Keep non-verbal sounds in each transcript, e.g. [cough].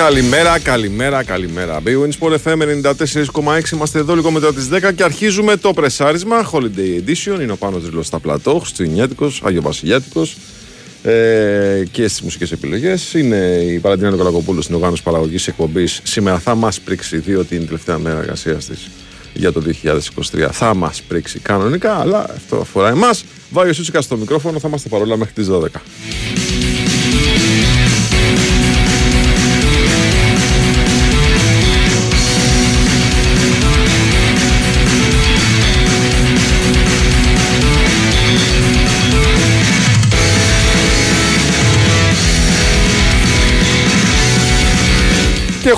Καλημέρα, καλημέρα, καλημέρα. Bwin Sport FM 94,6. Είμαστε εδώ λίγο μετά τις 10 και αρχίζουμε το πρεσάρισμα. Holiday Edition. Είναι ο πάνω Δρυλό στα πλατό. Χριστουγεννιάτικος, Άγιο Βασιλιάτικος. Ε, και στις μουσικές επιλογές. Είναι η Παλαντίνα Νικολακοπούλου στην οργάνωση παραγωγής εκπομπής. Σήμερα θα μας πρίξει, διότι είναι η τελευταία μέρα εργασίας της για το 2023. Θα μας πρίξει κανονικά, αλλά αυτό αφορά εμάς. Βάγιο Σούτσικα στο μικρόφωνο, θα είμαστε παρόλα μέχρι τις 12.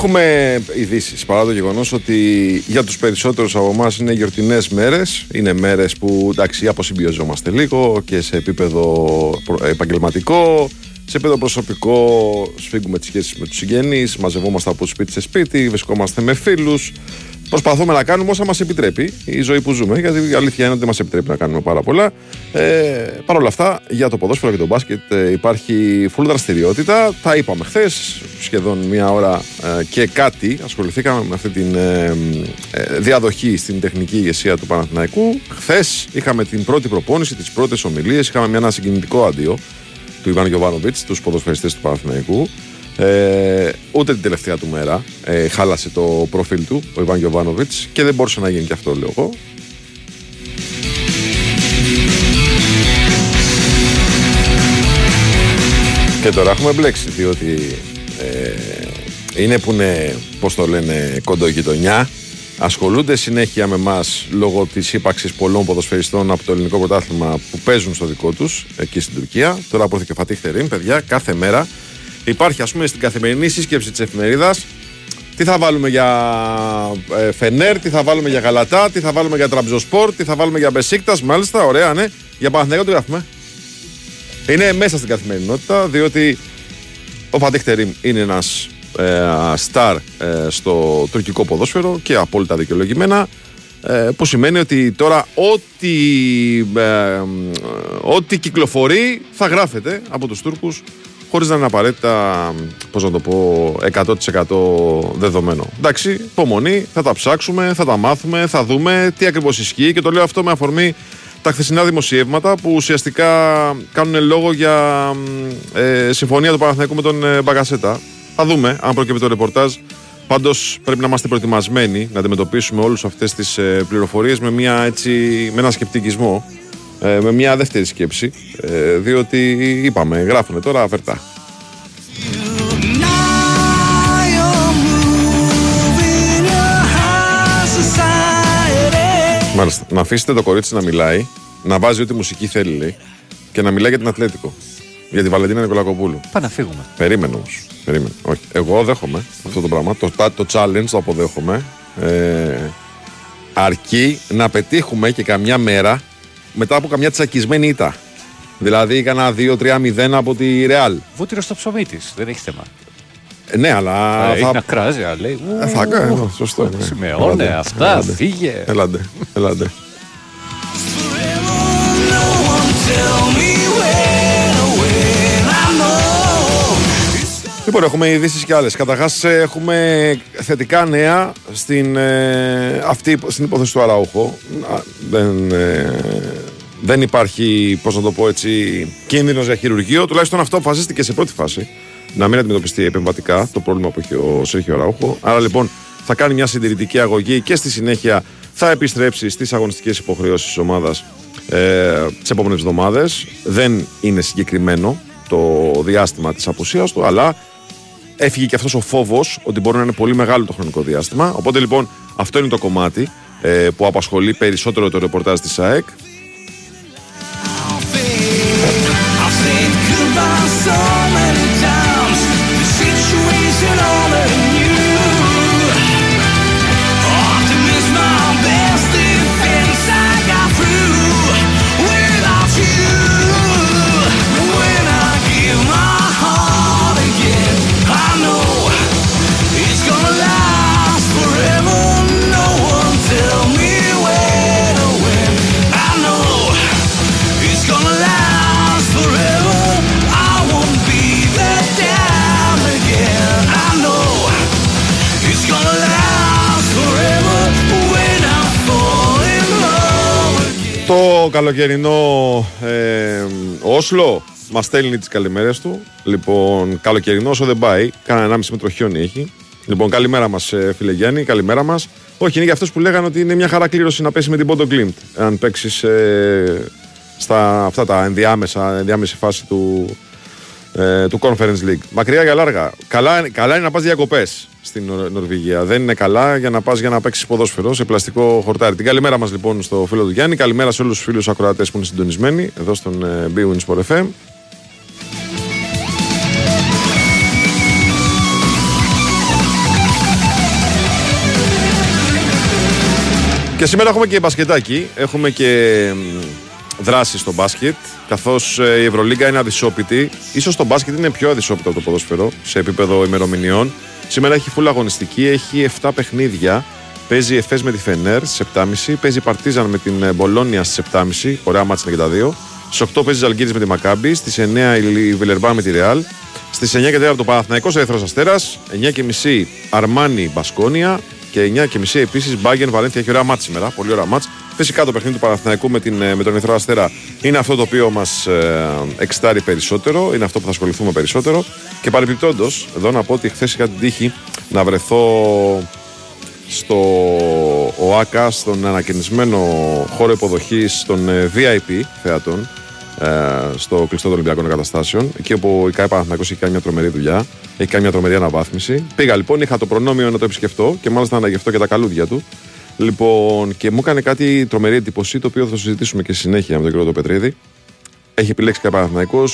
Έχουμε ειδήσεις παρά το γεγονός ότι για τους περισσότερους από εμάς είναι γιορτινές μέρες. Είναι μέρες που εντάξει, αποσυμπιωζόμαστε λίγο και σε επίπεδο επαγγελματικό, σε επίπεδο προσωπικό, σφίγγουμε τις σχέσεις με τους συγγενείς, μαζευόμαστε από σπίτι σε σπίτι, βρισκόμαστε με φίλους. Προσπαθούμε να κάνουμε όσα μας επιτρέπει η ζωή που ζούμε, γιατί η αλήθεια είναι ότι δεν μας επιτρέπει να κάνουμε πάρα πολλά. Ε, Παρ' όλα αυτά, για το ποδόσφαιρο και το μπάσκετ ε, υπάρχει full δραστηριότητα. Τα είπαμε χθες, σχεδόν μία ώρα ε, και κάτι. Ασχοληθήκαμε με αυτή τη ε, ε, διαδοχή στην τεχνική ηγεσία του Παναθηναϊκού. Χθες είχαμε την πρώτη προπόνηση, τις πρώτες ομιλίες. Είχαμε ένα συγκινητικό αντίο του Ιβάν Γιοβάνοβιτ, τους ποδοσφαιριστές του Παναθηναϊκού. Ε, ούτε την τελευταία του μέρα ε, χάλασε το προφίλ του ο Ιβάν Γιοβάνοβιτ και δεν μπορούσε να γίνει και αυτό, λέω εγώ. Και τώρα έχουμε μπλέξει, διότι ε, είναι που είναι, πώς το λένε, κοντογειτονιά. Ασχολούνται συνέχεια με εμάς λόγω της ύπαρξης πολλών ποδοσφαιριστών από το ελληνικό πρωτάθλημα που παίζουν στο δικό τους εκεί στην Τουρκία. Τώρα που και Φατίχ Τερίν, παιδιά, κάθε μέρα υπάρχει, ας πούμε, στην καθημερινή σύσκεψη της εφημερίδας τι θα βάλουμε για ε, Φενέρ, τι θα βάλουμε για Γαλατά, τι θα βάλουμε για Τραμπζοσπορ, τι θα βάλουμε για Μπεσίκτας. Μάλιστα, ωραία, ναι. Για Παναθηναϊκό τι γράφουμε; Είναι μέσα στην καθημερινότητα, διότι ο Φατίχ Τερίμ είναι ένας ε, στάρ ε, στο τουρκικό ποδόσφαιρο και απόλυτα δικαιολογημένα. Ε, που σημαίνει ότι τώρα ό,τι, ε, ό,τι κυκλοφορεί θα γράφεται από τους Τούρκους χωρίς να είναι απαραίτητα, πώς να το πω, 100% δεδομένο. Εντάξει, υπομονή, θα τα ψάξουμε, θα τα μάθουμε, θα δούμε τι ακριβώς ισχύει και το λέω αυτό με αφορμή τα χθεσινά δημοσιεύματα που ουσιαστικά κάνουν λόγο για ε, συμφωνία του Παναθηναϊκού με τον ε, Μπαγκασέτα. Θα δούμε αν προκύπτει το ρεπορτάζ. Πάντως πρέπει να είμαστε προετοιμασμένοι να αντιμετωπίσουμε όλε αυτές τις ε, πληροφορίες με, με ένα σκεπτικισμό, ε, με μια δεύτερη σκέψη. Ε, διότι είπαμε, γράφουν τώρα αβερτά. Μάλιστα. Να αφήσετε το κορίτσι να μιλάει, να βάζει ό,τι μουσική θέλει, λέει, και να μιλάει για την Ατλέτικο. Για τη Βαλεντίνα Νικολακοπούλου. Πάμε να φύγουμε. Περίμενε όμως. Περίμενε. Όχι. Εγώ δέχομαι αυτό το πράγμα. Το, το challenge το αποδέχομαι. Ε, αρκεί να πετύχουμε και καμιά μέρα μετά από καμιά τσακισμένη ήττα. Δηλαδή έκανα 2-3-0 από τη Ρεάλ. Βούτυρος στο ψωμί της. Δεν έχει θέμα. Ε, ναι, αλλά. Ε, θα... Έχει να κράζει, λέει. Ε, θα κάνω. Σωστό. Ναι. Σημεώνε αυτά, ελάτε. φύγε. Ελάτε. Ελάτε. Λοιπόν, έχουμε ειδήσεις και άλλες. Καταρχάς, έχουμε θετικά νέα στην, ε, αυτή, στην υπόθεση του Αραούχο. Δεν, ε, δεν υπάρχει, πώς να το πω έτσι, κίνδυνος για χειρουργείο. Τουλάχιστον αυτό αποφασίστηκε σε πρώτη φάση. Να μην αντιμετωπιστεί επεμβατικά το πρόβλημα που έχει ο Σέρχιο Αραούχο. Άρα λοιπόν θα κάνει μια συντηρητική αγωγή και στη συνέχεια θα επιστρέψει στις αγωνιστικές υποχρεώσεις της ομάδας ε, τις επόμενες εβδομάδες. Δεν είναι συγκεκριμένο το διάστημα της απουσίας του, αλλά έφυγε και αυτός ο φόβος ότι μπορεί να είναι πολύ μεγάλο το χρονικό διάστημα. Οπότε λοιπόν αυτό είναι το κομμάτι ε, που απασχολεί περισσότερο το ρεπορτάζ της ΑΕΚ. Το καλοκαιρινό ε, Όσλο μας στέλνει τις καλημέρες του. Λοιπόν, καλοκαιρινό όσο δεν πάει, κάνα 1,5 μέτρο χιόνι έχει. Λοιπόν, καλημέρα μας, ε, φίλε Γιάννη, καλημέρα μας. Όχι, είναι για αυτούς που λέγανε ότι είναι μια χαρά κλήρωση να πέσει με την Πόντο Κλίμπτ. Αν παίξεις ε, στα αυτά τα ενδιάμεσα, ενδιάμεση φάση του, ε, του Conference League. Μακριά για λάργα. Καλά, καλά είναι να πας διακοπές στην Νορβηγία. Δεν είναι καλά για να πας για να παίξεις ποδόσφαιρο σε πλαστικό χορτάρι. Την καλημέρα μας λοιπόν στο φίλο του Γιάννη. Καλημέρα σε όλους τους φίλους ακροατές που είναι συντονισμένοι εδώ στον ε, Bwin Sport FM. Και σήμερα έχουμε και μπασκετάκι. Έχουμε και δράση στο μπάσκετ. Καθώς ε, η Ευρωλίγκα είναι αδυσόπιτη. σω το μπάσκετ είναι πιο αδυσόπιτο από το ποδόσφαιρο σε επίπεδο ημερομηνιών. Σήμερα έχει φούλα αγωνιστική, έχει 7 παιχνίδια. Παίζει Εφέ με τη Φενέρ στις 7.30. Παίζει Παρτίζαν με την ε, Μπολόνια στις 7.30. Ωραία μάτσα και τα δύο. Στις 8 παίζει Ζαλγκύρη με τη Μακάμπη. Στις 9 η Βιλερμπάν με τη Ρεάλ. Στις 9 και 4 το Παναθναϊκό Ερυθρό Αστέρας. 9 Αρμάνι Μπασκόνια. Και 9 και μισή επίσης Μπάγκεν Βαλένθια έχει ωραία μάτσα σήμερα. Πολύ ωραία μάτσα. Φυσικά το παιχνίδι του Παναθηναϊκού με, την, ε, με τον Ερυθρό Αστέρα είναι αυτό το οποίο μας ε, εξτάρει περισσότερο. Είναι αυτό που θα ασχοληθούμε περισσότερο. Και παρεμπιπτόντως, εδώ να πω ότι χθες είχα την τύχη να βρεθώ στο ΟΑΚΑ, στον ανακαινισμένο χώρο υποδοχής των ε, VIP θεατών ε, στο κλειστό των Ολυμπιακών Εγκαταστάσεων. Εκεί όπου η ΚΑΕ Παναθηναϊκός έχει κάνει μια τρομερή δουλειά, έχει κάνει μια τρομερή αναβάθμιση. Πήγα λοιπόν, είχα το προνόμιο να το επισκεφτώ και μάλιστα να αναγευτώ και τα καλούδια του. Λοιπόν, και μου έκανε κάτι τρομερή εντύπωση, το οποίο θα συζητήσουμε και συνέχεια με τον κύριο Πετρίδη. Έχει επιλέξει και Παναθυναϊκό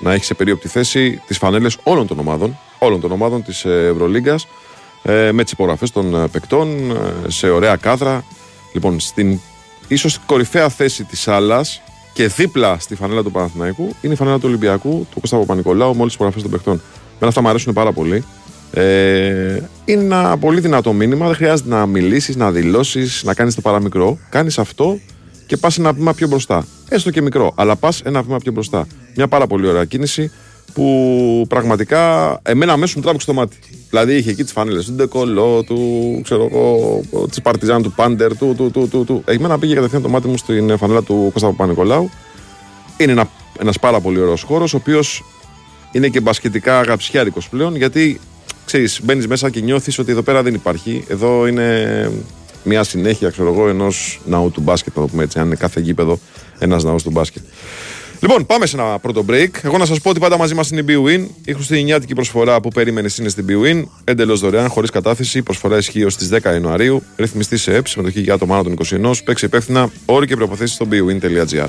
να έχει σε περίοπτη θέση τις φανέλες όλων των ομάδων, όλων των ομάδων της Ευρωλίγκας, ε, με τις υπογραφές των ε, παικτών, ε, σε ωραία κάδρα. Λοιπόν, στην ίσως κορυφαία θέση της άλλα και δίπλα στη φανέλα του Παναθηναϊκού είναι η φανέλα του Ολυμπιακού, του Κώστα Παπα-Νικολάου, με όλε τι υπογραφές των παικτών. Με αυτά μου αρέσουν πάρα πολύ. Ε, είναι ένα πολύ δυνατό μήνυμα. Δεν χρειάζεται να μιλήσεις, να δηλώσεις, να κάνεις το παραμικρό. Κάνεις αυτό και πας ένα βήμα πιο μπροστά. Έστω και μικρό, αλλά πας ένα βήμα πιο μπροστά. Μια πάρα πολύ ωραία κίνηση που πραγματικά εμένα αμέσως μου τράβηξε το μάτι. Δηλαδή είχε εκεί τις φανέλες του Ντεκολό, του ξέρω εγώ, της Παρτιζάν, του Πάντερ, του. του, του, του, του. Εμένα πήγε κατευθείαν το μάτι μου στην φανέλα του Κώστα Παπα-Νικολάου. Είναι ένα ένας πάρα πολύ ωραίος χώρος, ο οποίος είναι και μπασκετικά αγαπησιάρικο πλέον, γιατί ξέρεις, μπαίνεις μέσα και νιώθεις ότι εδώ πέρα δεν υπάρχει. Εδώ είναι μια συνέχεια, ξέρω εγώ, ενός ναού του μπάσκετ, θα το πούμε έτσι. Αν είναι κάθε γήπεδο ένας ναός του μπάσκετ. Λοιπόν, πάμε σε ένα πρώτο break. Εγώ να σας πω ότι πάντα μαζί μας είναι η BWIN. Η χριστουγεννιάτικη προσφορά που περίμενες είναι στην BWIN. Εντελώς δωρεάν, χωρίς κατάθεση. Προσφορά ισχύει ω τις 10 Ιανουαρίου. Ρυθμιστή σε ΕΠ, συμμετοχή για άτομα άνω των 21. Παίξει υπεύθυνα. Όροι και προποθέσει στο bwin.gr.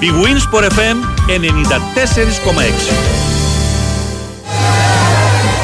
Η Winsport FM 94,6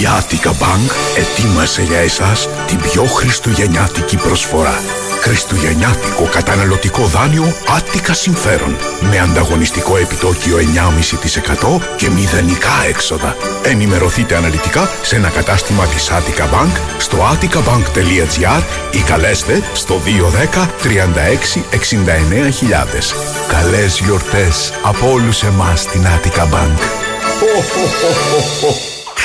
Η Attica Bank ετοίμασε για εσάς την πιο χριστουγεννιάτικη προσφορά. Χριστουγεννιάτικο καταναλωτικό δάνειο Attica Συμφέρον με ανταγωνιστικό επιτόκιο 9,5% και μηδενικά έξοδα. Ενημερωθείτε αναλυτικά σε ένα κατάστημα της Attica Bank στο atticabank.gr ή καλέστε στο 210 36 69 χιλιάδες. Καλές γιορτές από όλους εμάς στην Attica Bank.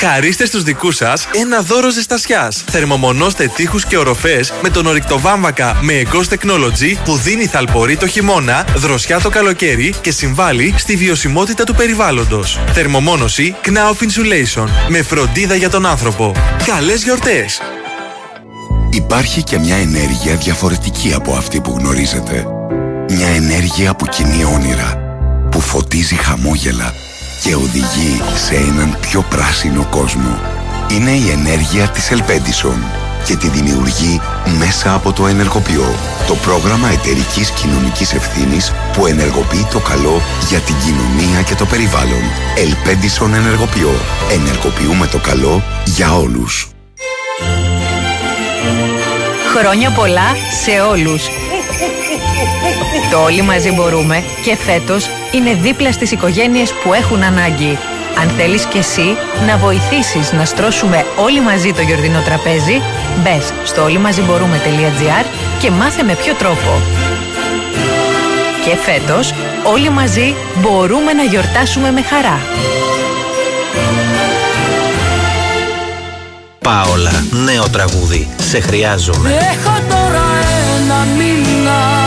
Χαρίστε στους δικούς σας ένα δώρο ζεστασιάς. Θερμομονώστε τείχους και οροφές με τον ορυκτό βάμβακα με Ecos Technology που δίνει θαλπορή το χειμώνα, δροσιά το καλοκαίρι και συμβάλλει στη βιωσιμότητα του περιβάλλοντος. Θερμομόνωση Knauf Insulation με φροντίδα για τον άνθρωπο. Καλές γιορτές! Υπάρχει και μια ενέργεια διαφορετική από αυτή που γνωρίζετε. Μια ενέργεια που κινεί όνειρα, που φωτίζει χαμόγελα και οδηγεί σε έναν πιο πράσινο κόσμο. Είναι η ενέργεια της Ελπέντισον. και τη δημιουργεί μέσα από το ενεργοποιώ. Το πρόγραμμα εταιρικής κοινωνικής ευθύνης που ενεργοποιεί το καλό για την κοινωνία και το περιβάλλον. Ελπέντισον ενεργοποιώ. Ενεργοποιούμε το καλό για όλους. Χρόνια πολλά σε όλους. Το όλοι μαζί μπορούμε και φέτος είναι δίπλα στις οικογένειες που έχουν ανάγκη. Αν θέλεις και εσύ να βοηθήσεις να στρώσουμε όλοι μαζί το γιορτινό τραπέζι, μπες στο όλοιμαζιμπορούμε.gr και μάθε με ποιο τρόπο. Και φέτος όλοι μαζί μπορούμε να γιορτάσουμε με χαρά. Πάολα, νέο τραγούδι. Σε χρειάζομαι. Έχω τώρα ένα μήνα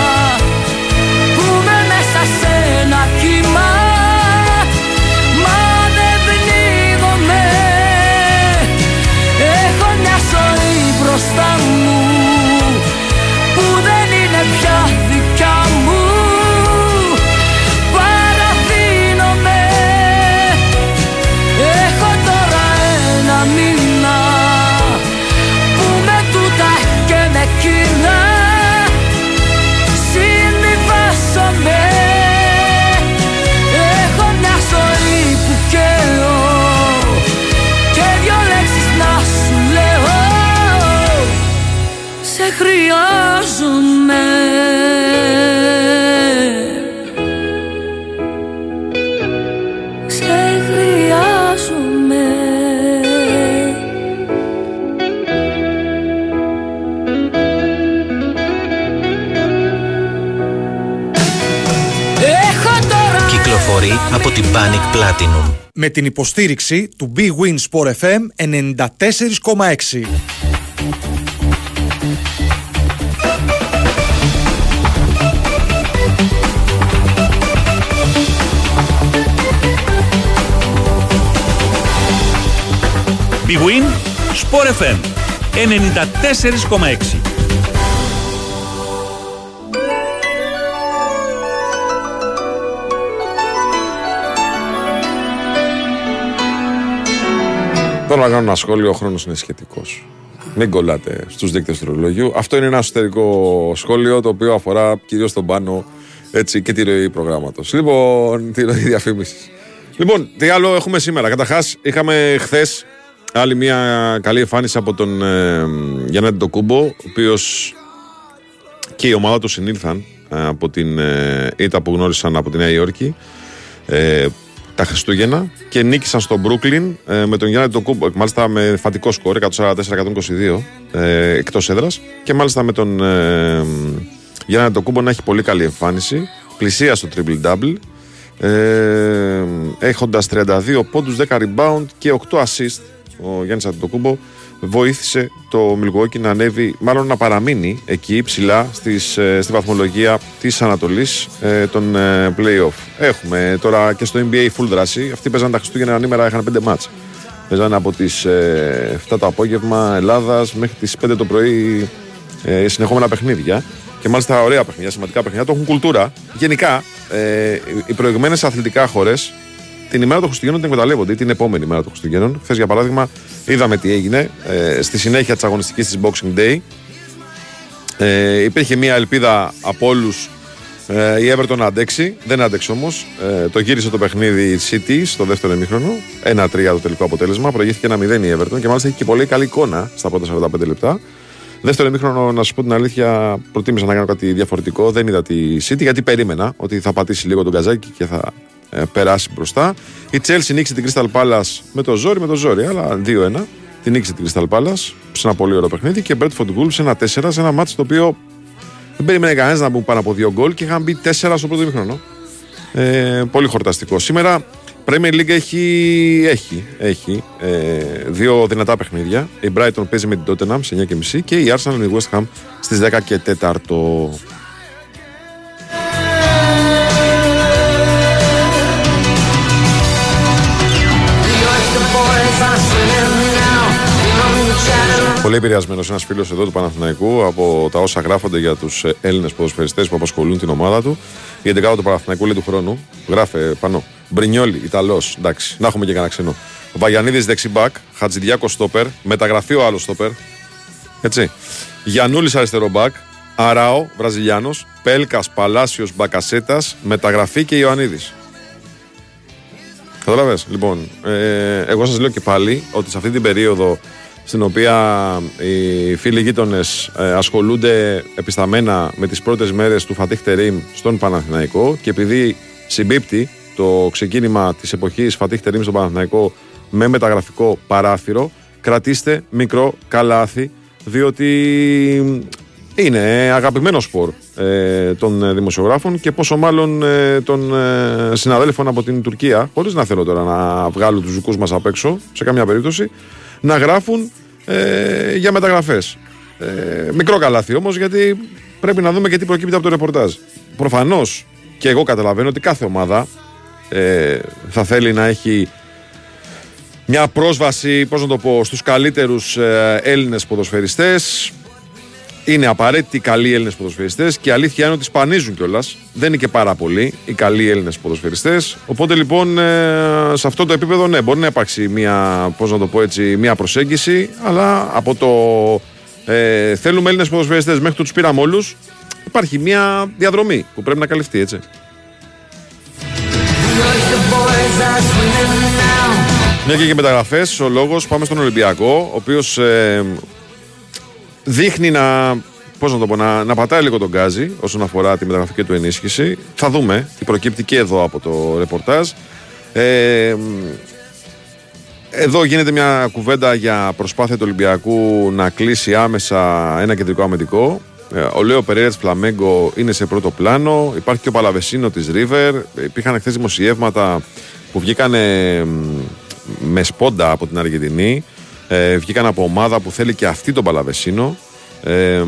από την Panic Platinum. με την υποστήριξη του Big Win Sport FM 94,6. Big Win, Sport FM 94,6. Θέλω να κάνω ένα σχόλιο, ο χρόνος είναι σχετικός. Μην κολλάτε στους δείκτες του ρολογιού. Αυτό είναι ένα εσωτερικό σχόλιο το οποίο αφορά κυρίως τον πάνω έτσι, και τη ροή προγράμματος. Λοιπόν, τη ροή διαφήμισης. Λοιπόν, τι άλλο έχουμε σήμερα. Καταρχάς, είχαμε χθες άλλη μια καλή εμφάνιση από τον ε, Γιάννη Ντοκούμπο, ο οποίος και η ομάδα του συνήλθαν ε, από την ε, ήττα που γνώρισαν από τη Νέα Υόρκη ε, τα Χριστούγεννα και νίκησαν στο Μπρούκλιν ε, με τον Γιάννη Ντοκούμπο, μάλιστα με φατικό σκορ 144-122 ε, εκτός έδρας. Και μάλιστα με τον ε, Γιάννη Ντοκούμπο να έχει πολύ καλή εμφάνιση πλησία στο triple-double ε, έχοντας 32 πόντους, 10 rebound και 8 assist ο Γιάννης Αντιτοκούμπο βοήθησε το Milwaukee να ανέβει, μάλλον να παραμείνει εκεί ψηλά στις, ε, στη βαθμολογία της Ανατολής ε, των ε, play-off. Έχουμε τώρα και στο NBA full δράση. Αυτοί παίζαν τα Χριστούγεννα ανήμερα, είχαν 5 μάτς. Παίζανε από τις ε, 7 το απόγευμα Ελλάδας μέχρι τις 5 το πρωί ε, συνεχόμενα παιχνίδια. Και μάλιστα ωραία παιχνίδια, σημαντικά παιχνίδια. Το έχουν κουλτούρα. Γενικά, ε, οι προηγμένες αθλητικά χώρες την ημέρα των Χριστουγέννων την εκμεταλλεύονται ή την επόμενη μέρα των Χριστουγέννων. Χθες, για παράδειγμα, είδαμε τι έγινε. Ε, στη συνέχεια της αγωνιστικής της Boxing Day, ε, υπήρχε μια ελπίδα από όλους ε, η Everton να αντέξει. Δεν άντεξε όμως. Ε, το γύρισε το παιχνίδι η City στο δεύτερο ημίχρονο. 1-3 το τελικό αποτέλεσμα. Προηγήθηκε ένα 0 η Everton και μάλιστα έχει και πολύ καλή εικόνα στα πρώτα 45 λεπτά. Δεύτερο ημίχρονο, να σου πω την αλήθεια, προτίμησα να κάνω κάτι διαφορετικό. Δεν είδα τη City γιατί περίμενα ότι θα πατήσει λίγο τον καζάκι και θα ε, περάσει μπροστά. Η Chelsea νίκησε την Crystal Palace με το ζόρι, με το ζόρι, αλλά 2-1. Την νίκησε την Crystal Palace σε ένα πολύ ωραίο παιχνίδι και Bradford Wolves ένα 4 σε ένα μάτσο το οποίο δεν περίμενε κανένας να μπουν πάνω από δύο γκολ και είχαν μπει 4 στο πρώτο ημίχρονο. Ε, πολύ χορταστικό. Σήμερα Premier League έχει, έχει, έχει ε, δύο δυνατά παιχνίδια. Η Brighton παίζει με την Tottenham σε 9.30 και η Arsenal με τη West Ham στις 10 και 4. Πολύ επηρεασμένος ένας φίλος εδώ του Παναθηναϊκού από τα όσα γράφονται για τους Έλληνες ποδοσφαιριστές που απασχολούν την ομάδα του. Η 11 του Παναθηναϊκού λέει του χρόνου. Γράφε πάνω. Μπρινιόλι, Ιταλός. Εντάξει, να έχουμε και κανένα ξενό. Ο Παγιανίδη δεξιμπάκ. Χατζηδιάκος στόπερ. Μεταγραφεί ο άλλος στόπερ. Έτσι. Γιαννούλη αριστερό μπακ. Αράο, Βραζιλιάνος. Πέλκας, Παλάσιος, Μπακασέτας. Μεταγραφή και Ιωαννίδης. Κατάλαβε. Λοιπόν, ε, εγώ σας λέω και πάλι ότι σε αυτή την περίοδο στην οποία οι φίλοι γείτονες ασχολούνται επισταμένα με τις πρώτες μέρες του Φατίχ Τερίμ στον Παναθηναϊκό και επειδή συμπίπτει το ξεκίνημα της εποχής Φατίχ Τερίμ στον Παναθηναϊκό με μεταγραφικό παράθυρο κρατήστε μικρό καλάθι διότι είναι αγαπημένο σπορ ε, των δημοσιογράφων και πόσο μάλλον ε, των ε, συναδέλφων από την Τουρκία, χωρίς να θέλω τώρα να βγάλω τους δικούς μας απ' έξω σε καμία περίπτωση, να γράφουν ε, για μεταγραφές. Ε, μικρό καλάθι όμως, γιατί πρέπει να δούμε και τι προκύπτει από το ρεπορτάζ. Προφανώς και εγώ καταλαβαίνω ότι κάθε ομάδα ε, θα θέλει να έχει μια πρόσβαση, πώς να το πω, στους καλύτερους ε, Έλληνες ποδοσφαιριστές. Είναι απαραίτητοι οι καλοί Έλληνες ποδοσφαιριστές και η αλήθεια είναι ότι σπανίζουν κιόλας. Δεν είναι και πάρα πολλοί οι καλοί Έλληνες ποδοσφαιριστές. Οπότε λοιπόν ε, σε αυτό το επίπεδο, ναι, μπορεί να υπάρξει μια, πώς να το πω έτσι, μια προσέγγιση, αλλά από το ε, θέλουμε Έλληνες ποδοσφαιριστές μέχρι τους πήραμε όλους, υπάρχει μια διαδρομή που πρέπει να καλυφθεί, έτσι. Μια και για μεταγραφές, ο λόγος πάμε στον Ολυμπιακό, ο οποίος ε, δείχνει να, πώς να, το πω, να, να πατάει λίγο τον γκάζι όσον αφορά τη μεταγραφική του ενίσχυση. Θα δούμε τι προκύπτει και εδώ από το ρεπορτάζ. Ε, εδώ γίνεται μια κουβέντα για προσπάθεια του Ολυμπιακού να κλείσει άμεσα ένα κεντρικό αμυντικό. Ε, ο Λέο Περέρα της Φλαμέγκο είναι σε πρώτο πλάνο. Υπάρχει και ο Παλαβεσίνο της Ρίβερ. Υπήρχαν χθες δημοσιεύματα που βγήκαν με σπόντα από την Αργεντινή. Ε, βγήκαν από ομάδα που θέλει και αυτή τον Παλαβεσίνο. Ε,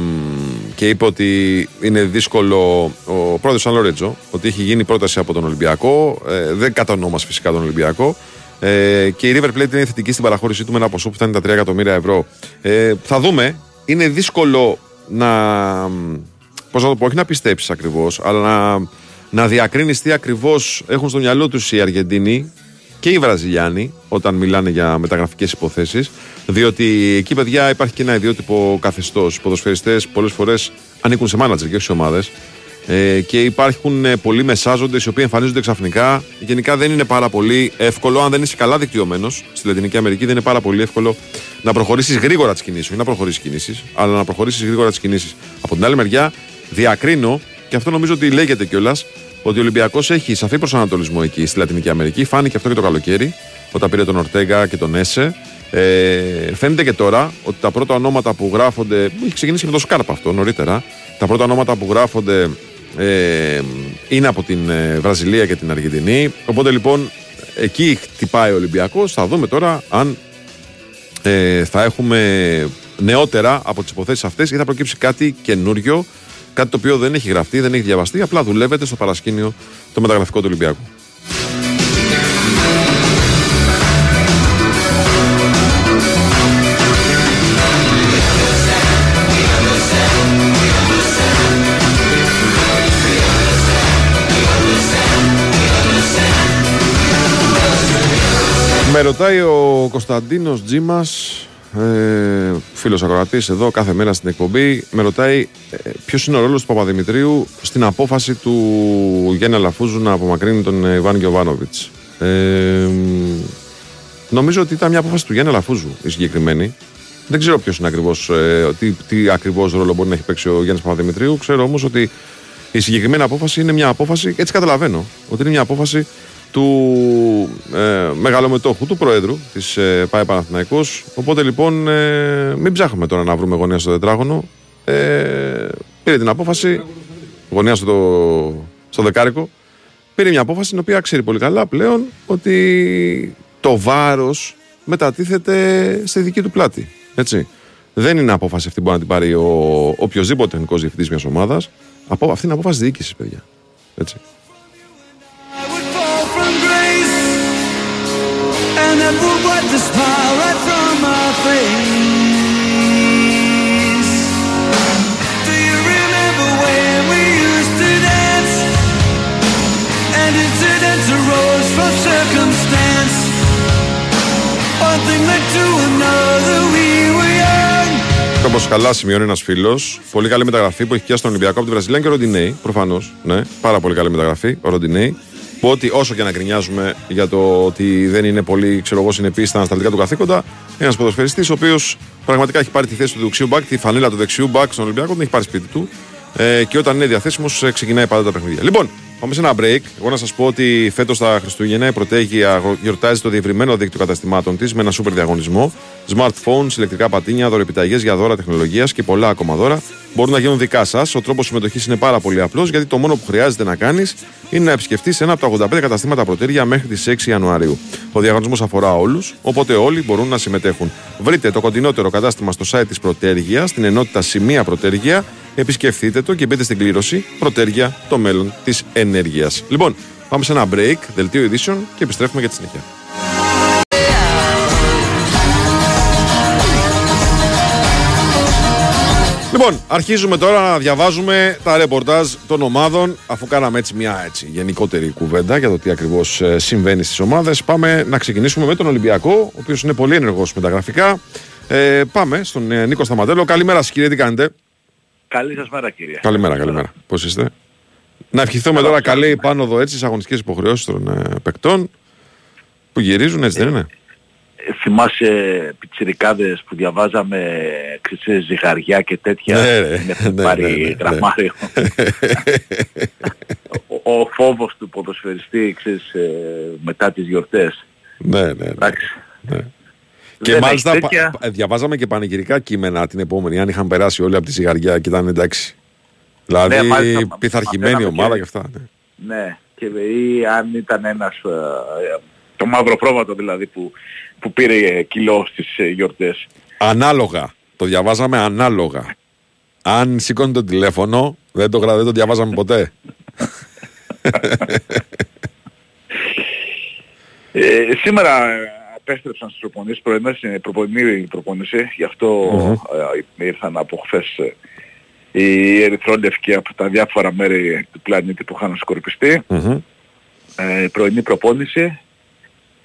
και είπε ότι είναι δύσκολο ο πρόεδρος Σαν Λορέτζο ότι έχει γίνει πρόταση από τον Ολυμπιακό. Ε, δεν κατανόμας φυσικά τον Ολυμπιακό. Ε, και η River Plate είναι θετική στην παραχώρησή του με ένα ποσό που θα είναι τα 3 εκατομμύρια ευρώ. Ε, θα δούμε. Είναι δύσκολο να πώς να το πω, όχι να πιστέψεις ακριβώς αλλά να, να διακρίνεις τι ακριβώς έχουν στο μυαλό τους οι Αργεντίνοι και οι Βραζιλιάνοι όταν μιλάνε για μεταγραφικές υποθέσεις διότι εκεί παιδιά υπάρχει και ένα ιδιότυπο καθεστώς οι ποδοσφαιριστές πολλές φορές ανήκουν σε μάνατζερ και όχι σε ομάδες ε, και υπάρχουν ε, πολλοί μεσάζοντες οι οποίοι εμφανίζονται ξαφνικά. Γενικά δεν είναι πάρα πολύ εύκολο, αν δεν είσαι καλά δικτυωμένος στη Λατινική Αμερική, δεν είναι πάρα πολύ εύκολο να προχωρήσεις γρήγορα τις κινήσεις. Όχι να προχωρήσεις κινήσεις, αλλά να προχωρήσεις γρήγορα τις κινήσεις. Από την άλλη μεριά, διακρίνω, και αυτό νομίζω ότι λέγεται κιόλας, ότι ο Ολυμπιακός έχει σαφή προσανατολισμό εκεί στη Λατινική Αμερική. Φάνηκε αυτό και το καλοκαίρι, όταν πήρε τον Ορτέγκα και τον Έσε. Ε, φαίνεται και τώρα ότι τα πρώτα ονόματα που γράφονται. Έχει ξεκινήσει και με το Σκάρπ αυτό νωρίτερα. Τα πρώτα ονόματα που γράφονται ε, είναι από την ε, Βραζιλία και την Αργεντινή. Οπότε λοιπόν εκεί χτυπάει ο Ολυμπιακός. Θα δούμε τώρα αν ε, θα έχουμε νεότερα από τις υποθέσεις αυτές ή θα προκύψει κάτι καινούριο Κάτι το οποίο δεν έχει γραφτεί, δεν έχει διαβαστεί, απλά δουλεύεται στο παρασκήνιο το μεταγραφικό του Ολυμπιακού. Με ρωτάει ο Κωνσταντίνος Τζίμας ε, φίλος ακροατής εδώ κάθε μέρα στην εκπομπή, με ρωτάει ε, ποιος είναι ο ρόλος του Παπαδημητρίου στην απόφαση του Γιάννη Αλαφούζου να απομακρύνει τον Ιβάν Γιοβάνοβιτ. Ε, νομίζω ότι ήταν μια απόφαση του Γιάννη Αλαφούζου η συγκεκριμένη. Δεν ξέρω ποιος είναι ακριβώς, ε, τι, τι ακριβώς ρόλο μπορεί να έχει παίξει ο Γιάννης Παπαδημητρίου. Ξέρω όμως ότι η συγκεκριμένη απόφαση είναι μια απόφαση, έτσι καταλαβαίνω, ότι είναι μια απόφαση του ε, μεγαλομετόχου, του Προέδρου της ε, ΠΑΕ Παναθηναϊκός. Οπότε λοιπόν ε, μην ψάχνουμε τώρα να βρούμε γωνία στο τετράγωνο. Ε, πήρε την απόφαση, γωνία στο, στο δεκάρικο, πήρε μια απόφαση την οποία ξέρει πολύ καλά πλέον ότι το βάρος μετατίθεται στη δική του πλάτη. Έτσι. Δεν είναι απόφαση αυτή που μπορεί να την πάρει ο οποιοδήποτε τεχνικός διευθυντής μιας ομάδας. Αυτή είναι απόφαση διοίκησης, παιδιά. Έτσι. That will wipe the smile right from my face. Do you remember when we used to dance? And incidents arose from circumstance. One thing led to another, we were young. Το Όπως καλά σημειώνει ένας φίλος, πολύ καλή μεταγραφή που έχει πιάσει τον Ολυμπιακό από τη Βραζιλία και ο Ροντινέη. Προφανώς. Ναι, πάρα πολύ καλή μεταγραφή. Ο Ροντινέη. Που ότι όσο και να γκρινιάζουμε για το ότι δεν είναι πολύ ξέρω εγώ, συνεπή στα ανασταλτικά του καθήκοντα, ένας ποδοσφαιριστής ο οποίος πραγματικά έχει πάρει τη θέση του δεξιού μπακ, τη φανέλα του δεξιού μπακ στον Ολυμπιακό, την έχει πάρει σπίτι του. Ε, και όταν είναι διαθέσιμος, ξεκινάει πάντα τα παιχνίδια. Λοιπόν, πάμε σε ένα break. Εγώ να σας πω ότι φέτος τα Χριστούγεννα η Πρωτέγεια γιορτάζει το διευρυμένο δίκτυο καταστημάτων της με ένα σούπερ διαγωνισμό. Smartphones, ηλεκτρικά πατίνια, δωρεπιταγές για δώρα τεχνολογίας και πολλά ακόμα δώρα μπορούν να γίνουν δικά σας. Ο τρόπος συμμετοχής είναι πάρα πολύ απλός γιατί το μόνο που χρειάζεται να κάνεις είναι να επισκεφτείς ένα από τα 85 καταστήματα Πρωτέργεια μέχρι τις 6 Ιανουαρίου. Ο διαγωνισμός αφορά όλους, οπότε όλοι μπορούν να συμμετέχουν. Βρείτε το κοντινότερο κατάστημα στο site της Πρωτέργεια, στην ενότητα Σημεία Πρωτέργεια, επισκεφτείτε το και μπείτε στην κλήρωση Πρωτέργεια, το μέλλον της ενέργειας. Λοιπόν, πάμε σε ένα break, δελτίο ειδήσεων και επιστρέφουμε για τη συνέχεια. Λοιπόν, αρχίζουμε τώρα να διαβάζουμε τα ρεπορτάζ των ομάδων, αφού κάναμε έτσι μια έτσι, γενικότερη κουβέντα για το τι ακριβώς συμβαίνει στις ομάδες. Πάμε να ξεκινήσουμε με τον Ολυμπιακό, ο οποίος είναι πολύ ενεργός μεταγραφικά. Ε, πάμε στον ε, Νίκο Σταματέλο. Καλημέρα σας, κύριε, τι κάνετε; Καλή σας μέρα, κύριε. Καλημέρα, καλημέρα. Πώς είστε; Να ευχηθούμε τώρα καλή πάνω εδώ έτσι στι αγωνιστικές υποχρεώσεις των ε, παικτών που γυρίζουν, έτσι δεν είναι; Θυμάσαι πιτσιρικάδες που διαβάζαμε ξέρεις, ζυγαριά και τέτοια ναι, ρε, είναι ναι, πάρει ναι, ναι, γραμμάριο [laughs] ο, ο φόβος του ποδοσφαιριστή ξέρεις, ε, μετά τις γιορτές ναι, ναι, ναι. εντάξει ναι. Και Δεν μάλιστα έχει πα- τέτοια. πα- διαβάζαμε και πανηγυρικά κείμενα την επόμενη, αν είχαν περάσει όλοι από τη ζυγαριά και ήταν εντάξει. Δηλαδή Ναι, μάλιστα, πειθαρχημένη μαθαίναμε ομάδα και- και αυτά. Ναι. ναι και ή αν ήταν ένας ε, το μαύρο πρόβατο δηλαδή που, που πήρε ε, κιλό στις ε, γιορτές Ανάλογα. Το διαβάζαμε ανάλογα. Αν σηκώνει το τηλέφωνο, δεν το, γρα- δεν το διαβάζαμε ποτέ. Ε, σήμερα ε, επέστρεψαν στις προπονήσεις, πρωινές είναι προπονημένη η προπόνηση, γι' αυτό ε, ήρθαν από χθες ε, οι ερυθρόλευκοι από τα διάφορα μέρη του πλανήτη που είχαν σκορπιστεί. Μμμ. Ε, πρωινή προπόνηση,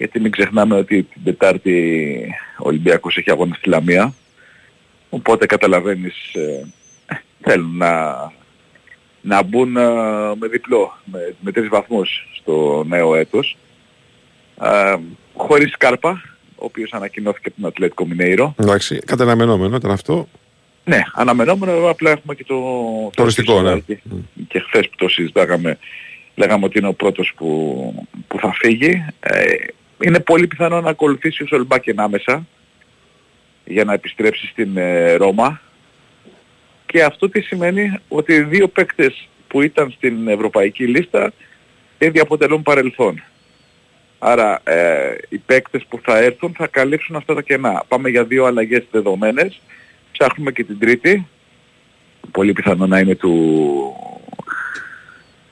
γιατί μην ξεχνάμε ότι την Τετάρτη ο Ολυμπιακός έχει αγώνα στη Λαμία, οπότε καταλαβαίνεις ε, θέλουν να, να μπουν ε, με διπλό, με, με τρεις βαθμούς στο νέο έτος. Ε, χωρίς Κάρπα, ο οποίος ανακοινώθηκε από τον Ατλέτικο Μινέιρο. Εντάξει, καταναμενόμενο ήταν αυτό. Ναι, αναμενόμενο, απλά έχουμε και το, Το οριστικό, ναι. Και, και χθες που το συζητάγαμε, λέγαμε ότι είναι ο πρώτος που, που θα φύγει. Ε, είναι πολύ πιθανό να ακολουθήσει ο Σολμπάκεν άμεσα για να επιστρέψει στην ε, Ρώμα. Και αυτό τι σημαίνει ότι οι δύο παίκτες που ήταν στην ευρωπαϊκή λίστα ήδη αποτελούν παρελθόν. Άρα ε, οι παίκτες που θα έρθουν θα καλύψουν αυτά τα κενά. Πάμε για δύο αλλαγές δεδομένες. Ψάχνουμε και την τρίτη. Πολύ πιθανό να είναι του,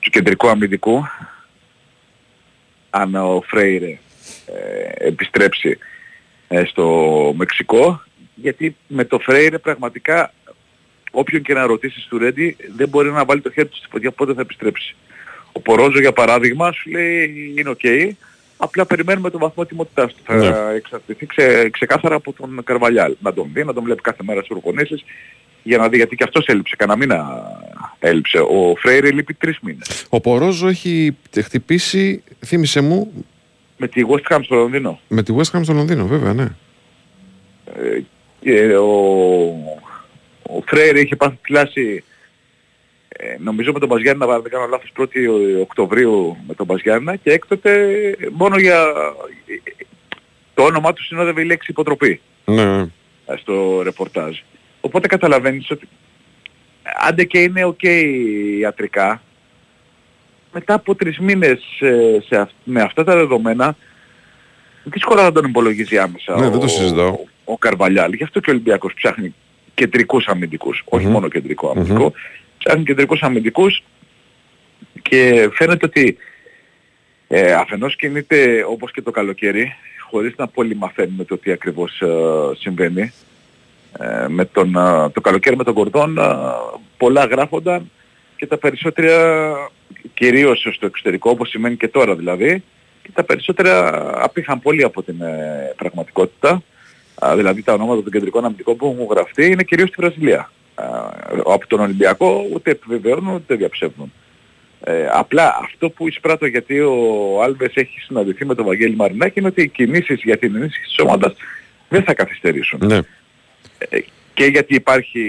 του κεντρικού αμυντικού. Αν ο Φρέιρε ε, επιστρέψει ε, στο Μεξικό. Γιατί με το Φρέιρε πραγματικά όποιον και να ρωτήσεις του Ρέντη δεν μπορεί να βάλει το χέρι του στη φωτιά πότε θα επιστρέψει. Ο Πορόζο για παράδειγμα σου λέει είναι οκ. Απλά περιμένουμε τον βαθμό ετοιμότητάς του. Θα Ναι. εξαρτηθεί ξε, ξεκάθαρα από τον Καρβαλιάλ. Να τον δει, να τον βλέπει κάθε μέρα στις προπονήσεις για να δει γιατί και αυτός έλειψε. Κανένα μήνα έλειψε. Ο Φρέιρε λείπει τρεις μήνες. Ο Πορόζο έχει χτυπήσει, θύμισε μου, Με τη West Ham στο Λονδίνο. με τη West Ham στο Λονδίνο, βέβαια, ναι. Ε, και ο, ο Φρέιρε είχε πάθει κλάση ε, νομίζω με τον Μπαζιάννα, αν δεν κάνω λάθος, 1η Οκτωβρίου με τον Μπαζιάννα και έκτοτε μόνο για το όνομά του συνόδευε η λέξη υποτροπή ναι. ε, στο ρεπορτάζ. Οπότε καταλαβαίνεις ότι άντε και είναι οκ ιατρικά, μετά από τρεις μήνες ε, σε, αυ- με αυτά τα δεδομένα δύσκολα να τον υπολογίζει άμεσα Ναι, ο, δεν το συζητάω. ο Καρβαλιάλ. Γι' αυτό και ο Ολυμπιακός ψάχνει κεντρικούς αμυντικούς, όχι Μμμ. μόνο κεντρικό αμυντικό, ψάχνει κεντρικούς αμυντικούς και φαίνεται ότι ε, αφενός κινείται όπως και το καλοκαίρι, χωρίς να πολύ μαθαίνουμε το τι ακριβώς ε, συμβαίνει. Ε, με τον, ε, το καλοκαίρι με τον Κορδόν ε, πολλά γράφονταν και τα περισσότερα κυρίως στο εξωτερικό όπως σημαίνει και τώρα δηλαδή και τα περισσότερα απήχαν πολύ από την ε, πραγματικότητα. Α, δηλαδή τα ονόματα των κεντρικών αμυντικών που έχουν γραφτεί είναι κυρίως στη Βραζιλία. Α, από τον Ολυμπιακό ούτε επιβεβαιώνουν ούτε διαψεύδουν. Ε, απλά αυτό που εισπράττω γιατί ο Άλβες έχει συναντηθεί με τον Βαγγέλη Μαρινάκη είναι ότι οι κινήσεις για την ενίσχυση της ομάδας δεν θα καθυστερήσουν. Ναι. Ε, και γιατί υπάρχει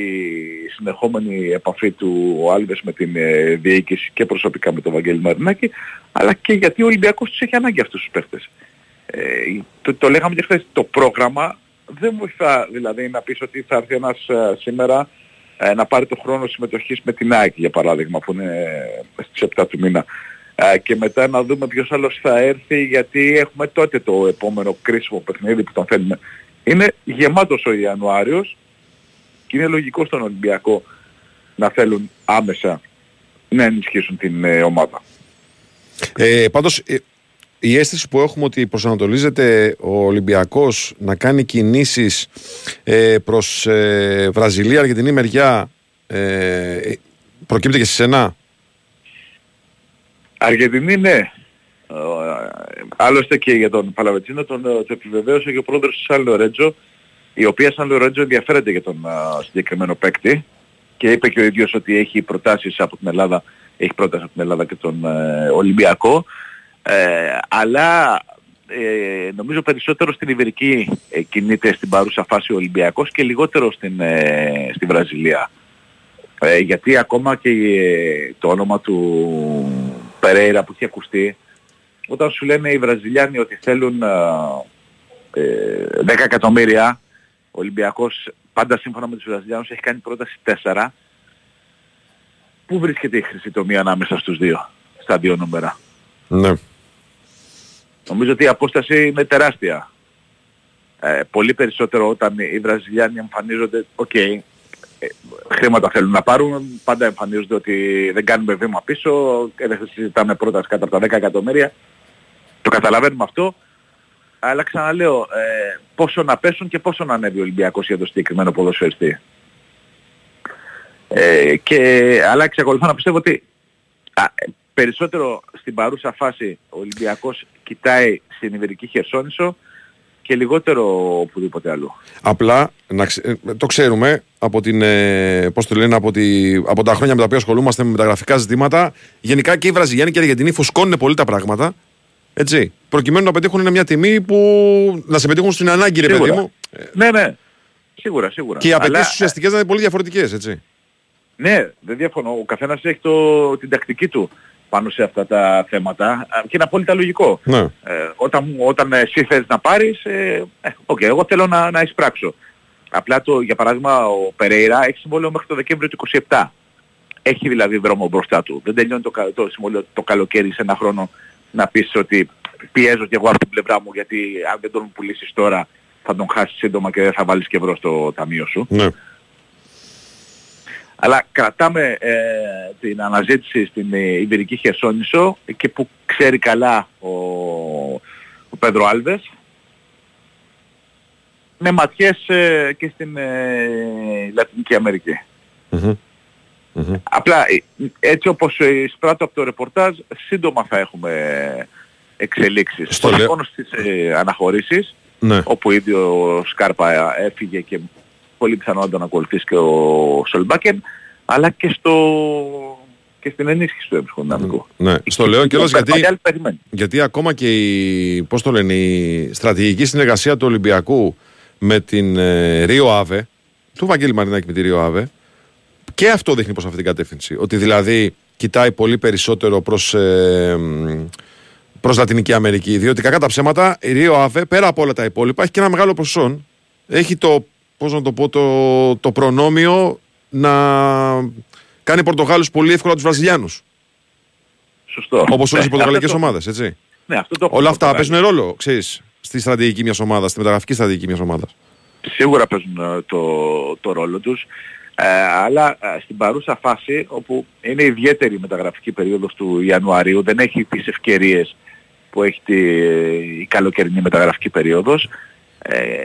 συνεχόμενη επαφή του ο Άλβες με την ε, διοίκηση και προσωπικά με τον Βαγγέλη Μαρινάκη, αλλά και γιατί ο Ολυμπιακός τους έχει ανάγκη αυτούς τους παίχτες. Ε, το, το λέγαμε και χθες, το πρόγραμμα δεν βοηθά δηλαδή να πεις ότι θα έρθει ένας ε, σήμερα ε, να πάρει το χρόνο συμμετοχής με την ΑΕΚ για παράδειγμα που είναι στις 7 του μήνα ε, και μετά να δούμε ποιος άλλος θα έρθει γιατί έχουμε τότε το επόμενο κρίσιμο παιχνίδι που τον θέλουμε. Είναι γεμάτος ο Ιανουάριος και είναι λογικό στον Ολυμπιακό να θέλουν άμεσα να ενισχύσουν την ε, ομάδα. Ε, πάντως ε, η αίσθηση που έχουμε ότι προσανατολίζεται ο Ολυμπιακός να κάνει κινήσεις ε, προς ε, Βραζιλία, Αργεντινή μεριά ε, προκύπτει και σε σένα; Αργεντινή ναι. Ε, άλλωστε και για τον Παλαβετσίνο τον, ε, το επιβεβαίωσε και ο πρόεδρος της Σαν Λορέτζο η οποία Σαν Λορέτζο ενδιαφέρεται για τον α, συγκεκριμένο παίκτη και είπε και ο ίδιος ότι έχει προτάσεις από την Ελλάδα, έχει πρόταση από την Ελλάδα και τον ε, Ολυμπιακό. Ε, αλλά ε, νομίζω περισσότερο στην Ιβερική ε, κινείται στην παρούσα φάση ο Ολυμπιακός και λιγότερο στην, ε, στη Βραζιλία. Ε, γιατί ακόμα και ε, το όνομα του Περέιρα που έχει ακουστεί, όταν σου λένε οι Βραζιλιάνοι ότι θέλουν ε, 10 εκατομμύρια, ο Ολυμπιακός πάντα σύμφωνα με τους Βραζιλιάνους έχει κάνει πρόταση 4. Πού βρίσκεται η χρυσή τομή ανάμεσα στους δύο, στα δύο νούμερα; Ναι. Νομίζω ότι η απόσταση είναι τεράστια. Ε, πολύ περισσότερο όταν οι Βραζιλιάνοι εμφανίζονται, OK, okay, ε, χρήματα θέλουν να πάρουν, πάντα εμφανίζονται ότι δεν κάνουμε βήμα πίσω και δεν συζητάμε πρόταση κάτω από τα 10 εκατομμύρια. Το καταλαβαίνουμε αυτό, αλλά ξαναλέω, ε, πόσο να πέσουν και πόσο να ανέβει ο Ολυμπιακός για το συγκεκριμένο ποδοσφαιριστή. Ε, και, αλλά εξακολουθώ να πιστεύω ότι α, περισσότερο στην παρούσα φάση ο Ολυμπιακός κοιτάει στην Ιβερική Χερσόνησο και λιγότερο οπουδήποτε αλλού. Απλά να ξε... Ε, το ξέρουμε από, την, ε, πώς το λένε, από, τη... από τα χρόνια με τα οποία ασχολούμαστε με μεταγραφικά ζητήματα. Γενικά και οι Βραζιλιάνοι και οι Αργεντινοί φουσκώνουν πολύ τα πράγματα. Έτσι, προκειμένου να πετύχουν μια τιμή που να σε πετύχουν στην ανάγκη, ρε παιδί μου. Ναι, ναι. Σίγουρα, σίγουρα. Και οι απαιτήσεις Αλλά... ουσιαστικές να είναι πολύ διαφορετικές, έτσι. Ναι, δεν διαφωνώ. Ο καθένας έχει το, την τακτική του πάνω σε αυτά τα θέματα και είναι απόλυτα λογικό. Ναι. Ε, όταν, όταν εσύ θες να πάρεις, ε, okay, εγώ θέλω να, να εισπράξω. Απλά το, για παράδειγμα ο Περέιρα έχει συμβόλαιο μέχρι το Δεκέμβριο του 27. Έχει δηλαδή δρόμο μπροστά του. Δεν τελειώνει το, το συμβόλαιο το καλοκαίρι σε ένα χρόνο να πεις ότι πιέζω και εγώ από την πλευρά μου γιατί αν δεν τον πουλήσεις τώρα θα τον χάσεις σύντομα και δεν θα βάλεις και ευρώ στο ταμείο σου. Ναι. Αλλά κρατάμε ε, την αναζήτηση στην ε, Ιβηρική Χερσόνησο και που ξέρει καλά ο, ο Πέντρο Άλβες με ματιές ε, και στην ε, Λατινική Απλά ε, έτσι όπως εισπράττω από το ρεπορτάζ σύντομα θα έχουμε εξελίξεις. Στο Όχι μόνο στις αναχωρήσεις ναι. όπου ήδη ο Σκάρπα έφυγε και πολύ πιθανό να τον ακολουθήσει και ο Σολμπάκεν, αλλά και, στο... και στην ενίσχυση του έμψυχου δυναμικού. Ναι, στο λέω και γιατί, γιατί ακόμα και η, πώς το λένε, η στρατηγική συνεργασία του Ολυμπιακού με την ε, Ρίο Άβε, του Βαγγέλη Μαρινάκη με τη Ρίο Άβε, και αυτό δείχνει προς αυτήν την κατεύθυνση. Ότι δηλαδή κοιτάει πολύ περισσότερο προς, ε, προς Λατινική Αμερική. Διότι κακά τα ψέματα, η Ρίο Άβε, πέρα από όλα τα υπόλοιπα, έχει και ένα μεγάλο ποσό. Έχει το πώς να το πω, το, το προνόμιο να κάνει Πορτογάλους πολύ εύκολα τους Βραζιλιάνους. Σωστό. Όπως όλες οι πορτογαλικές ομάδες, έτσι. Ναι, αυτό το Όλα αυτά παίζουν ρόλο, ξέρεις, στη στρατηγική μιας ομάδας, στη μεταγραφική στρατηγική μιας ομάδας. Σίγουρα παίζουν ε, το, το ρόλο τους. Ε, αλλά ε, στην παρούσα φάση όπου είναι ιδιαίτερη η μεταγραφική περίοδος του Ιανουαρίου, δεν έχει τις ευκαιρίες που έχει τη, η καλοκαιρινή μεταγραφική περίοδος, ε,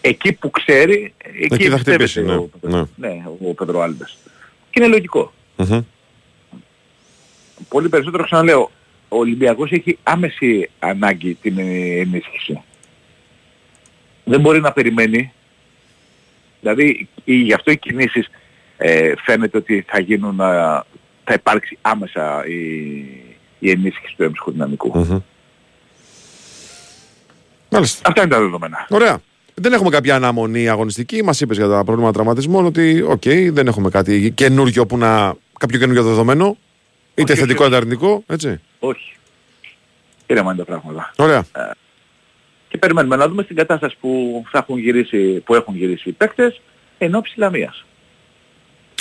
εκεί που ξέρει, εκεί, εκεί θα χτυπήσει, ναι. Ο, ναι. ναι, ο Πεδρο Άλμπες. Και είναι λογικό. Mm-hmm. Πολύ περισσότερο ξαναλέω, ο Ολυμπιακός έχει άμεση ανάγκη την ενίσχυση. δεν μπορεί να περιμένει. Δηλαδή η- γι' αυτό οι κινήσεις ε, φαίνεται ότι θα γίνουν, α, θα υπάρξει άμεσα η, η ενίσχυση του έμψυχου δυναμικού. Μμμ. Μάλιστα. Αυτά είναι τα δεδομένα. Ωραία. Δεν έχουμε κάποια αναμονή αγωνιστική. Μας είπες για τα προβλήματα τραυματισμών ότι, οκ, δεν έχουμε κάτι καινούργιο που να. κάποιο καινούργιο δεδομένο. Είτε Όχι, θετικό όχι. είτε αρνητικό. Έτσι. Όχι. Ήρεμα είναι τα πράγματα. Ωραία. Και περιμένουμε να δούμε στην κατάσταση που, θα έχουν, γυρίσει, που έχουν γυρίσει οι παίκτες εν όψει Λαμίας.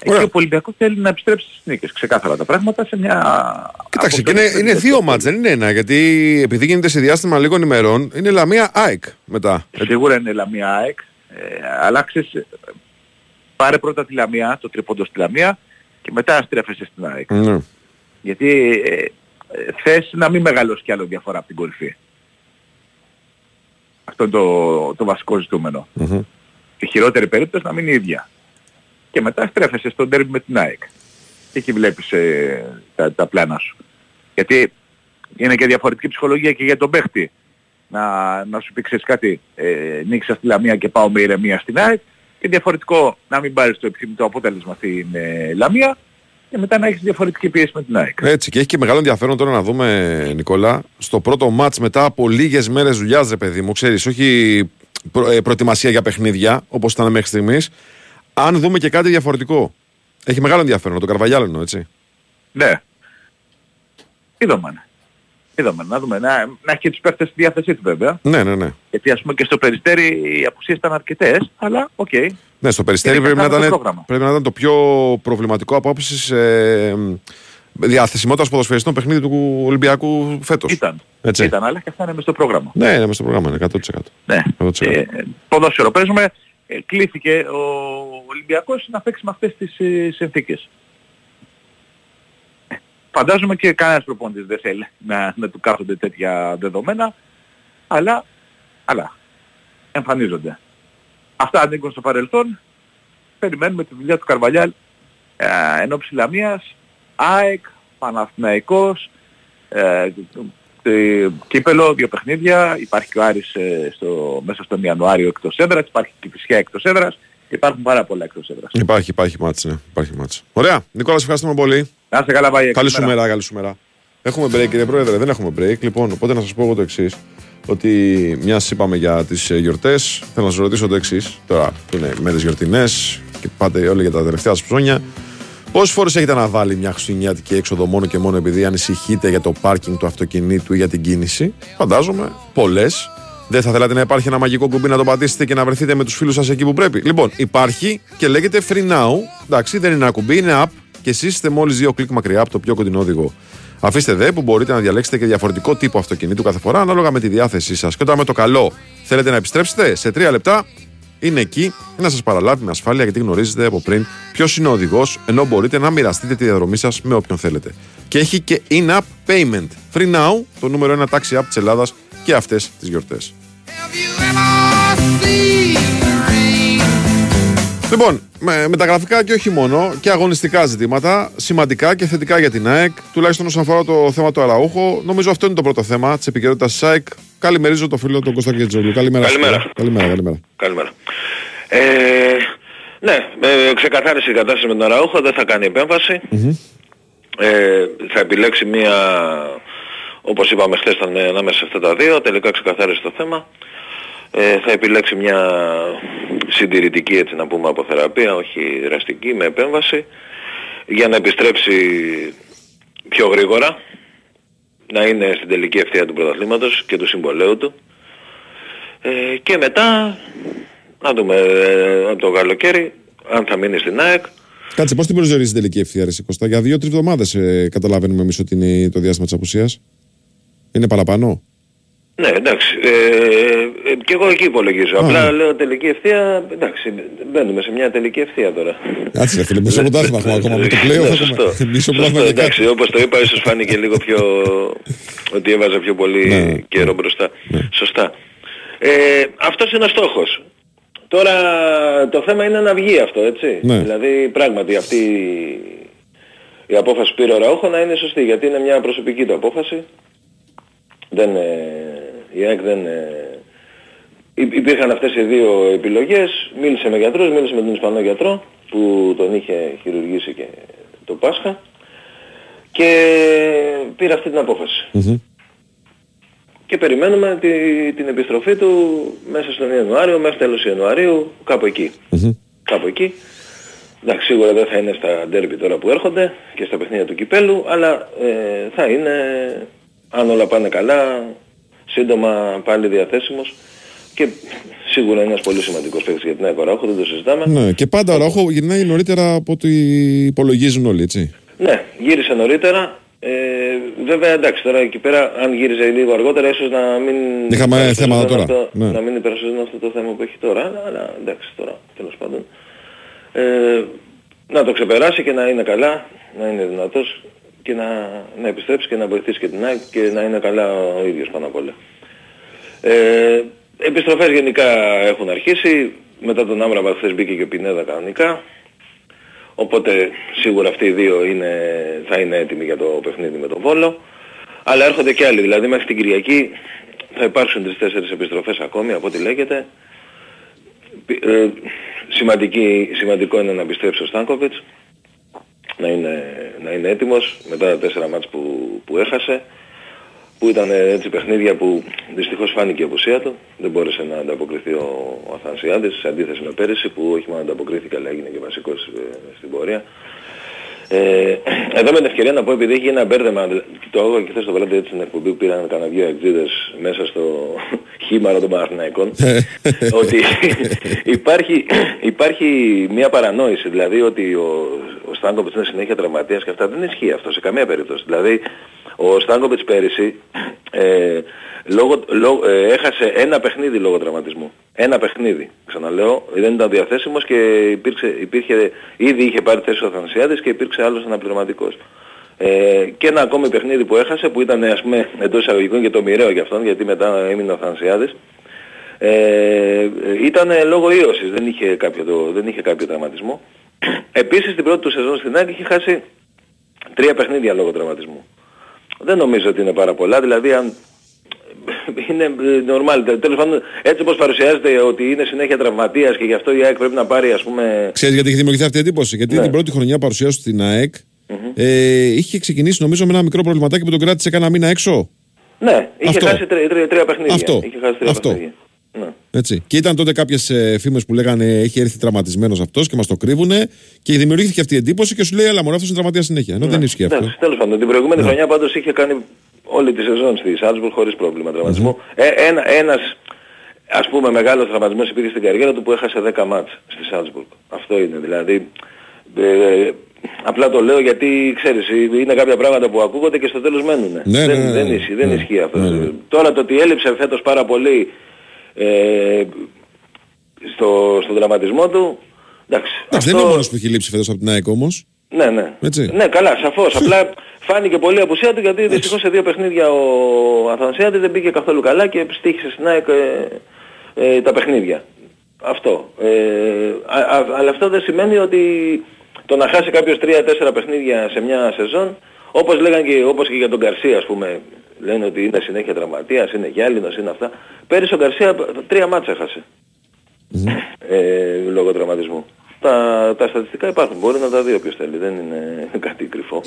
Εκεί ο Ολυμπιακός θέλει να επιστρέψει στις νίκες. Ξεκάθαρα τα πράγματα σε μια... Κοιτάξτε, και είναι, αποστολή είναι που δύο μάτς, δεν είναι ένα. Γιατί επειδή γίνεται σε διάστημα λίγων ημερών, είναι Λαμία ΑΕΚ μετά. Σίγουρα είναι Λαμία ΑΕΚ, ε, αλλά ξέρεις, ε, πάρε πρώτα τη Λαμία, το τρίποντο στη Λαμία και μετά στρέφεσαι στην ΑΕΚ. Ναι. Γιατί ε, ε, θες να μην μεγαλώσει κι άλλο διαφορά από την κορυφή. Αυτό είναι το, το βασικό ζητούμενο. Μμμ. Η χειρότερη περίπτωση να μην είναι η ίδια. Και μετά στρέφεσαι στον τέρμι με την ΑΕΚ. Και εκεί βλέπεις ε, τα, τα πλάνα σου. Γιατί είναι και διαφορετική ψυχολογία και για τον παίχτη. Να, να σου πει ξέρεις κάτι, ε, νίκησα στη Λαμία και πάω με ηρεμία στην ΑΕΚ. Και διαφορετικό να μην πάρεις το επιθυμητό αποτέλεσμα στην ε, Λαμία και μετά να έχεις διαφορετική πίεση με την ΑΕΚ. Έτσι, και έχει και μεγάλο ενδιαφέρον τώρα να δούμε, Νικόλα, στο πρώτο μάτς μετά από λίγες μέρες δουλειάς, ρε παιδί μου, ξέρεις, όχι προ, ε, προετοιμασία για παιχνίδια, όπως ήταν μέχρι στιγμής, αν δούμε και κάτι διαφορετικό. Έχει μεγάλο ενδιαφέρον, το Καρβαγιάλ εννοώ, έτσι. Ναι. Είδαμε. Είδαμε. Να δούμε. Να, να έχει και τους παίχτες στη διάθεσή του βέβαια. Ναι, ναι, ναι. Γιατί ας πούμε και στο Περιστέρι οι απουσίες ήταν αρκετές, αλλά οκ. Ναι, στο Περιστέρι Είναι πρέπει να, καθαρό το ήταν, πρόγραμμα. πρέπει να ήταν το πιο προβληματικό από άποψης ε, διαθεσιμότητας ποδοσφαιριστών παιχνίδι του Ολυμπιακού φέτος. Ήταν. Έτσι. Ήταν, αλλά και αυτά είναι μες στο πρόγραμμα. Ναι, είναι μέσα στο πρόγραμμα, είναι 100%. Ναι. 100%. Ε, ποδόσφαιρο παίζουμε. Ε, κλήθηκε ο Ολυμπιακός να παίξει με αυτές τις ε, συνθήκες. Ε, Φαντάζομαι και κανένας προπονητής δεν θέλει να, να του κάθονται τέτοια δεδομένα, αλλά, αλλά εμφανίζονται. Αυτά ανήκουν στο παρελθόν. Περιμένουμε τη δουλειά του Καρβαλιάλ ε, εν ώψη Λαμίας, ΑΕΚ, Παναθηναϊκός, ε, ε, κύπελο, δύο παιχνίδια, υπάρχει και ο Άρης ε, στο, μέσα στον Ιανουάριο εκτός έδρας, υπάρχει και η Φυσιά εκτός έδρας, υπάρχουν πάρα πολλά εκτός έδρας. Υπάρχει, υπάρχει μάτς, ναι. Υπάρχει μάτς. Ωραία. Νικόλας, σε ευχαριστούμε πολύ. Να είστε καλά, πάει. Καλή σου μέρα, καλή σου μέρα. Έχουμε break, κύριε Πρόεδρε, δεν έχουμε break. Λοιπόν, οπότε να σας πω εγώ το εξής. Ότι μιας είπαμε για τις γιορτές, θέλω να σας ρωτήσω το εξής. Τώρα που είναι μέρε γιορτινές και πάτε όλοι για τα τελευταία σας ψώνια. Πόσες φορές έχετε αναβάλει μια χριστουγεννιάτικη έξοδο μόνο και μόνο επειδή ανησυχείτε για το πάρκινγκ του αυτοκινήτου ή για την κίνηση; Φαντάζομαι, πολλές. Δεν θα θέλατε να υπάρχει ένα μαγικό κουμπί να το πατήσετε και να βρεθείτε με τους φίλους σας εκεί που πρέπει. Λοιπόν, υπάρχει και λέγεται Free Now. Εντάξει, δεν είναι ένα κουμπί, είναι app και εσείς είστε μόλις δύο κλικ μακριά από το πιο κοντινό οδηγό. Αφήστε δε που μπορείτε να διαλέξετε και διαφορετικό τύπο αυτοκινήτου κάθε φορά ανάλογα με τη διάθεσή σας. Και όταν με το καλό θέλετε να επιστρέψετε, σε τρία λεπτά είναι εκεί να σας παραλάβει με ασφάλεια γιατί γνωρίζετε από πριν ποιος είναι ο οδηγός, ενώ μπορείτε να μοιραστείτε τη διαδρομή σας με όποιον θέλετε. Και έχει και in-app payment. Free now, το νούμερο ένα taxi app της Ελλάδας και αυτές τις γιορτές. Λοιπόν, με, μεταγραφικά και όχι μόνο και αγωνιστικά ζητήματα, σημαντικά και θετικά για την ΑΕΚ, τουλάχιστον όσον αφορά το θέμα του Αραούχο. Νομίζω αυτό είναι το πρώτο θέμα της επικαιρότητας της ΑΕΚ. Καλημερίζω τον φίλο τον Κώστα Κετζόγλου. Καλημέρα. Καλημέρα. σας. Καλημέρα, καλημέρα. Καλημέρα. Ε, ναι, ε, ξεκαθάρισε η κατάσταση με τον Αραούχο, δεν θα κάνει επέμβαση. Ε, θα επιλέξει μία, όπως είπαμε χθες ήταν ε, ανάμεσα σε αυτά τα δύο, τελικά ξεκαθάρισε το θέμα. Ε, θα επιλέξει μια συντηρητική έτσι να πούμε αποθεραπεία, όχι δραστική, με επέμβαση, για να επιστρέψει πιο γρήγορα, να είναι στην τελική ευθεία του πρωταθλήματος και του συμβολέου του. Ε, και μετά, να δούμε ε, από το καλοκαίρι, αν θα μείνει στην ΑΕΚ, Κάτσε, πώς την προσδιορίζεις την τελική ευθεία, Ρεσί Κώστα. Για δύο-τρεις εβδομάδες ε, καταλαβαίνουμε εμείς ότι είναι το διάστημα της απουσίας. Είναι παραπάνω; Ναι, εντάξει. Ε, ε, και εγώ εκεί υπολογίζω. Απλά λέω τελική ευθεία, εντάξει, μπαίνουμε σε μια τελική ευθεία τώρα. Κάτσε, ρε φίλε, μισό πρωτάθλημα έχουμε ακόμα. Με το πλέον Ναι, θα σωστό. έχουμε. [laughs] Μισό Σωστό, πρωτάθλημα και εντάξει, κάτι. όπως το είπα, ίσως φάνηκε λίγο πιο... [laughs] ότι έβαζα πιο πολύ Ναι, καιρό μπροστά. Σωστά. Ε, αυτός είναι ο στόχος. Τώρα το θέμα είναι να βγει αυτό, έτσι. Ναι. Δηλαδή πράγματι αυτή η απόφαση που πήρε ο Ραούχο να είναι σωστή, γιατί είναι μια προσωπική του απόφαση. Δεν, ε, η ΑΕΚ δεν, ε, υ- υπήρχαν αυτές οι δύο επιλογές, μίλησε με γιατρούς, μίλησε με τον Ισπανό γιατρό που τον είχε χειρουργήσει και το Πάσχα και πήρε αυτή την απόφαση. Και περιμένουμε τη, την επιστροφή του μέσα στον Ιανουάριο, μέχρι τέλος Ιανουαρίου, κάπου εκεί. Κάπου εκεί. Εντάξει, σίγουρα δεν θα είναι στα ντέρμπι τώρα που έρχονται και στα παιχνίδια του Κυπέλου, αλλά ε, θα είναι, αν όλα πάνε καλά, σύντομα πάλι διαθέσιμος και σίγουρα είναι ένας πολύ σημαντικός παίκτης για την ΑΕΚ Οράχο, δεν το συζητάμε. Ναι, και πάντα ο Ραούχο γυρνάει νωρίτερα από ό,τι υπολογίζουν όλοι, έτσι. Ναι, γύρισε νωρίτερα. Ε, βέβαια εντάξει τώρα εκεί πέρα αν γύριζε λίγο αργότερα ίσως να μην Είχαμε υπερασπίζονταν θέματα τώρα, αυτό- ναι. Να μην υπερασπίζονταν αυτό το θέμα που έχει τώρα αλλά, αλλά εντάξει τώρα τέλος πάντων ε, να το ξεπεράσει και να είναι καλά να είναι δυνατός και να, να επιστρέψει και να βοηθήσει και την ΑΕΚ και να είναι καλά ο ίδιος πάνω απ' όλα. Ε, επιστροφές γενικά έχουν αρχίσει. Μετά τον Άμραμπα χθες μπήκε και ο Πινέδα κανονικά. Οπότε σίγουρα αυτοί οι δύο είναι, θα είναι έτοιμοι για το παιχνίδι με τον Βόλο. Αλλά έρχονται και άλλοι. Δηλαδή μέχρι την Κυριακή θα υπάρξουν τρεις-τέσσερις επιστροφές ακόμη από ό,τι λέγεται. Πι- Ε, σημαντική, σημαντικό είναι να επιστρέψει ο Στάνκοβιτς να είναι, να είναι έτοιμος μετά τα τέσσερα μάτς που, που έχασε που ήταν ε, έτσι παιχνίδια που δυστυχώς φάνηκε η απουσία του. Δεν μπόρεσε να ανταποκριθεί ο, ο Αθανσιάδης σε αντίθεση με πέρυσι που όχι μόνο ανταποκρίθηκε αλλά έγινε και βασικός ε, στην πορεία ε, εδώ με την ευκαιρία να πω επειδή έχει ένα μπέρδεμα, το έχω και χθες το βράδυ έτσι στην εκπομπή που πήραν κανένα δύο εξίδες μέσα στο [laughs] χήμαρο των Παναθηναϊκών [laughs] ότι [laughs] υπάρχει, υπάρχει μια παρανόηση δηλαδή ότι ο, ο Στάνκοβιτς είναι συνέχεια τραυματίας και αυτά δεν ισχύει αυτό σε καμία περίπτωση. Δηλαδή ο Στάνκοβιτς πέρυσι ε, λόγω, λόγω, ε, έχασε ένα παιχνίδι λόγω τραυματισμού. Ένα παιχνίδι, ξαναλέω, δεν ήταν διαθέσιμος και υπήρξε, υπήρχε, ήδη είχε πάρει θέση ο Αθανασιάδης και υπήρξε άλλος αναπληρωματικός. Ε, και ένα ακόμη παιχνίδι που έχασε που ήταν ας πούμε εντός εισαγωγικών και το μοιραίο για αυτόν γιατί μετά έμεινε ο Αθανασιάδης ε, ήταν λόγω ίωσης, δεν είχε κάποιο, το, δεν είχε κάποιο τραυματισμό. Επίσης την πρώτη του σεζόν στην ΑΕΚ είχε χάσει τρία παιχνίδια λόγω τραυματισμού. Δεν νομίζω ότι είναι πάρα πολλά, δηλαδή αν [laughs] είναι normal. Τέλος πάντων, έτσι όπως παρουσιάζεται ότι είναι συνέχεια τραυματίας και γι' αυτό η ΑΕΚ πρέπει να πάρει ας πούμε... Ξέρεις γιατί έχει δημιουργηθεί αυτή η εντύπωση; Γιατί Ναι. την πρώτη χρονιά παρουσία του στην ΑΕΚ ε, είχε ξεκινήσει νομίζω με ένα μικρό προβληματάκι που τον κράτησε κάνα μήνα έξω; Ναι, είχε Αυτό. χάσει τρία, τρία, τρία παιχνίδια. Αυτό. Είχε χάσει τρία Αυτό. παιχνίδια. Ναι. Έτσι. Και ήταν τότε κάποιες φήμες που λέγανε έχει έρθει τραυματισμένος αυτός και μας το κρύβουνε και δημιουργήθηκε αυτή η εντύπωση και σου λέει Ελά, μωρέ, αυτός είναι τραυματίας συνέχεια. Ενώ δεν ισχύει αυτό. Ναι. Εντάξει, τέλος πάντων, την προηγούμενη Ναι. χρονιά πάντως είχε κάνει όλη τη σεζόν στη Σάλτσμπουργκ χωρίς πρόβλημα τραυματισμού. Ε, ένα, ένας ας πούμε μεγάλος τραυματισμός υπήρχε στην καριέρα του που έχασε 10 μάτς στη Σάλτσμπουργκ. Αυτό είναι δηλαδή. Ε, απλά το λέω γιατί ξέρεις είναι κάποια πράγματα που ακούγονται και στο τέλος μένουν. Ναι, δεν, ναι, ναι, δεν, ναι. ισχύει, δεν Ναι. ισχύει αυτό. Ναι, ναι. Τώρα το ότι έλειψε φέτος πάρα πολύ ε, στο, στον τραυματισμό του εντάξει. Εντάξει, δεν είναι ο μόνος που έχει λείψει φέτος από την ΑΕΚ όμως. Ναι, ναι. Έτσι. Ναι, καλά, σαφώς. Απλά φάνηκε πολύ η απουσία του γιατί δυστυχώς σε δύο παιχνίδια ο Αθανασιάδης δεν πήγε καθόλου καλά και στήχησε στην ΑΕΚ ε, ε, τα παιχνίδια. Αυτό. Ε, α, α- αλλά αυτό δεν σημαίνει ότι το να χάσει κάποιος 3-4 παιχνίδια σε μια σεζόν, όπως λέγαν και, όπως και για τον Γκαρσία ας πούμε, λένε ότι είναι συνέχεια τραυματίας, είναι γυάλινος, είναι αυτά. Πέρυσι ο Γκαρσία τρία μάτσα έχασε ε, λόγω τραυματισμού. Τα, τα στατιστικά υπάρχουν, μπορεί να τα δει όποιος θέλει, δεν είναι [laughs] κάτι κρυφό.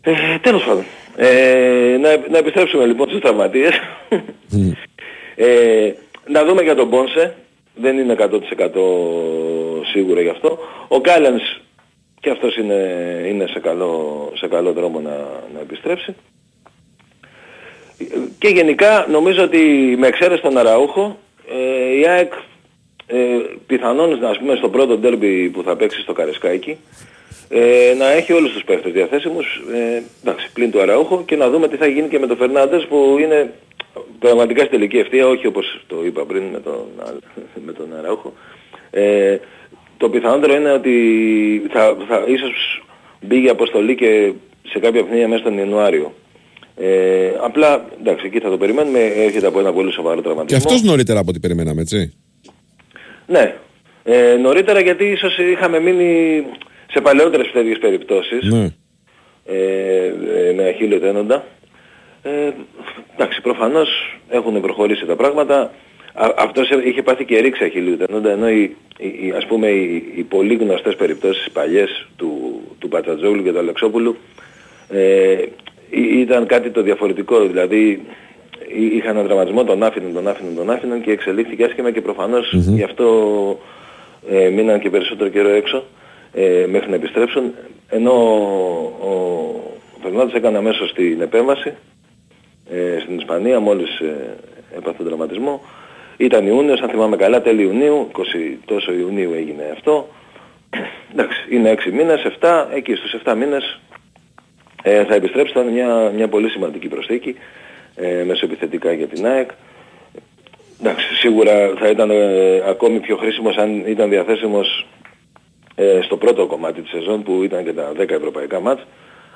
Ε, τέλος πάντων, ε, να, να επιστρέψουμε λοιπόν στους τραυματίες. [laughs] ε, να δούμε για τον Πόνσε, δεν είναι 100% σίγουρο γι' αυτό. Ο Κάλενς και αυτός είναι, είναι σε, καλό, σε καλό δρόμο να, να επιστρέψει. Και γενικά νομίζω ότι με εξαίρεση τον Αραούχο ε, η ΑΕΚ ε, πιθανόν ας πούμε στο πρώτο ντέρμπι που θα παίξει στο Καρεσκάκι ε, να έχει όλους τους παίχτες διαθέσιμους ε, εντάξει, πλην του Αραούχο και να δούμε τι θα γίνει και με τον Φερνάντες που είναι πραγματικά στη τελική ευθεία όχι όπως το είπα πριν με τον, άλλο- με τον Αραούχο. Ε, το πιθανότερο είναι ότι θα, θα ίσως μπει για αποστολή και σε κάποια παιχνίδια μέσα τον Ιανουάριο ε, απλά εντάξει εκεί θα το περιμένουμε έρχεται από ένα πολύ σοβαρό Και τραυματισμό αυτός νωρίτερα από ό,τι περιμέναμε, έτσι. ναι. Ε, νωρίτερα γιατί ίσως είχαμε μείνει σε παλαιότερες τέτοιες περιπτώσεις Ναι. ε, ε, με αχίλιο τένοντα. Ε, εντάξει, προφανώς έχουν προχωρήσει τα πράγματα. Α, αυτός είχε πάθει και ρήξα χιλίου ενώ, ενώ οι, οι, οι, ας πούμε οι, οι πολύ γνωστές περιπτώσεις παλιές του, του Πατσατζόγλου και του Αλεξόπουλου ε, ή- ήταν κάτι το διαφορετικό, δηλαδή εί- είχαν έναν τραυματισμό, τον άφηναν, τον άφηναν, τον άφηναν και εξελίχθηκε άσχημα και προφανώς γι' αυτό ε, μείναν και περισσότερο καιρό έξω ε, μέχρι να επιστρέψουν ενώ ο, ο Φερνάντος έκανε αμέσως την επέμβαση ε, στην Ισπανία μόλις ε, έπαθε τον τραυματισμό. Ήταν Ιούνιος, αν θυμάμαι καλά, τέλη Ιουνίου, 20 τόσο Ιουνίου έγινε αυτό. Εντάξει, είναι 6 μήνες, 7, εκεί στους 7 μήνες ε, θα επιστρέψει, θα είναι μια, μια πολύ σημαντική προσθήκη ε, μεσοεπιθετικά για την ΑΕΚ. Εντάξει, σίγουρα θα ήταν ε, ακόμη πιο χρήσιμος αν ήταν διαθέσιμος ε, στο πρώτο κομμάτι της σεζόν που ήταν και τα 10 ευρωπαϊκά μάτς.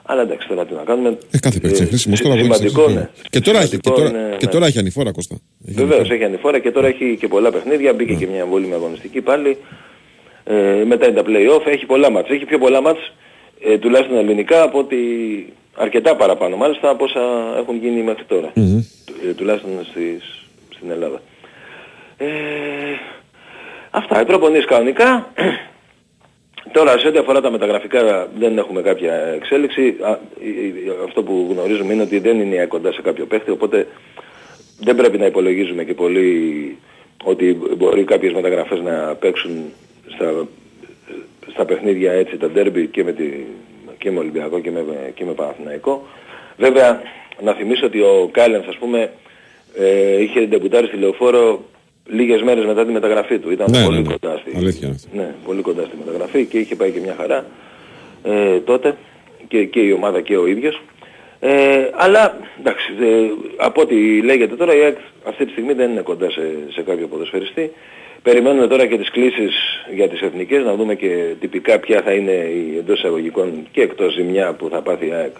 Αλλά εντάξει, τώρα τι να κάνουμε. Ε, κάθε παίκτη είναι χρήσιμος. σι- Τώρα βοήθησε, σημαντικό, ναι. ναι. Και τώρα, έχει, και, Σημαντικό τώρα, είναι, και ναι. τώρα έχει ανηφόρα Κώστα. Έχει Βεβαίως ανηφόρα. έχει ανηφόρα και τώρα έχει και πολλά παιχνίδια, μπήκε και μια εμβόλυμη αγωνιστική πάλι. Ε, μετά είναι τα play-off, έχει πολλά μάτς. Έχει πιο πολλά μάτς, ε, τουλάχιστον ελληνικά, από ότι αρκετά παραπάνω μάλιστα από όσα έχουν γίνει μέχρι τώρα. Μμμ. Ε, τουλάχιστον στις, στην Ελλάδα. Ε, αυτά, οι προπονείς κανονικά. [clears throat] Τώρα σε ό,τι αφορά τα μεταγραφικά δεν έχουμε κάποια εξέλιξη. Α, η- η- Αυτό που γνωρίζουμε είναι ότι δεν είναι η ΑΕΚ κοντά σε κάποιο παίχτη, οπότε δεν πρέπει να υπολογίζουμε και πολύ ότι μπορεί κάποιες μεταγραφές να παίξουν στα, στα παιχνίδια έτσι τα ντέρμπι και με, τη, και με Ολυμπιακό και με, και με Παναθηναϊκό. Βέβαια να θυμίσω ότι ο Κάλενς ας πούμε ε, είχε ντεμπουτάρει στη Λεωφόρο λίγες μέρες μετά τη μεταγραφή του. Ήταν Ναι, πολύ ναι, ναι. κοντά στη, Αλήθεια είναι αυτό. ναι, πολύ κοντά στη μεταγραφή και είχε πάει και μια χαρά ε, τότε και, και η ομάδα και ο ίδιος. Ε, αλλά εντάξει, ε, από ό,τι λέγεται τώρα η ΑΕΚ αυτή τη στιγμή δεν είναι κοντά σε, σε κάποιο ποδοσφαιριστή. Περιμένουμε τώρα και τις κλήσεις για τις εθνικές, να δούμε και τυπικά ποια θα είναι η εντός εισαγωγικών και εκτός ζημιά που θα πάθει η ΑΕΚ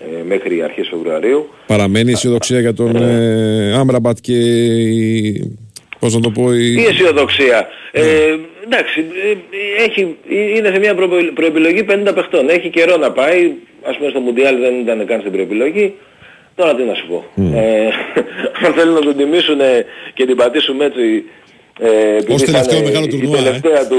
ε, μέχρι αρχές Φεβρουαρίου. Παραμένει η αισιοδοξία για τον ε, Άμραμπατ και η, πώς να το πω, η... Η αισιοδοξία; Ε, εντάξει, ε, έχει, είναι σε μια προ- προεπιλογή 50 παιχτών. Έχει καιρό να πάει. Ας πούμε στο Μουντιάλ δεν ήταν καν στην προεπιλογή. Τώρα τι να σου πω. Ε, [laughs] αν θέλουν να τον τιμήσουν ε, και την πατήσουν έτσι ε, επειδή Ως θα τελευταίο είναι μεγάλο η τουρνουά, ε. τελευταία του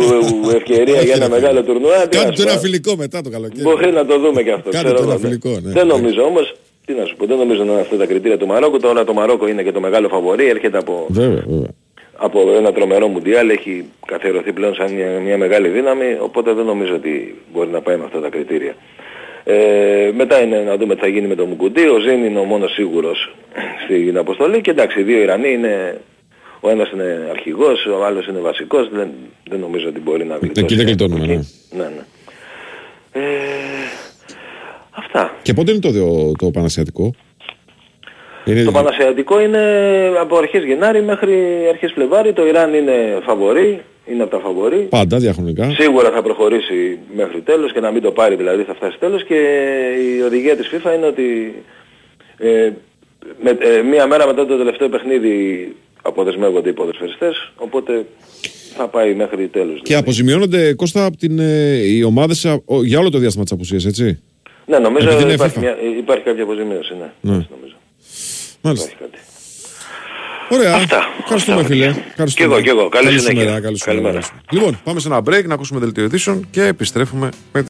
ευκαιρία για ένα [laughs] μεγάλο τουρνουά. τι να Κάντε σου το ένα πω. φιλικό μετά το καλοκαίρι. Μπορεί να το δούμε και αυτό. Κάντε ξέρω το ένα εγώ, ναι. φιλικό, ναι. Δεν νομίζω όμως, τι να σου πω, δεν νομίζω να είναι αυτά τα κριτήρια του Μαρόκου. Τώρα το Μαρόκο είναι και το μεγάλο φαβορή, έρχεται από Βέβαια, βέβαια. από ένα τρομερό μουντιάλ, έχει καθιερωθεί πλέον σαν μια, μια μεγάλη δύναμη, οπότε δεν νομίζω ότι μπορεί να πάει με αυτά τα κριτήρια. Ε, μετά είναι να δούμε τι θα γίνει με τον Μουκουντή, ο Ζήν είναι ο μόνος σίγουρος στην αποστολή και εντάξει, οι δύο Ιρανοί είναι, ο ένας είναι αρχηγός, ο άλλος είναι βασικός, δεν, δεν νομίζω ότι μπορεί να γλιτώσει. Εκεί δεν γλιτώνουμε, ναι. Ναι, ναι. Ε, αυτά. Και πότε είναι το, το, το Πανασιατικό; Είναι... Το Πανασιατικό είναι από αρχές Γενάρη μέχρι αρχές Φλεβάρι. Το Ιράν είναι φαβορή, είναι από τα φαβορή. Πάντα διαχρονικά. Σίγουρα θα προχωρήσει μέχρι τέλος και να μην το πάρει δηλαδή θα φτάσει τέλος και η οδηγία της FIFA είναι ότι ε, με, ε, μία μέρα μετά το τελευταίο παιχνίδι αποδεσμεύονται οι ποδοσφαιριστές οπότε θα πάει μέχρι τέλος. Και αποζημιώνονται Κώστα από την, ε, οι ομάδες α, ο- για όλο το διάστημα της απουσίας, έτσι; Ναι, νομίζω Επειδή είναι υπάρχει, FIFA. μια, υπάρχει κάποια αποζημίωση, ναι. Ναι. νομίζω. Μάλιστα. Υπάρχει κάτι. Ωραία. Αυτά. Ευχαριστούμε, Αυτά, φίλε. παιδιά. Ευχαριστούμε. Κι εγώ, κι εγώ. Καλή Καλή σου συνέχεια. μέρα, καλή σου Καλημέρα. μέρα. Λοιπόν, πάμε σε ένα break να ακούσουμε δελτίο ειδήσεων και επιστρέφουμε με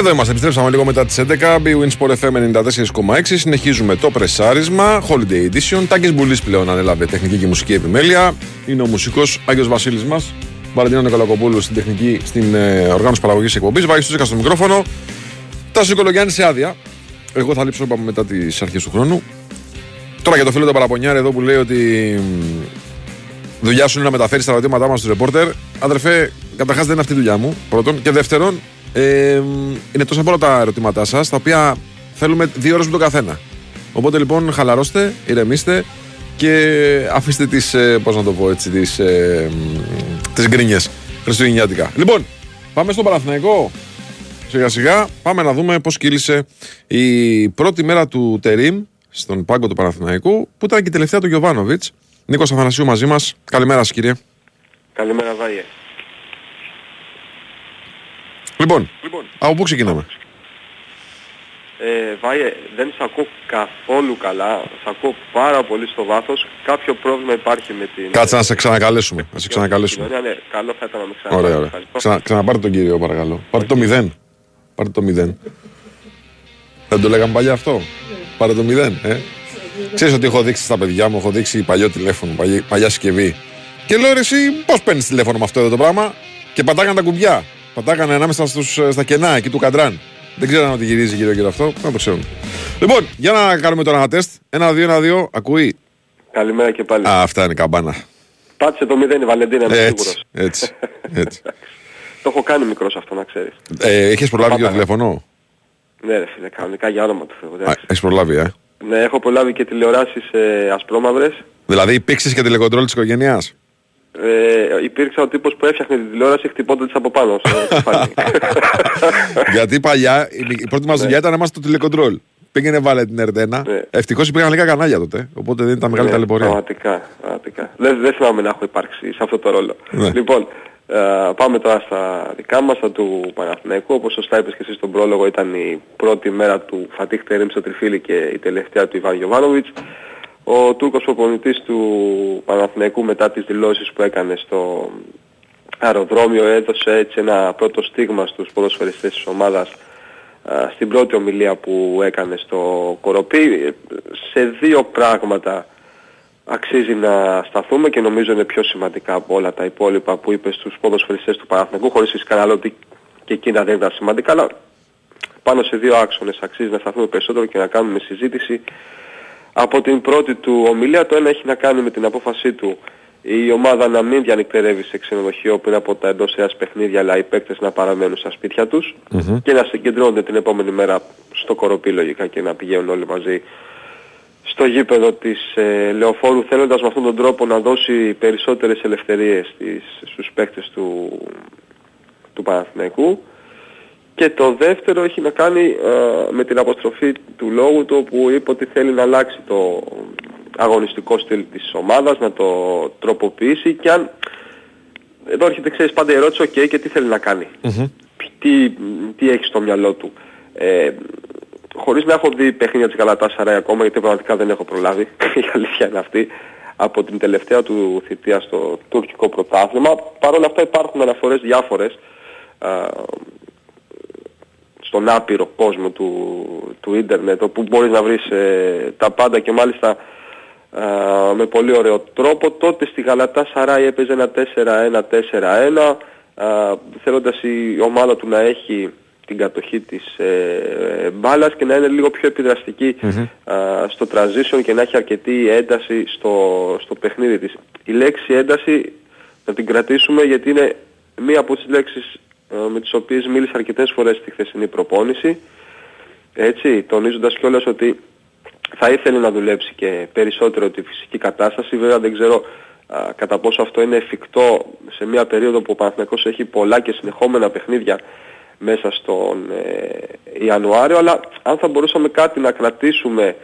Εδώ είμαστε, επιστρέψαμε λίγο μετά τις 11. BWIN Sport FM 94,6. Συνεχίζουμε το πρεσάρισμα. Holiday Edition. Τάκης Μπουλής πλέον ανέλαβε τεχνική και μουσική επιμέλεια. Είναι ο μουσικός Άγιος Βασίλης μας. Βαλεντίνο Νικολακοπούλου στην τεχνική, στην ε, οργάνωση παραγωγής εκπομπής. Βάγει στο στο μικρόφωνο. Τα Νικολογιάννη σε άδεια. Εγώ θα λείψω είπαμε, μετά τις αρχές του χρόνου. Τώρα για το φίλο του Παραπονιάρη εδώ που λέει ότι μ, δουλειά σου είναι να μεταφέρεις τα ερωτήματά μας στου ρεπόρτερ. Αδερφέ, καταρχάς δεν είναι αυτή η δουλειά μου. Πρώτον. Και δεύτερον, ε, είναι τόσα πολλά τα ερωτήματά σας τα οποία θέλουμε δύο ώρες με τον καθένα. Οπότε λοιπόν χαλαρώστε, ηρεμήστε και αφήστε τις, ε, πώς να το πω έτσι, τις, ε, μ, τις γκρίνιες χριστουγεννιάτικα. Λοιπόν, πάμε στο Παναθηναϊκό. σιγά σιγά πάμε να δούμε πώς κύλησε η πρώτη μέρα του Τερίμ στον πάγκο του Παναθηναϊκού που ήταν και η τελευταία του Γιωβάνοβιτς. Νίκος Αθανασίου μαζί μας. Καλημέρα σας κύριε. Καλημέρα Βάγε. Λοιπόν, από πού ξεκινάμε; Ε, Βάγε, δεν σε ακούω καθόλου καλά. Σε ακούω πάρα πολύ στο βάθος. Κάποιο πρόβλημα υπάρχει με την... Κάτσε να σε ξανακαλέσουμε. Να σε ξανακαλέσουμε. Ναι, ναι, καλό θα ήταν να με Ωραία, ξανακαλέσουμε. ωραία. Ξανα, ξαναπάρτε τον κύριο παρακαλώ. Πάρτε το 0. Πάρτε το 0. Δεν το λέγαμε παλιά αυτό; Πάρε το 0, ε. Ξέρεις ότι έχω δείξει στα παιδιά μου, έχω δείξει παλιό τηλέφωνο, παλιά, παλιά συσκευή. Και λέω ρε, εσύ πώς παίρνεις τηλέφωνο με αυτό εδώ το πράγμα; Και πατάγανε τα κουμπιά. Πατάγανε ανάμεσα στους, ε, στα κενά εκεί του καντράν. Δεν ξέραν ότι γυρίζει γύρω γύρω αυτό. Να το ξέρουν. Λοιπόν, για να κάνουμε τώρα ένα τεστ. Ένα, δύο, ένα, δύο. Ακούει; Καλημέρα και πάλι. Α, αυτά είναι καμπάνα. Πάτησε το 0 η Βαλεντίνα, είμαι Έτσι, σίγουρος. έτσι, έτσι. [laughs] Το έχω κάνει μικρός αυτό να ξέρεις. Ε, έχεις προλάβει και το Πάταγα. τηλέφωνο. Ναι ρε φίλε, κανονικά για όνομα του Θεού. Α, εντάξει. έχεις προλάβει, ε; Ναι, έχω προλάβει και τηλεοράσεις ε, ασπρόμαυρες. Δηλαδή πήξεις και τηλεκοντρόλ της οικογένειας. Ε, υπήρξε ο τύπος που έφτιαχνε τη τηλεόραση χτυπώντας από πάνω στο [laughs] κεφάλι. Γιατί παλιά η, η πρώτη Ναι. μας δουλειά ήταν να είμαστε στο τηλεκοντρόλ. Πήγαινε βάλε την Ερτένα. Ευτυχώς υπήρχαν λίγα κανάλια τότε. Οπότε δεν ήταν μεγάλη Ναι, ταλαιπωρία. Πραγματικά, πραγματικά. Δεν, δεν θυμάμαι να έχω υπάρξει σε αυτό το ρόλο. Ναι. Λοιπόν, ε, πάμε τώρα στα δικά μας, στα του Παναθηναϊκού. Όπως σωστά είπες και εσύ στον πρόλογο, ήταν η πρώτη μέρα του Φατίχ Τερίμ στο Τριφύλι και η τελευταία του Ιβάν Γιωβάνοβιτς. Ο Τούρκος προπονητής του Παναθηναϊκού μετά τις δηλώσεις που έκανε στο αεροδρόμιο έδωσε έτσι ένα πρώτο στίγμα στους ποδοσφαιριστές της ομάδας α, στην πρώτη ομιλία που έκανε στο Κοροπή. Σε δύο πράγματα αξίζει να σταθούμε και νομίζω είναι πιο σημαντικά από όλα τα υπόλοιπα που είπε στους ποδοσφαιριστές του Παναθηναϊκού χωρίς φυσικά να λέω ότι και εκείνα δεν ήταν σημαντικά αλλά πάνω σε δύο άξονες αξίζει να σταθούμε περισσότερο και να κάνουμε συζήτηση από την πρώτη του ομιλία το ένα έχει να κάνει με την απόφασή του η ομάδα να μην διανυκτερεύει σε ξενοδοχείο πριν από τα εντός έας παιχνίδια αλλά οι παίκτες να παραμένουν στα σπίτια τους και να συγκεντρώνονται την επόμενη μέρα στο κοροπή λογικά και να πηγαίνουν όλοι μαζί στο γήπεδο της ε, Λεωφόρου θέλοντας με αυτόν τον τρόπο να δώσει περισσότερες ελευθερίες στις, στους παίκτες του, του Παναθηναϊκού και το δεύτερο έχει να κάνει ε, με την αποστροφή του λόγου του που είπε ότι θέλει να αλλάξει το αγωνιστικό στυλ της ομάδας, να το τροποποιήσει και αν εδώ έρχεται ξέρεις πάντα η ερώτηση ok και τι θέλει να κάνει; Τι, τι έχει στο μυαλό του; Ε, χωρίς να έχω δει παιχνίδια της Γαλατάσαρα ακόμα, γιατί πραγματικά δεν έχω προλάβει, [laughs] η αλήθεια είναι αυτή, από την τελευταία του θητεία στο τουρκικό πρωτάθλημα. Παρ' όλα αυτά υπάρχουν αναφορές διάφορες α, στον άπειρο κόσμο του, του ίντερνετ, όπου μπορείς να βρεις ε, τα πάντα και μάλιστα α, με πολύ ωραίο τρόπο. Τότε στη Γαλατά Σαράι έπαιζε ένα 4-1-4-1, α, θέλοντας η ομάδα του να έχει την κατοχή της ε, μπάλας και να είναι λίγο πιο επιδραστική α, στο transition και να έχει αρκετή ένταση στο, στο παιχνίδι της. Η λέξη ένταση να την κρατήσουμε γιατί είναι μία από τις λέξεις ε, με τις οποίες μίλησα αρκετές φορές στη χθεσινή προπόνηση. Έτσι, τονίζοντας κιόλας ότι θα ήθελε να δουλέψει και περισσότερο τη φυσική κατάσταση. Βέβαια δεν ξέρω α, κατά πόσο αυτό είναι εφικτό σε μια περίοδο που ο Παναθηναϊκός έχει πολλά και συνεχόμενα παιχνίδια μέσα στον ε, Ιανουάριο, αλλά αν θα μπορούσαμε κάτι να κρατήσουμε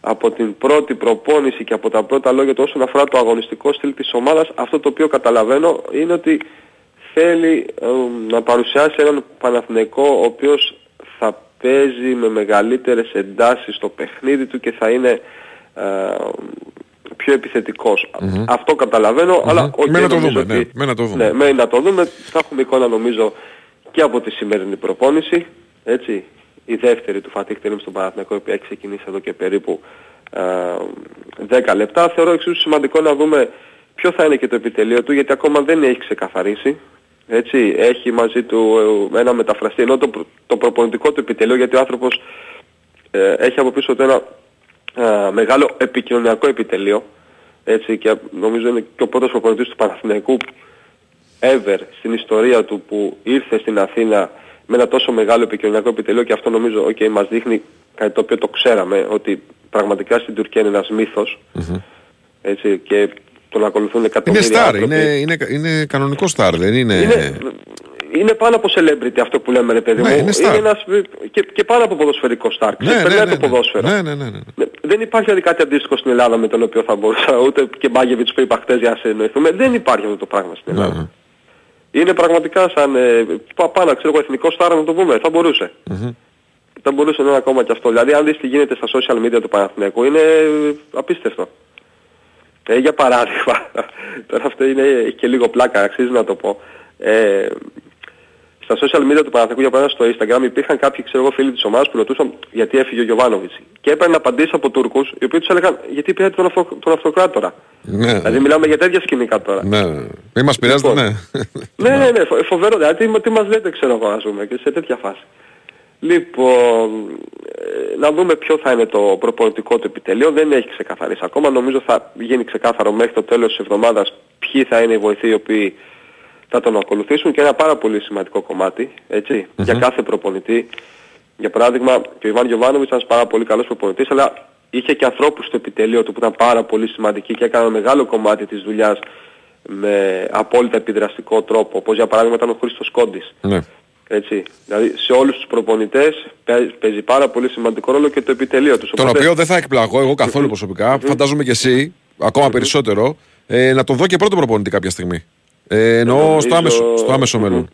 από την πρώτη προπόνηση και από τα πρώτα λόγια του όσον αφορά το αγωνιστικό στυλ της ομάδας, αυτό το οποίο καταλαβαίνω είναι ότι θέλει ε, να παρουσιάσει έναν Παναθηναϊκό ο οποίος θα παίζει με μεγαλύτερες εντάσεις στο παιχνίδι του και θα είναι ε, πιο επιθετικός. Αυτό καταλαβαίνω, αλλά οκ, Με να το νομίζω δούμε, ναι, ότι- με να το δούμε. Ναι, με να το δούμε. Θα έχουμε εικόνα νομίζω και από τη σημερινή προπόνηση. Έτσι, η δεύτερη του Φατίχ Τερίμ στον Παναθηναϊκό, η οποία έχει ξεκινήσει εδώ και περίπου ε, 10 λεπτά. Θεωρώ εξίσου σημαντικό να δούμε ποιο θα είναι και το επιτελείο του, γιατί ακόμα δεν έχει ξεκαθαρίσει. Έτσι, έχει μαζί του ε, ένα μεταφραστή, ενώ το, προ- το προπονητικό του επιτελείο, γιατί ο άνθρωπος ε, έχει από πίσω του ένα ε, μεγάλο επικοινωνιακό επιτελείο, έτσι, και νομίζω είναι και ο πρώτος προπονητής του Παναθηναϊκού ever στην ιστορία του που ήρθε στην Αθήνα με ένα τόσο μεγάλο επικοινωνιακό επιτελείο και αυτό νομίζω okay, μας δείχνει κάτι το οποίο το ξέραμε ότι πραγματικά στην Τουρκία είναι ένας μύθος έτσι, και τον ακολουθούν Είναι εκατομμύρια στάρ, άνθρωποι. είναι, είναι, είναι κανονικό στάρ, δεν είναι. Είναι- είναι πάνω από celebrity αυτό που λέμε ρε παιδί Ναι, μου. είναι star. ένας, και, και πάνω από ποδοσφαιρικό star. Ναι, ναι, Ξεπερνάει ναι, το ποδόσφαιρο. Ναι, ναι, ναι. ναι. Ναι, Δεν υπάρχει δηλαδή κάτι αντίστοιχο στην Ελλάδα με τον οποίο θα μπορούσα ούτε και Μπάγεβιτς που είπα χτες για να σε εννοηθούμε. Δεν υπάρχει αυτό το πράγμα στην Ελλάδα. Ναι, ναι. Είναι πραγματικά σαν ε, πα- πάνω, ξέρω εγώ, εθνικό στάρα να το πούμε. Θα μπορούσε. Μμμ. Θα μπορούσε να είναι ακόμα και αυτό. Δηλαδή αν δεις τι γίνεται στα social media του Παναθηναϊκού είναι ε, απίστευτο. Ε, για παράδειγμα, [laughs] τώρα αυτό είναι έχει και λίγο πλάκα, αξίζει να το πω. Ε, στα social media του Παναθηναϊκού, για παράδειγμα στο Instagram, υπήρχαν κάποιοι ξέρω εγώ, φίλοι της ομάδας που ρωτούσαν γιατί έφυγε ο Γιωβάνοβιτς. Και έπαιρναν απαντήσεις από Τούρκους, οι οποίοι τους έλεγαν γιατί πήρατε τον, αυτο, τον αυτοκράτορα. Ναι, Δηλαδή μιλάμε για τέτοια σκηνικά τώρα. ναι. Μην μας πειράζετε, Λοιπόν. ναι. Ναι, [laughs] ναι, ναι, φο- φοβερό. Δηλαδή, τι, τι μας λέτε, ξέρω εγώ, ας πούμε, και σε τέτοια φάση. Λοιπόν, ε, να δούμε ποιο θα είναι το προπονητικό του επιτελείο. Δεν έχει ξεκαθαρίσει ακόμα. Νομίζω θα γίνει ξεκάθαρο μέχρι το τέλος της εβδομάδας ποιοι θα είναι οι βοηθοί οι οποίοι θα τον ακολουθήσουν και ένα πάρα πολύ σημαντικό κομμάτι, έτσι, για κάθε προπονητή. Για παράδειγμα, και ο Ιβάν Γιωβάνοβιτς ήταν ένας πάρα πολύ καλός προπονητής, αλλά είχε και ανθρώπους στο επιτελείο του που ήταν πάρα πολύ σημαντικοί και έκαναν μεγάλο κομμάτι της δουλειάς με απόλυτα επιδραστικό τρόπο, όπως για παράδειγμα ήταν ο Χρήστος Κόντης. ναι. Έτσι. Δηλαδή σε όλους τους προπονητές παί- παίζει πάρα πολύ σημαντικό ρόλο και το επιτελείο τους. Τον Οπότε- οποίο δεν θα εκπλαγώ εγώ καθόλου προσωπικά, φαντάζομαι και εσύ, ακόμα περισσότερο, ε, να τον δω και πρώτο προπονητή κάποια στιγμή. Ε, εννοώ Νομίζω- στο άμεσο, στο άμεσο Μμμ. μέλλον.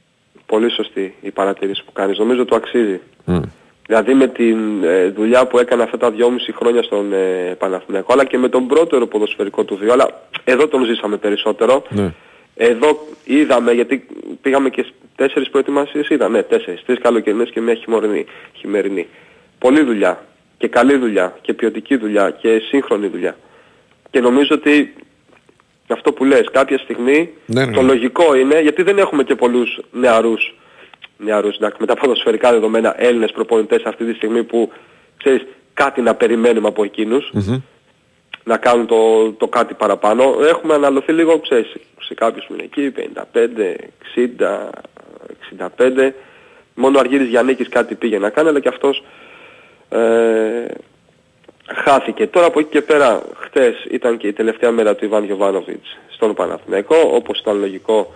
Πολύ σωστή η παρατήρηση που κάνεις. Νομίζω το αξίζει. Μμ. Δηλαδή με τη δουλειά που έκανε αυτά τα δυόμιση χρόνια στον ε, Παναθηναϊκό αλλά και με τον πρώτο ποδοσφαιρικό του βίο. Αλλά εδώ τον ζήσαμε περισσότερο. Ναι. Εδώ είδαμε, γιατί πήγαμε και στις τέσσερις προετοιμασίες, είδα, ναι, τέσσερις, τρεις καλοκαιρινές και μια χειμωρινή, χειμερινή. Πολλή δουλειά και καλή δουλειά και ποιοτική δουλειά και σύγχρονη δουλειά. Και νομίζω ότι αυτό που λες, κάποια στιγμή Ναι, ναι, το ναι. λογικό είναι, γιατί δεν έχουμε και πολλούς νεαρούς, νεαρούς εντάξει, με τα ποδοσφαιρικά δεδομένα Έλληνες προπονητές αυτή τη στιγμή που, ξέρεις, κάτι να περιμένουμε από εκείνους Μμμ. Να κάνουν το, το κάτι παραπάνω. Έχουμε αναλωθεί λίγο, ξέρεις, σε κάποιους που είναι εκεί, 55, 60, 65. Μόνο ο Αργύρης Γιαννίκης κάτι πήγε να κάνει, αλλά και αυτός ε, χάθηκε. Τώρα από εκεί και πέρα, χτες ήταν και η τελευταία μέρα του Ιβάν Γιωβάνοβιτς στον Παναθηναϊκό, όπως ήταν λογικό.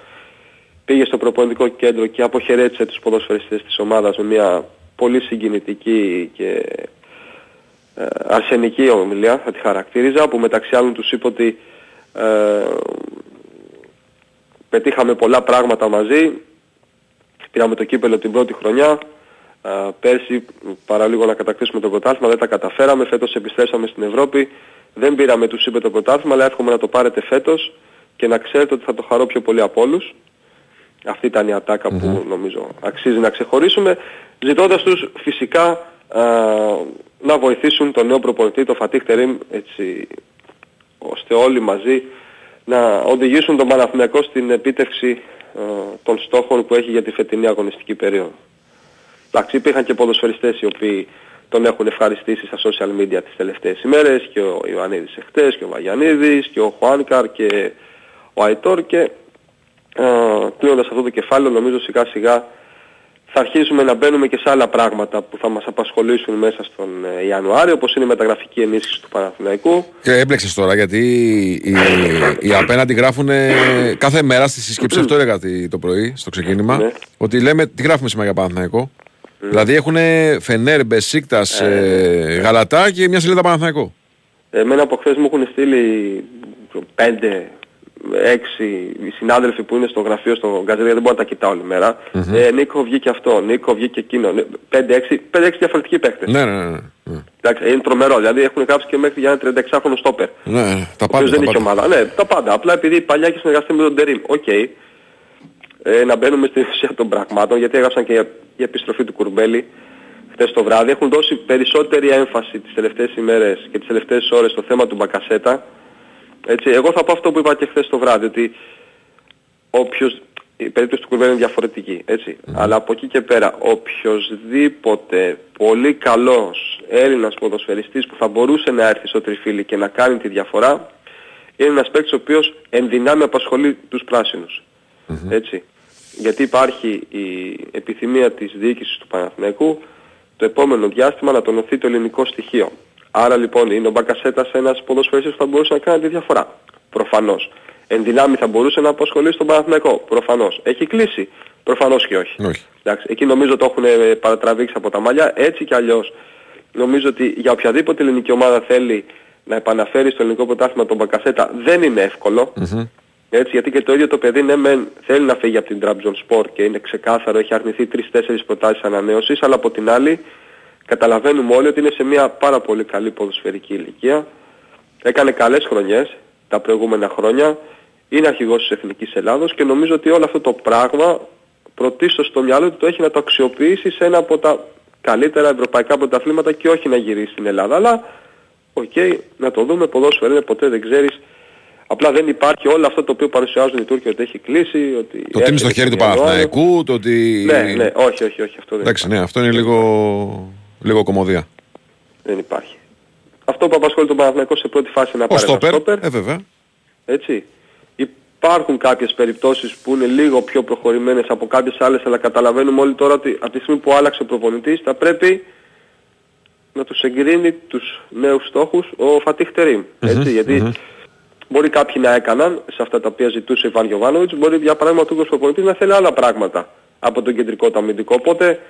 Πήγε στο προπονητικό κέντρο και αποχαιρέτησε τους ποδοσφαιριστές της ομάδας με μια πολύ συγκινητική και ε, αρσενική ομιλία, θα τη χαρακτήριζα, που μεταξύ άλλων τους είπε ότι ε, πετύχαμε πολλά πράγματα μαζί, πήραμε το κύπελο την πρώτη χρονιά, ε, πέρσι παραλίγο να κατακτήσουμε το πρωτάθλημα, δεν τα καταφέραμε, φέτος επιστρέψαμε στην Ευρώπη, δεν πήραμε τους είπε το πρωτάθλημα, αλλά εύχομαι να το πάρετε φέτος και να ξέρετε ότι θα το χαρώ πιο πολύ από όλους. Αυτή ήταν η ατάκα που νομίζω αξίζει να ξεχωρίσουμε, ζητώντας τους φυσικά α, να βοηθήσουν τον νέο προπονητή, τον Φατίχ Τερίμ, έτσι, ώστε όλοι μαζί να οδηγήσουν τον Παναθηναϊκό στην επίτευξη α, των στόχων που έχει για τη φετινή αγωνιστική περίοδο. Εντάξει, υπήρχαν και ποδοσφαιριστές οι οποίοι τον έχουν ευχαριστήσει στα social media τις τελευταίες ημέρες και ο Ιωαννίδης εχθές και ο Βαγιανίδης και ο Χουάνκαρ και ο Αϊτόρ και ε, κλείνοντας αυτό το κεφάλαιο νομίζω σιγά σιγά θα αρχίσουμε να μπαίνουμε και σε άλλα πράγματα που θα μας απασχολήσουν μέσα στον ε, Ιανουάριο όπως είναι η μεταγραφική ενίσχυση του Παναθηναϊκού. Και έμπλεξες τώρα γιατί οι, οι απέναντι γράφουν κάθε μέρα στη συσκέψη, αυτό έλεγα τη- το πρωί στο ξεκίνημα, Ναι. ότι λέμε τι γράφουμε σήμερα για Παναθηναϊκό. Δηλαδή έχουν Φενέρ, Μπεσίκτας, ε, Γαλατά και μια σελίδα Παναθηναϊκό. Εμένα από χθες μου έχουν στείλει πέντε, έξι οι συνάδελφοι που είναι στο γραφείο στο Γκαζέτα, δεν μπορώ να τα κοιτάω όλη μέρα. Ε, Νίκο βγήκε αυτό, Νίκο βγήκε εκείνο. Ναι, Πέντε, έξι, πέντε, έξι διαφορετικοί παίχτες. Ναι, ναι, ναι. ναι. Εντάξει, είναι τρομερό, δηλαδή έχουν γράψει και μέχρι για ένα 36χρονο στόπερ. Ναι, ναι, τα Ο οποίος πάντα. δεν τα είχε πάντα. ομάδα. Ναι, τα πάντα. Απλά επειδή παλιά έχει συνεργαστεί με τον Τερίμ. Οκ. Ε, να μπαίνουμε στην ουσία των πραγμάτων, γιατί έγραψαν και για, για επιστροφή του Κουρμπέλη χθες το βράδυ. Έχουν δώσει περισσότερη έμφαση τις τελευταίες ημέρες και τις τελευταίες ώρες στο θέμα του Μπακασέτα. Έτσι, εγώ θα πω αυτό που είπα και χθες το βράδυ, ότι όποιος, η περίπτωση του Κουρμπέλη είναι διαφορετική, έτσι. Αλλά από εκεί και πέρα, οποιοδήποτε πολύ καλός Έλληνας ποδοσφαιριστής που θα μπορούσε να έρθει στο τριφύλι και να κάνει τη διαφορά, είναι ένας παίκτης ο οποίος εν δυνάμει απασχολεί τους πράσινους. Έτσι. Γιατί υπάρχει η επιθυμία της διοίκησης του Παναθηναϊκού το επόμενο διάστημα να τονωθεί το ελληνικό στοιχείο. Άρα λοιπόν είναι ο Μπακασέτας ένας ποδοσφαιριστής που θα μπορούσε να κάνει τη διαφορά. Προφανώς. Εν δυνάμει θα μπορούσε να απασχολήσει τον Παναθηναϊκό. Προφανώς. Έχει κλείσει Προφανώς και όχι. Όχι. Εντάξει, εκεί νομίζω το έχουν ε, παρατραβήξει από τα μαλλιά. Έτσι κι αλλιώς νομίζω ότι για οποιαδήποτε ελληνική ομάδα θέλει να επαναφέρει στο ελληνικό πρωτάθλημα τον Μπακασέτα δεν είναι εύκολο. Έτσι, γιατί και το ίδιο το παιδί ναι μεν θέλει να φύγει από την Trabzon Sport και είναι ξεκάθαρο, έχει αρνηθεί 3-4 προτάσεις ανανέωσης, αλλά από την άλλη καταλαβαίνουμε όλοι ότι είναι σε μια πάρα πολύ καλή ποδοσφαιρική ηλικία. Έκανε καλές χρονιές τα προηγούμενα χρόνια, είναι αρχηγός της Εθνικής Ελλάδος και νομίζω ότι όλο αυτό το πράγμα πρωτίστως στο μυαλό του το έχει να το αξιοποιήσει σε ένα από τα καλύτερα ευρωπαϊκά πρωταθλήματα και όχι να γυρίσει στην Ελλάδα. Αλλά, οκ, να το δούμε, ποδόσφαιρο είναι ποτέ δεν ξέρεις. Απλά δεν υπάρχει όλο αυτό το οποίο παρουσιάζουν οι Τούρκοι ότι έχει κλείσει. Ότι Το ότι είναι στο χέρι του Παναθηναϊκού, το ότι. Ναι, ναι, όχι, όχι, όχι, αυτό δεν Εντάξει, ναι, αυτό είναι λίγο, λίγο κομμωδία. Δεν υπάρχει. Αυτό που απασχολεί τον Παναθηναϊκό σε πρώτη φάση είναι να Ο πάρει ένα στόπερ, στόπερ. ε, βέβαια. Έτσι. Υπάρχουν κάποιες περιπτώσεις που είναι λίγο πιο προχωρημένες από κάποιες άλλες, αλλά καταλαβαίνουμε όλοι τώρα ότι από τη στιγμή που άλλαξε ο προπονητής θα πρέπει να τους εγκρίνει τους νέους στόχους ο Φατίχ Τερίμ. Έτσι, γιατί μπορεί κάποιοι να έκαναν σε αυτά τα οποία ζητούσε η Βαν Γιωβάνοβιτς, μπορεί για παράδειγμα ο Τούρκος προπονητής να θέλει άλλα πράγματα από τον κεντρικό του αμυντικό. Οπότε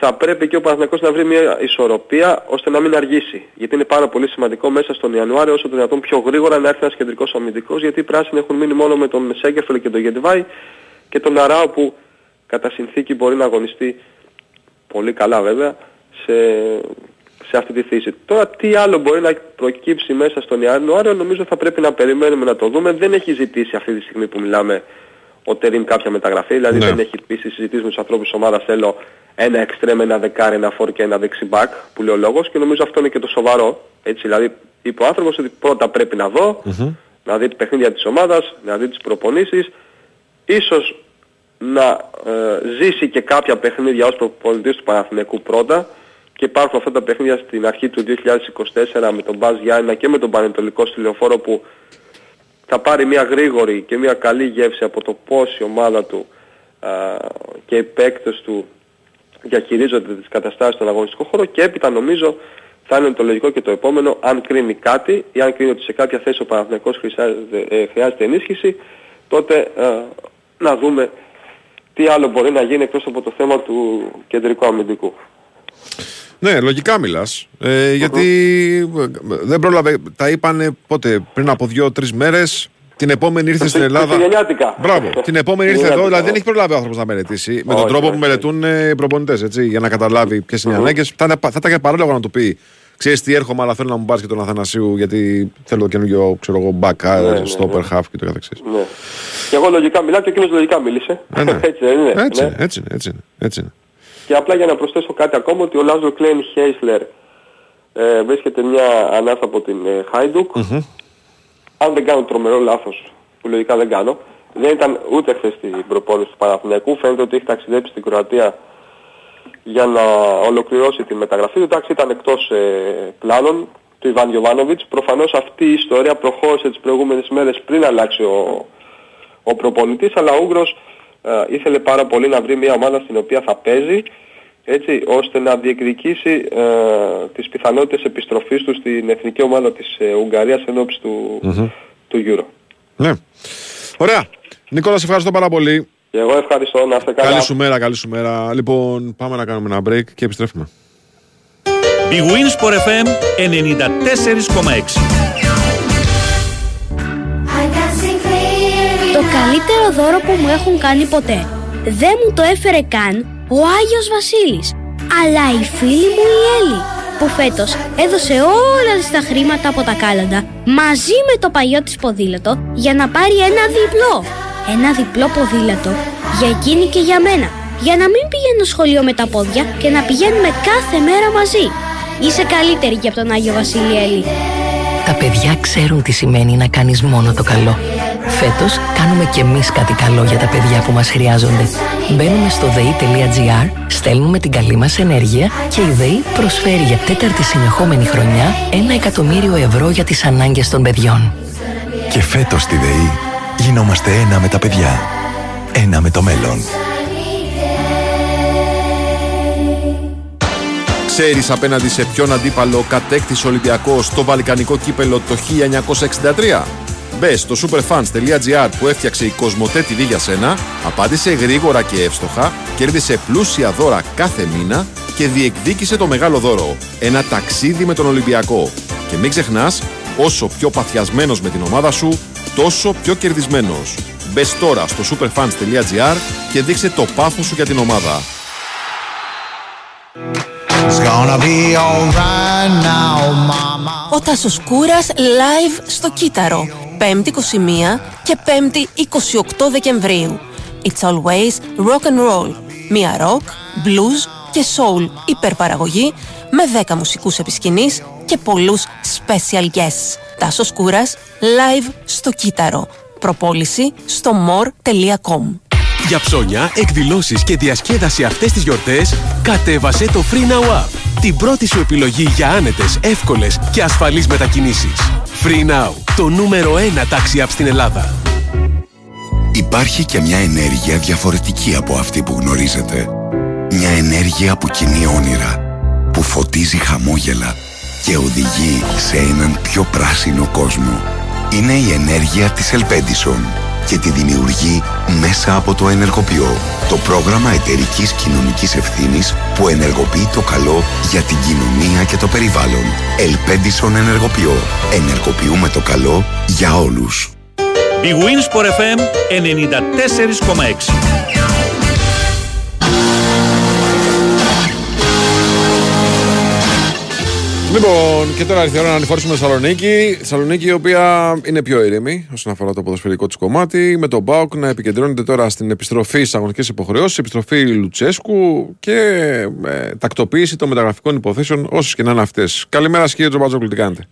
θα πρέπει και ο Παναθηναϊκός να βρει μια ισορροπία ώστε να μην αργήσει. Γιατί είναι πάρα πολύ σημαντικό μέσα στον Ιανουάριο όσο το δυνατόν πιο γρήγορα να έρθει ένας κεντρικός αμυντικός γιατί οι πράσινοι έχουν μείνει μόνο με τον Σέγκεφελ και τον Γεντιβάη και τον Αράο που κατά συνθήκη μπορεί να αγωνιστεί πολύ καλά βέβαια σε, σε αυτή τη θέση. Τώρα τι άλλο μπορεί να προκύψει μέσα στον Ιανουάριο νομίζω θα πρέπει να περιμένουμε να το δούμε. Δεν έχει ζητήσει αυτή τη στιγμή που μιλάμε ο Τερίμ κάποια μεταγραφή, δηλαδή Ναι. δεν έχει πει στις συζητήσεις με τους ανθρώπους της ομάδας θέλω ένα εξτρέμ, ένα δεκάρι, ένα φόρ και ένα δεξιμπάκ που λέει ο λόγος και νομίζω αυτό είναι και το σοβαρό. Έτσι, δηλαδή είπε ο άνθρωπος ότι πρώτα πρέπει να δω, να δει τα παιχνίδια της ομάδας, να δει τις προπονήσεις, ίσως να ε, ζήσει και κάποια παιχνίδια ως προπονητής του Παναθηναϊκού πρώτα και υπάρχουν αυτά τα παιχνίδια στην αρχή του 2024 με τον Μπάζ Γιάννα και με τον Πανετολικό στη Λεωφόρο που θα πάρει μια γρήγορη και μια καλή γεύση από το πώς η ομάδα του α, και οι παίκτες του διαχειρίζονται τις καταστάσεις στον αγωνιστικό χώρο και έπειτα νομίζω θα είναι το λογικό και το επόμενο αν κρίνει κάτι ή αν κρίνει ότι σε κάποια θέση ο Παναθηναϊκός χρειάζεται, ε, χρειάζεται ενίσχυση τότε ε, να δούμε τι άλλο μπορεί να γίνει εκτός από το θέμα του κεντρικού αμυντικού. Ναι, λογικά μιλάς. Ε, γιατί ε, δεν πρόλαβε. Τα είπανε πότε, πριν από δύο-τρεις μέρες. Την επόμενη ήρθε στην Ελλάδα. Χριστουγεννιάτικα. Μπράβο. Την επόμενη ήρθε εδώ. Χριστουγεννιάτικα, Δηλαδή δεν έχει προλάβει ο άνθρωπος να μελετήσει. Με τον Όχι, τρόπο όχι, που μελετούν ε, οι προπονητές. Για να καταλάβει ποιες είναι οι ανάγκες. Θα, είναι- θα ήταν και παράλογο να του πει. Ξέρεις τι έρχομαι, αλλά θέλω να μου πάρεις και τον Αθανασίου γιατί θέλω το καινούργιο ξέρω εγώ, μπακά, Ναι, ναι, στόπερ, half και το καθεξής. Ναι. Και εγώ λογικά μιλάω και εκείνος λογικά μίλησε. Ε, ναι. [laughs] έτσι δεν είναι. Έτσι, ναι. είναι, έτσι, είναι, έτσι, είναι, έτσι είναι. Και απλά για να προσθέσω κάτι ακόμα ότι ο Λάζο Κλέιν Χέισλερ ε, βρίσκεται μια ανάσα από την ε, Χάιντουκ. Αν δεν κάνω τρομερό λάθος, που λογικά δεν κάνω, δεν ήταν ούτε χθες στην προπόνηση του Παναθηναϊκού. Φαίνεται ότι έχει ταξιδέψει στην Κροατία για να ολοκληρώσει τη μεταγραφή του. Εντάξει ήταν εκτός ε, πλάνων του Ιβάν Γιωβάνοβιτς. Προφανώς αυτή η ιστορία προχώρησε τις προηγούμενες μέρες πριν αλλάξει ο, ο προπονητής, αλλά ο Ούγγρος ε, ήθελε πάρα πολύ να βρει μια ομάδα στην οποία θα παίζει έτσι, ώστε να διεκδικήσει ε, τις πιθανότητες επιστροφής του στην εθνική ομάδα της ε, Ουγγαρίας εν ώψη του, του Euro. Ναι. Ωραία. Νικόλα, σε ευχαριστώ πάρα πολύ. Και εγώ ευχαριστώ να είστε καλά. Καλή σου μέρα, καλή σου μέρα. Λοιπόν, πάμε να κάνουμε ένα break και επιστρέφουμε. Big Wins for FM 94,6. Το καλύτερο δώρο που μου έχουν κάνει ποτέ. Δεν μου το έφερε καν ο Άγιος Βασίλης, αλλά η φίλη μου η Έλλη, που φέτος έδωσε όλα της τα χρήματα από τα κάλαντα μαζί με το παλιό της ποδήλατο για να πάρει ένα διπλό. Ένα διπλό ποδήλατο για εκείνη και για μένα, για να μην πηγαίνω σχολείο με τα πόδια και να πηγαίνουμε κάθε μέρα μαζί. Είσαι καλύτερη και από τον Άγιο Βασίλη Έλλη. Τα παιδιά ξέρουν τι σημαίνει να κάνεις μόνο το καλό. Φέτος κάνουμε κι εμείς κάτι καλό για τα παιδιά που μας χρειάζονται. Μπαίνουμε στο dei.gr, στέλνουμε την καλή μας ενέργεια και η ΔΕΗ προσφέρει για τέταρτη συνεχόμενη χρονιά ένα εκατομμύριο ευρώ για τις ανάγκες των παιδιών. Και φέτος στη ΔΕΗ γινόμαστε ένα με τα παιδιά. Ένα με το μέλλον. Ξέρεις απέναντι σε ποιον αντίπαλο κατέκτησε ο Ολυμπιακό το Βαλκανικό κύπελο το 1963. Μπε στο superfans.gr που έφτιαξε η Κοσμοτέ TV για σένα, απάντησε γρήγορα και εύστοχα, κέρδισε πλούσια δώρα κάθε μήνα και διεκδίκησε το μεγάλο δώρο. Ένα ταξίδι με τον Ολυμπιακό. Και μην ξεχνάς, όσο πιο παθιασμένος με την ομάδα σου, τόσο πιο κερδισμένος. Μπε τώρα στο superfans.gr και δείξε το πάθος σου για την ομάδα. Ο Τάσος Κούρας live στο Κύτταρο. 5η 21 και 5η 28 Δεκεμβρίου. It's always rock and roll. Μία rock, blues και soul υπερπαραγωγή με 10 μουσικούς επισκηνής και πολλούς special guests. Τάσος Κούρας live στο Κύτταρο. Προπόληση στο more.com Για ψώνια, εκδηλώσεις και διασκέδαση αυτές τις γιορτές, κατέβασε το Free Now App. Την πρώτη σου επιλογή για άνετες, εύκολες και ασφαλείς μετακινήσεις. Free Now, το νούμερο 1 τάξη app στην Ελλάδα. Υπάρχει και μια ενέργεια διαφορετική από αυτή που γνωρίζετε. Μια ενέργεια που κινεί όνειρα, που φωτίζει χαμόγελα και οδηγεί σε έναν πιο πράσινο κόσμο. Είναι η ενέργεια της Ελπέντισον και τη δημιουργεί μέσα από το Ενεργοποιώ, το πρόγραμμα εταιρικής κοινωνικής ευθύνης που ενεργοποιεί το καλό για την κοινωνία και το περιβάλλον. Ελπέντισον Ενεργοποιώ. Ενεργοποιούμε το καλό για όλους. Η Winsport FM 94,6 Λοιπόν, και τώρα ήρθε η ώρα να ανηφορήσουμε Θεσσαλονίκη. Θεσσαλονίκη η οποία είναι πιο ήρεμη όσον αφορά το ποδοσφαιρικό της κομμάτι. Με τον Μπάουκ να επικεντρώνεται τώρα στην επιστροφή στις αγωνικέ υποχρεώσεις, επιστροφή Λουτσέσκου και ε, τακτοποίηση των μεταγραφικών υποθέσεων, όσες και να είναι αυτές. Καλημέρα, κύριε Τζομπάτζοκλου, τι κάνετε;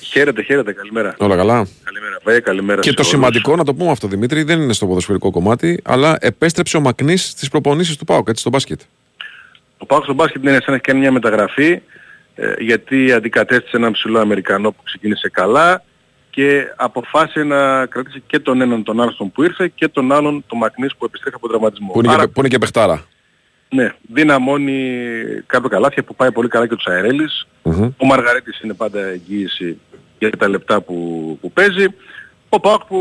Χαίρετε, χαίρετε, καλημέρα. Όλα καλά; Καλημέρα, Βέ, καλημέρα Και σε το όλους. σημαντικό, να το πούμε αυτό, Δημήτρη, δεν είναι στο ποδοσφαιρικό κομμάτι, αλλά επέστρεψε ο Μακνής στις προπονήσεις του Πάουκ, έτσι, στο μπάσκετ. Ο Πάοκ στο μπάσκετ είναι σαν να έχει κάνει μια μεταγραφή ε, γιατί αντικατέστησε έναν ψηλό Αμερικανό που ξεκίνησε καλά και αποφάσισε να κρατήσει και τον έναν τον Άρστον που ήρθε και τον άλλον τον Μακνής που επιστρέφει από τραυματισμό. Που είναι, Άρα, και, που είναι και παιχτάρα. ναι, δυναμώνει κάποια καλάθια που πάει πολύ καλά και ο Τσαερέλης. Ο Μαργαρίτης είναι πάντα εγγύηση για τα λεπτά που, που παίζει. Ο Πάοκ που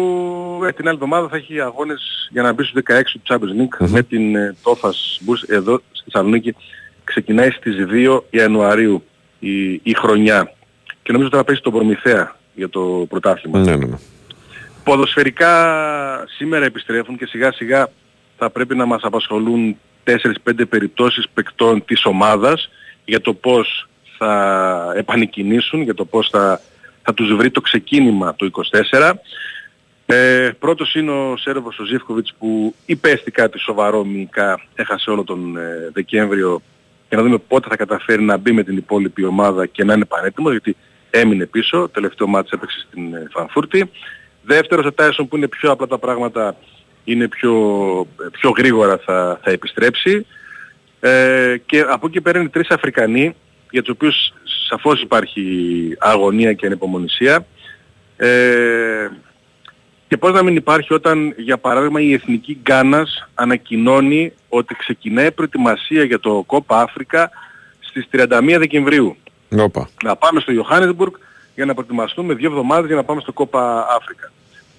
ε, την άλλη εβδομάδα θα έχει αγώνες για να μπει στους 16 του Champions League με την ε, Τόφας Μπούς εδώ στη Θεσσαλονίκη. Ξεκινάει στις 2 Ιανουαρίου η, η χρονιά. Και νομίζω ότι θα παίξει τον Προμηθέα για το πρωτάθλημα. Ναι, ναι, ναι. Ποδοσφαιρικά σήμερα επιστρέφουν και σιγά σιγά θα πρέπει να μας απασχολούν 4-5 περιπτώσεις παικτών της ομάδας για το πώς θα επανεκκινήσουν, για το πώς θα, θα τους βρει το ξεκίνημα το 24. Ε, πρώτος είναι ο Σέρβος ο Ζίφκοβιτς που υπέστη κάτι σοβαρό μυϊκά, έχασε όλο τον ε, Δεκέμβριο και να δούμε πότε θα καταφέρει να μπει με την υπόλοιπη ομάδα και να είναι πανέτοιμο γιατί έμεινε πίσω, τελευταίο μάτς έπαιξε στην ε, Φανφούρτη. Δεύτερος ο Τάισον που είναι πιο απλά τα πράγματα, είναι πιο, πιο γρήγορα θα, θα επιστρέψει. Ε, και από εκεί πέρα είναι τρεις Αφρικανοί για τους οποίους σαφώς υπάρχει αγωνία και ανυπομονησία. Ε, και πώς να μην υπάρχει όταν για παράδειγμα η Εθνική Γκάνας ανακοινώνει ότι ξεκινάει προετοιμασία για το Κόπα Αφρικα στις 31 Δεκεμβρίου. Όπα. Να πάμε στο Johannesburg για να προετοιμαστούμε δύο εβδομάδες για να πάμε στο Κόπα Αφρικα.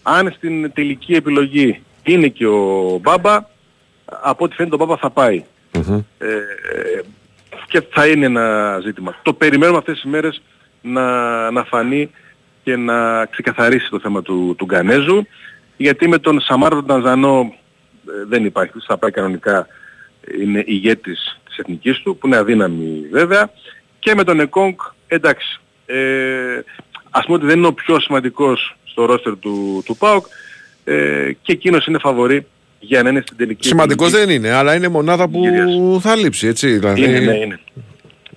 Αν στην τελική επιλογή είναι και ο Μπάμπα, από ό,τι φαίνεται ο Μπάμπα θα πάει. Ε, και θα είναι ένα ζήτημα. Το περιμένουμε αυτές τις μέρες να, να φανεί και να ξεκαθαρίσει το θέμα του, του Γκανέζου γιατί με τον Σαμάρο τον Τανζανό ε, δεν υπάρχει, θα πάει κανονικά είναι ηγέτης της εθνικής του που είναι αδύναμη βέβαια και με τον Εκόνγκ εντάξει ε, ας πούμε ότι δεν είναι ο πιο σημαντικός στο ρόστερ του, του ΠΑΟΚ ε, και εκείνος είναι φαβορή για να είναι στην τελική Σημαντικός επιλογή. δεν είναι, αλλά είναι μονάδα που θα λείψει, έτσι. Δηλαδή... Είναι, ναι, είναι.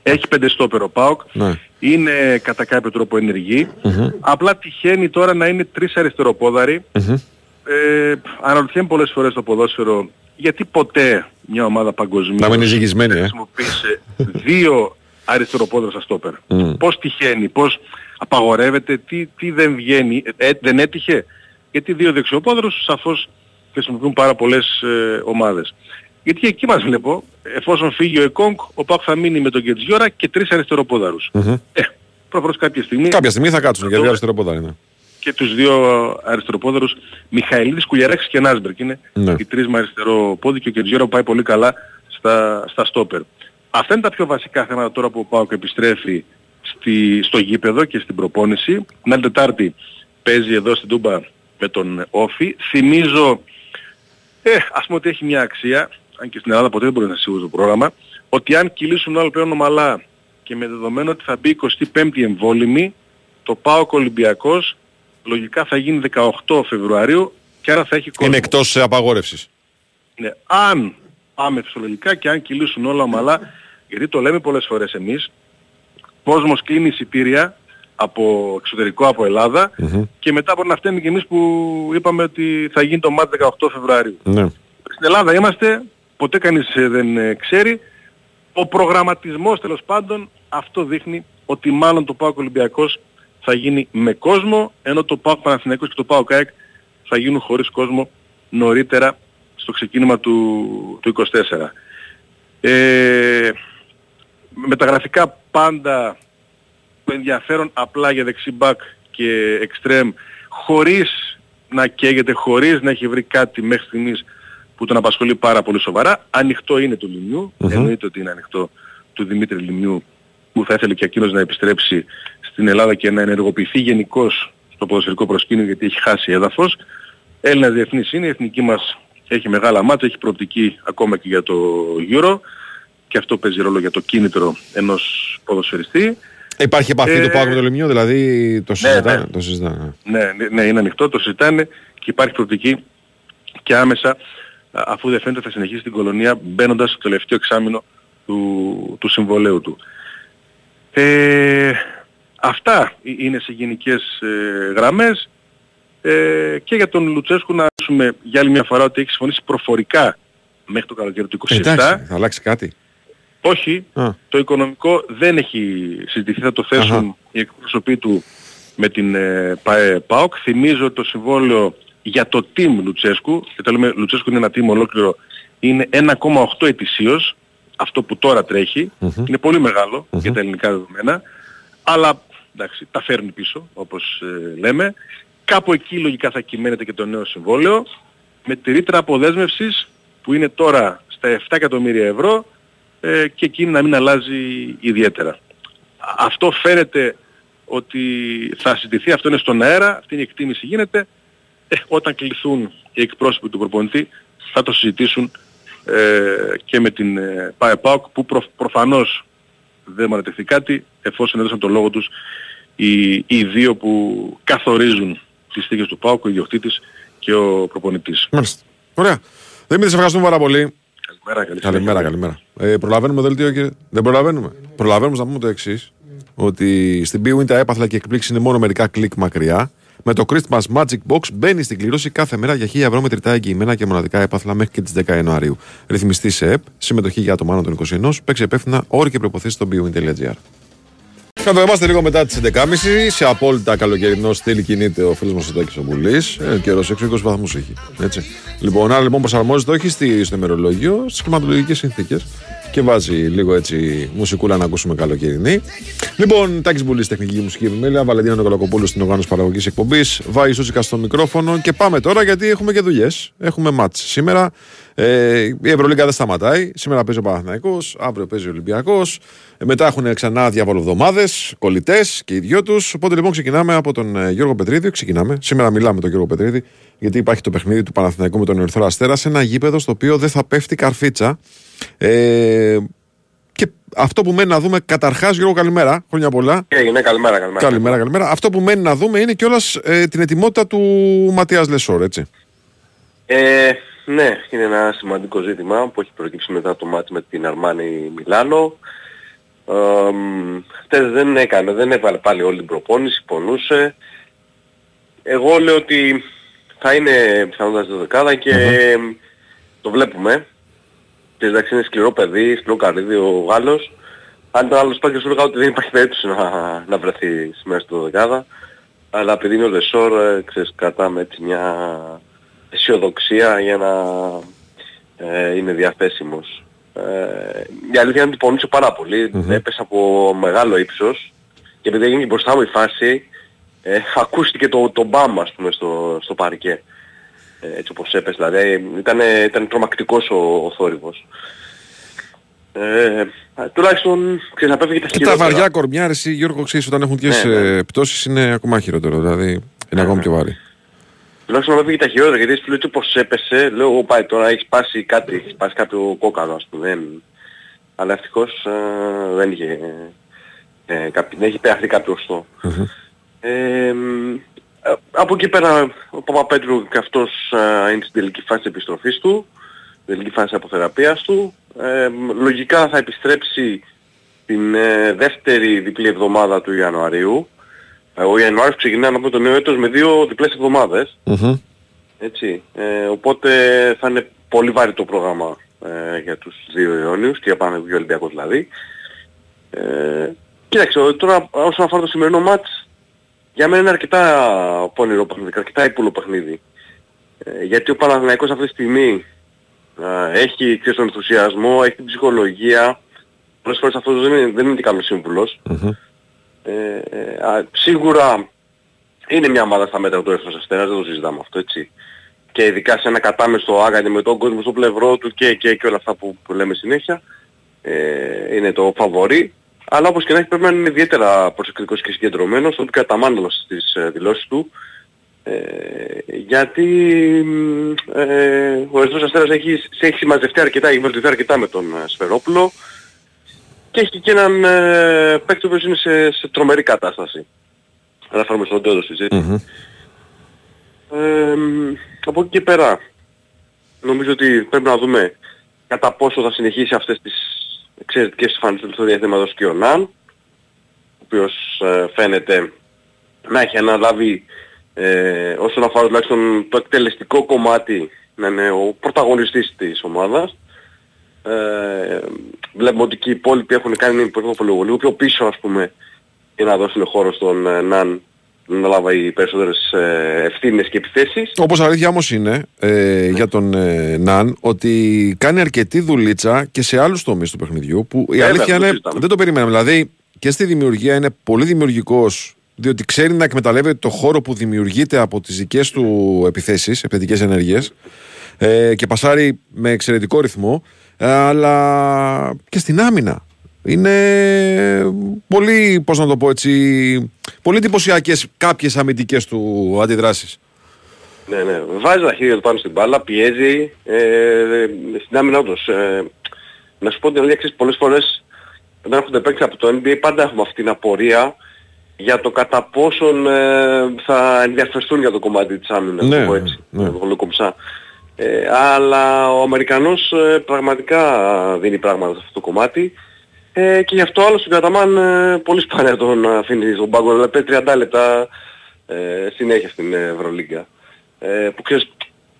Έχει πέντε στόπερ ο ΠΑΟΚ. Ναι. Είναι κατά κάποιο τρόπο ενεργή. Απλά τυχαίνει τώρα να είναι τρεις αριστεροπόδαροι. Ε, αναρωτιέμαι πολλές φορές το ποδόσφαιρο γιατί ποτέ μια ομάδα παγκοσμίως Να μην είναι ζυγισμένη, ε. χρησιμοποίησε δύο αριστεροπόδαρους στα στόπερ. Μμ. Πώς τυχαίνει, πώς απαγορεύεται, τι, τι δεν βγαίνει, ε, δεν έτυχε. Γιατί δύο δεξιοπόδαρους σαφώς χρησιμοποιούν πάρα πολλές ε, ομάδες. Γιατί εκεί μας βλέπω, εφόσον φύγει ο Εκόνγκ, ο Πάκ θα μείνει με τον Κετζιόρα και τρεις αριστεροπόδαρους. Μμμ. Ε, προφανώς κάποια στιγμή Κάποια στιγμή θα κάτσουν για δύο αριστερό ποδάρι. Ναι. Και τους δύο αριστεροπόδερους Μιχαηλίδης, Κουλιαρέξης και Νάσμπερκ. Είναι Ναι. οι τρεις με αριστερό πόδι και ο Κεντζιόρο πάει πολύ καλά στα, στα στόπερ. Αυτά είναι τα πιο βασικά θέματα τώρα που ο Πάοκ επιστρέφει στη, στο γήπεδο και στην προπόνηση. Την άλλη Τετάρτη παίζει εδώ στην Τούμπα με τον Όφη. Θυμίζω, ε, ας πούμε ότι έχει μια αξία, αν και στην Ελλάδα ποτέ δεν μπορεί να είναι σίγουρος το πρόγραμμα, ότι αν κυλήσουν άλλο πλέον ομαλά και με δεδομένο ότι θα μπει 25η εμβόλυμη, το ΠΑΟΚ Ολυμπιακός λογικά θα γίνει 18 Φεβρουαρίου και άρα θα έχει κόσμο. Είναι εκτός απαγόρευσης. Ναι, αν πάμε φυσιολογικά και αν κυλήσουν όλα ομαλά, γιατί το λέμε πολλές φορές εμείς, κόσμος κλείνει εισιτήρια από εξωτερικό από Ελλάδα και μετά μπορεί να φταίνουμε και εμείς που είπαμε ότι θα γίνει το ΜΑΤ 18 Φεβρουαρίου. Ναι. Στην Ελλάδα είμαστε, ποτέ κανείς ε, δεν ε, ξέρει. Ο προγραμματισμός τέλος πάντων αυτό δείχνει ότι μάλλον το ΠΑΟΚ Ολυμπιακός θα γίνει με κόσμο, ενώ το ΠΑΟΚ Παναθηναϊκός και το ΠΑΟΚ ΑΕΚ θα γίνουν χωρίς κόσμο νωρίτερα στο ξεκίνημα του, του 24. Ε, με τα γραφικά πάντα το ενδιαφέρον απλά για δεξί μπακ και εξτρέμ χωρίς να καίγεται, χωρίς να έχει βρει κάτι μέχρι στιγμής που τον απασχολεί πάρα πολύ σοβαρά. Ανοιχτό είναι του Λιμιού, εννοείται ότι είναι ανοιχτό του Δημήτρη Λιμιού που θα ήθελε και εκείνος να επιστρέψει στην Ελλάδα και να ενεργοποιηθεί γενικώς στο ποδοσφαιρικό προσκήνιο γιατί έχει χάσει έδαφος. Έλληνας διεθνής είναι, η εθνική μας έχει μεγάλα μάτια, έχει προοπτική ακόμα και για το Euro και αυτό παίζει ρόλο για το κίνητρο ενός ποδοσφαιριστή. Υπάρχει επαφή Ε, του ΠΑΟΚ με το Λιμιό, δηλαδή το συζητάνε. ναι. Το συζητάνε. Ναι, ναι, ναι, είναι ανοιχτό, το συζητάνε και υπάρχει προοπτική και άμεσα α, αφού δεν φαίνεται θα συνεχίσει την κολονία μπαίνοντας στο τελευταίο εξάμεινο του, του συμβολέου του. Ε, αυτά ε- είναι σε γενικές ε, γραμμές ε, και για τον Λουτσέσκου να πούμε για άλλη μια φορά ότι έχει συμφωνήσει προφορικά μέχρι το καλοκαίρι του 27. Εντάξει, θα αλλάξει κάτι. Όχι, Α. το οικονομικό δεν έχει συζητηθεί, θα το θέσουν Αχα. οι εκπροσωποί του με την ε, ΠΑΕ ΠΑΟΚ. Θυμίζω ότι το συμβόλαιο για το team Λουτσέσκου, και το λέμε Λουτσέσκου είναι ένα team ολόκληρο, είναι 1,8 ετησίως, αυτό που τώρα τρέχει. Είναι πολύ μεγάλο για τα ελληνικά δεδομένα, αλλά εντάξει, τα φέρνει πίσω, όπως ε, λέμε. Κάπου εκεί λογικά θα κυμαίνεται και το νέο συμβόλαιο, με τη ρήτρα αποδέσμευσης που είναι τώρα στα 7 εκατομμύρια ευρώ ε, και εκείνη να μην αλλάζει ιδιαίτερα. Α- Αυτό φαίνεται ότι θα συζητηθεί, αυτό είναι στον αέρα, αυτή είναι η εκτίμηση γίνεται. Ε, όταν κληθούν οι εκπρόσωποι του προπονητή θα το συζητήσουν ε, και με την ε, ΠΑΕΠΑΟΚ που προ, προφανώς δεν μου ανατεθεί κάτι εφόσον έδωσαν το λόγο τους οι, οι δύο που καθορίζουν τις θήκες του ΠΑΟΚ, ο ιδιοκτήτης και ο προπονητής. Μάλιστα. Ωραία. Δημήτρη, σε ευχαριστούμε πάρα πολύ. Καλημέρα, καλή Καλημέρα, καλημέρα. Ε, προλαβαίνουμε δελτίο, κύριε; Δεν προλαβαίνουμε. Προλαβαίνουμε να πούμε το εξής. Ότι στην BWIN τα έπαθλα και εκπλήξει είναι μόνο μερικά κλικ μακριά. Με το Christmas Magic Box μπαίνει στην κλήρωση κάθε μέρα για 1000 ευρώ μετρητά εγγυημένα και μοναδικά έπαθλα μέχρι και τις 10 Ιανουαρίου. Ρυθμιστής σε ΕΠ, συμμετοχή για άτομα άνω των 21, παίξει υπεύθυνα όροι και προποθέσει στο bwin.gr. Κατεβόμαστε λίγο μετά τις 11.30. Σε απόλυτα καλοκαιρινό στυλ κινείται ο φίλος μας ο Τάκης ο Μπουλή. Ε, καιρός έξω 20 βαθμούς έχει. Έτσι. Λοιπόν, άρα λοιπόν προσαρμόζεται όχι στη, στο ημερολόγιο, στις κλιματολογικές συνθήκες και βάζει λίγο έτσι μουσικούλα να ακούσουμε καλοκαιρινή. Λοιπόν, Τάκης Μπουλή, τεχνική μουσική επιμέλεια, Βαλεντίνο Νικολακοπούλου στην οργάνωση παραγωγής εκπομπής, Βάη Σούτσικα στο μικρόφωνο και πάμε τώρα γιατί έχουμε και δουλειές. Έχουμε μάτς σήμερα. Ε, η Ευρωλίγκα δεν σταματάει. Σήμερα παίζει ο Παναθυναϊκό, αύριο παίζει ο Ολυμπιακός. Ε, μετά έχουν ξανά διαβολοβδομάδε, κολλητές και οι δυο τους. Οπότε λοιπόν ξεκινάμε από τον ε, Γιώργο Πετρίδη. Ξεκινάμε. Σήμερα μιλάμε με τον Γιώργο Πετρίδη, γιατί υπάρχει το παιχνίδι του Παναθηναϊκού με τον Ερυθρό Αστέρα σε ένα γήπεδο στο οποίο δεν θα πέφτει καρφίτσα. Ε, και αυτό που μένει να δούμε καταρχάς, Γιώργο, καλημέρα. Χρόνια πολλά. Έγινε, καλημέρα, καλημέρα. Καλημέρα, καλημέρα. Αυτό που μένει να δούμε είναι κιόλας ε, την ετοιμότητα του Ματίας Λεσόρ, έτσι. Ε, ναι, είναι ένα σημαντικό ζήτημα που έχει προκύψει μετά το μάτι με την Αρμάνη Μιλάνο. Ε, μ, χτες δεν έκανε, δεν έβαλε πάλι όλη την προπόνηση, πονούσε. Εγώ λέω ότι θα είναι πιθανότατα στη δεκάδα και μ, το βλέπουμε. Και εντάξει είναι σκληρό παιδί, σκληρό καρύδι ο Γάλλος. Αν ήταν άλλος πάει και σου έλεγα ότι δεν υπάρχει περίπτωση να, να βρεθεί σήμερα στο δεκάδα. Αλλά επειδή είναι ο Λεσόρ, ε, ξέρεις, κρατάμε έτσι μια αισιοδοξία για να ε, είναι διαθέσιμος. Ε, η αλήθεια είναι ότι πονούσε πάρα πολύ, έπεσε από μεγάλο ύψος και επειδή έγινε και μπροστά μου η φάση, ε, [laughs] ακούστηκε το, το μπαμ ας πούμε στο, στο παρκέ. Ε, έτσι όπως έπεσε δηλαδή. Ήταν, ήταν τρομακτικός ο, ο θόρυβος. Ε, τουλάχιστον ξέρεις απέφυγε τα Και τα χειρότερα. βαριά κορμιά, ρε, εσύ, Γιώργο, ξέρεις, όταν έχουν και Ναι, ναι. πτώσεις είναι ακόμα χειρότερο. Δηλαδή είναι ακόμα πιο βαρύ. Τουλάχιστον απέφυγε τα χειρότερα γιατί σου λέει ότι όπως έπεσε, λέω εγώ πάει τώρα έχεις σπάσει κάτι, έχεις σπάσει κάποιο κόκαλο ας πούμε. Δεν... Αλλά ευτυχώς ε, δεν είχε, ε, κάποιο, δεν είχε πειραχθεί κάποιο οστό. Ε, μ, ε, από εκεί πέρα ο Παπαπέτρου και αυτός ε, είναι στην τελική φάση της επιστροφής του, στην τελική φάση αποθεραπείας του. Ε, μ, λογικά θα επιστρέψει την ε, δεύτερη διπλή εβδομάδα του Ιανουαρίου. Ε, ο Ιανουάριος ξεκινά από το νέο έτος με δύο διπλές εβδομάδες. Έτσι. Ε, οπότε θα είναι πολύ βαρύ το πρόγραμμα ε, για τους δύο αιώνιους και για πάνω από Ολυμπιακός δηλαδή. Ε, κοίταξε, ο- τώρα όσον αφορά το σημερινό μάτς, για μένα είναι αρκετά πονηρό παιχνίδι, αρκετά ύπουλο παιχνίδι. Ε, γιατί ο Παναθηναϊκός αυτή τη στιγμή ε, έχει ξέρεις, τον ενθουσιασμό, έχει την ψυχολογία. Πολλές φορές αυτός δεν είναι, δεν είναι και καλός σύμβουλος. Ε, ε, α, σίγουρα είναι μια ομάδα στα μέτρα του Ερυθρός Αστέρας, δεν το συζητάμε αυτό έτσι. Και ειδικά σε ένα κατάμεστο άγαντι με τον κόσμο στο πλευρό του και, και, και όλα αυτά που, που λέμε συνέχεια. Ε, είναι το φαβορί. Αλλά όπως και να έχει πρέπει να είναι ιδιαίτερα προσεκτικός και συγκεντρωμένος, το οποίο καταμάντωλος στις ε, δηλώσεις του. Ε, γιατί μ, ε, ο Ερυθρός Αστέρας έχει, σε έχει συμμαζευτεί αρκετά, έχει βελτιωθεί αρκετά με τον ε, Σφερόπουλο και έχει και έναν ε, παίκτη που είναι σε, σε τρομερή κατάσταση. Αναφέρομαι στον τέλος της έτσι. Ε, μ, από εκεί και πέρα νομίζω ότι πρέπει να δούμε κατά πόσο θα συνεχίσει αυτές τις εξαιρετικές εμφανίσεις του διαθέματος και ο Ναν ο οποίος ε, φαίνεται να έχει αναλάβει ε, όσον αφορά τουλάχιστον το εκτελεστικό κομμάτι να είναι ο πρωταγωνιστής της ομάδας. Ε, βλέπουμε ότι και οι υπόλοιποι έχουν κάνει λίγο, λίγο πιο πίσω ας πούμε για να δώσουν χώρο στον ε, Ναν να αναλάβει περισσότερες ε, ευθύνες και επιθέσεις. Όπως αλήθεια όμως είναι ε, για τον ε, Ναν ότι κάνει αρκετή δουλίτσα και σε άλλους τομείς του παιχνιδιού που η Βέβαια, αλήθεια το είναι συζητάμε. δεν το περιμέναμε. Δηλαδή και στη δημιουργία είναι πολύ δημιουργικός διότι ξέρει να εκμεταλλεύεται το χώρο που δημιουργείται από τις δικές του επιθέσεις, επιθετικές ενέργειες ε, και πασάρει με εξαιρετικό ρυθμό ε, αλλά και στην άμυνα. Είναι πολύ, πώς να το πω έτσι, πολύ εντυπωσιακές κάποιες αμυντικές του αντιδράσεις. Ναι, ναι. Βάζει τα χέρια του πάνω στην μπάλα, πιέζει ε, στην άμυνα όντως. Ε, να σου πω την αλήθεια, ξέρεις, πολλές φορές όταν έρχονται παίξει από το NBA πάντα έχουμε αυτή την απορία για το κατά πόσον ε, θα ενδιαφερθούν για το κομμάτι της άμυνας, Ναι, να το πω έτσι, ναι. Να το πω κομψά. Ε, αλλά ο Αμερικανός ε, πραγματικά δίνει πράγματα σε αυτό το κομμάτι ε, και γι' αυτό άλλο στον Καταμάν ε, πολύ σπάνια τον αφήνει στον πάγκο, δηλαδή παίζει 30 λεπτά ε, συνέχεια στην Ευρωλίγκα. Ε, που ξέρεις,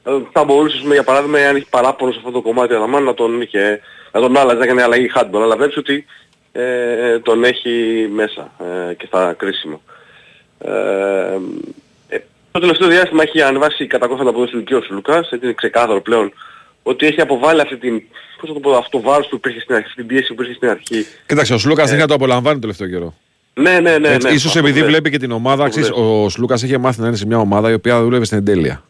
ε, θα μπορούσε ας πούμε, για παράδειγμα αν έχει παράπονο σε αυτό το κομμάτι ο Αδαμάν να τον είχε, να τον άλλαζε, να έκανε αλλαγή handball, αλλά βλέπεις ότι ε, τον έχει μέσα ε, και στα κρίσιμο. Ε, ε, το τελευταίο διάστημα έχει ανεβάσει κατά κόφτα αποδόση του και ο Λουκάς, έτσι είναι ξεκάθαρο πλέον ότι έχει αποβάλει αυτή την, πώς θα το πω, αυτό το βάρος που υπήρχε στην αρχή, αυτή την πίεση που υπήρχε στην αρχή. Κοίταξε, ο Σλούκας δεν θα το απολαμβάνει το τελευταίο καιρό. Ναι, ναι, ναι. Έτσι, ναι, ίσως αυτό επειδή ναι. βλέπει και την ομάδα, Αυτό ξέρεις, ναι. ο Σλούκας είχε μάθει να είναι σε μια ομάδα η οποία δούλευε στην εντέλεια.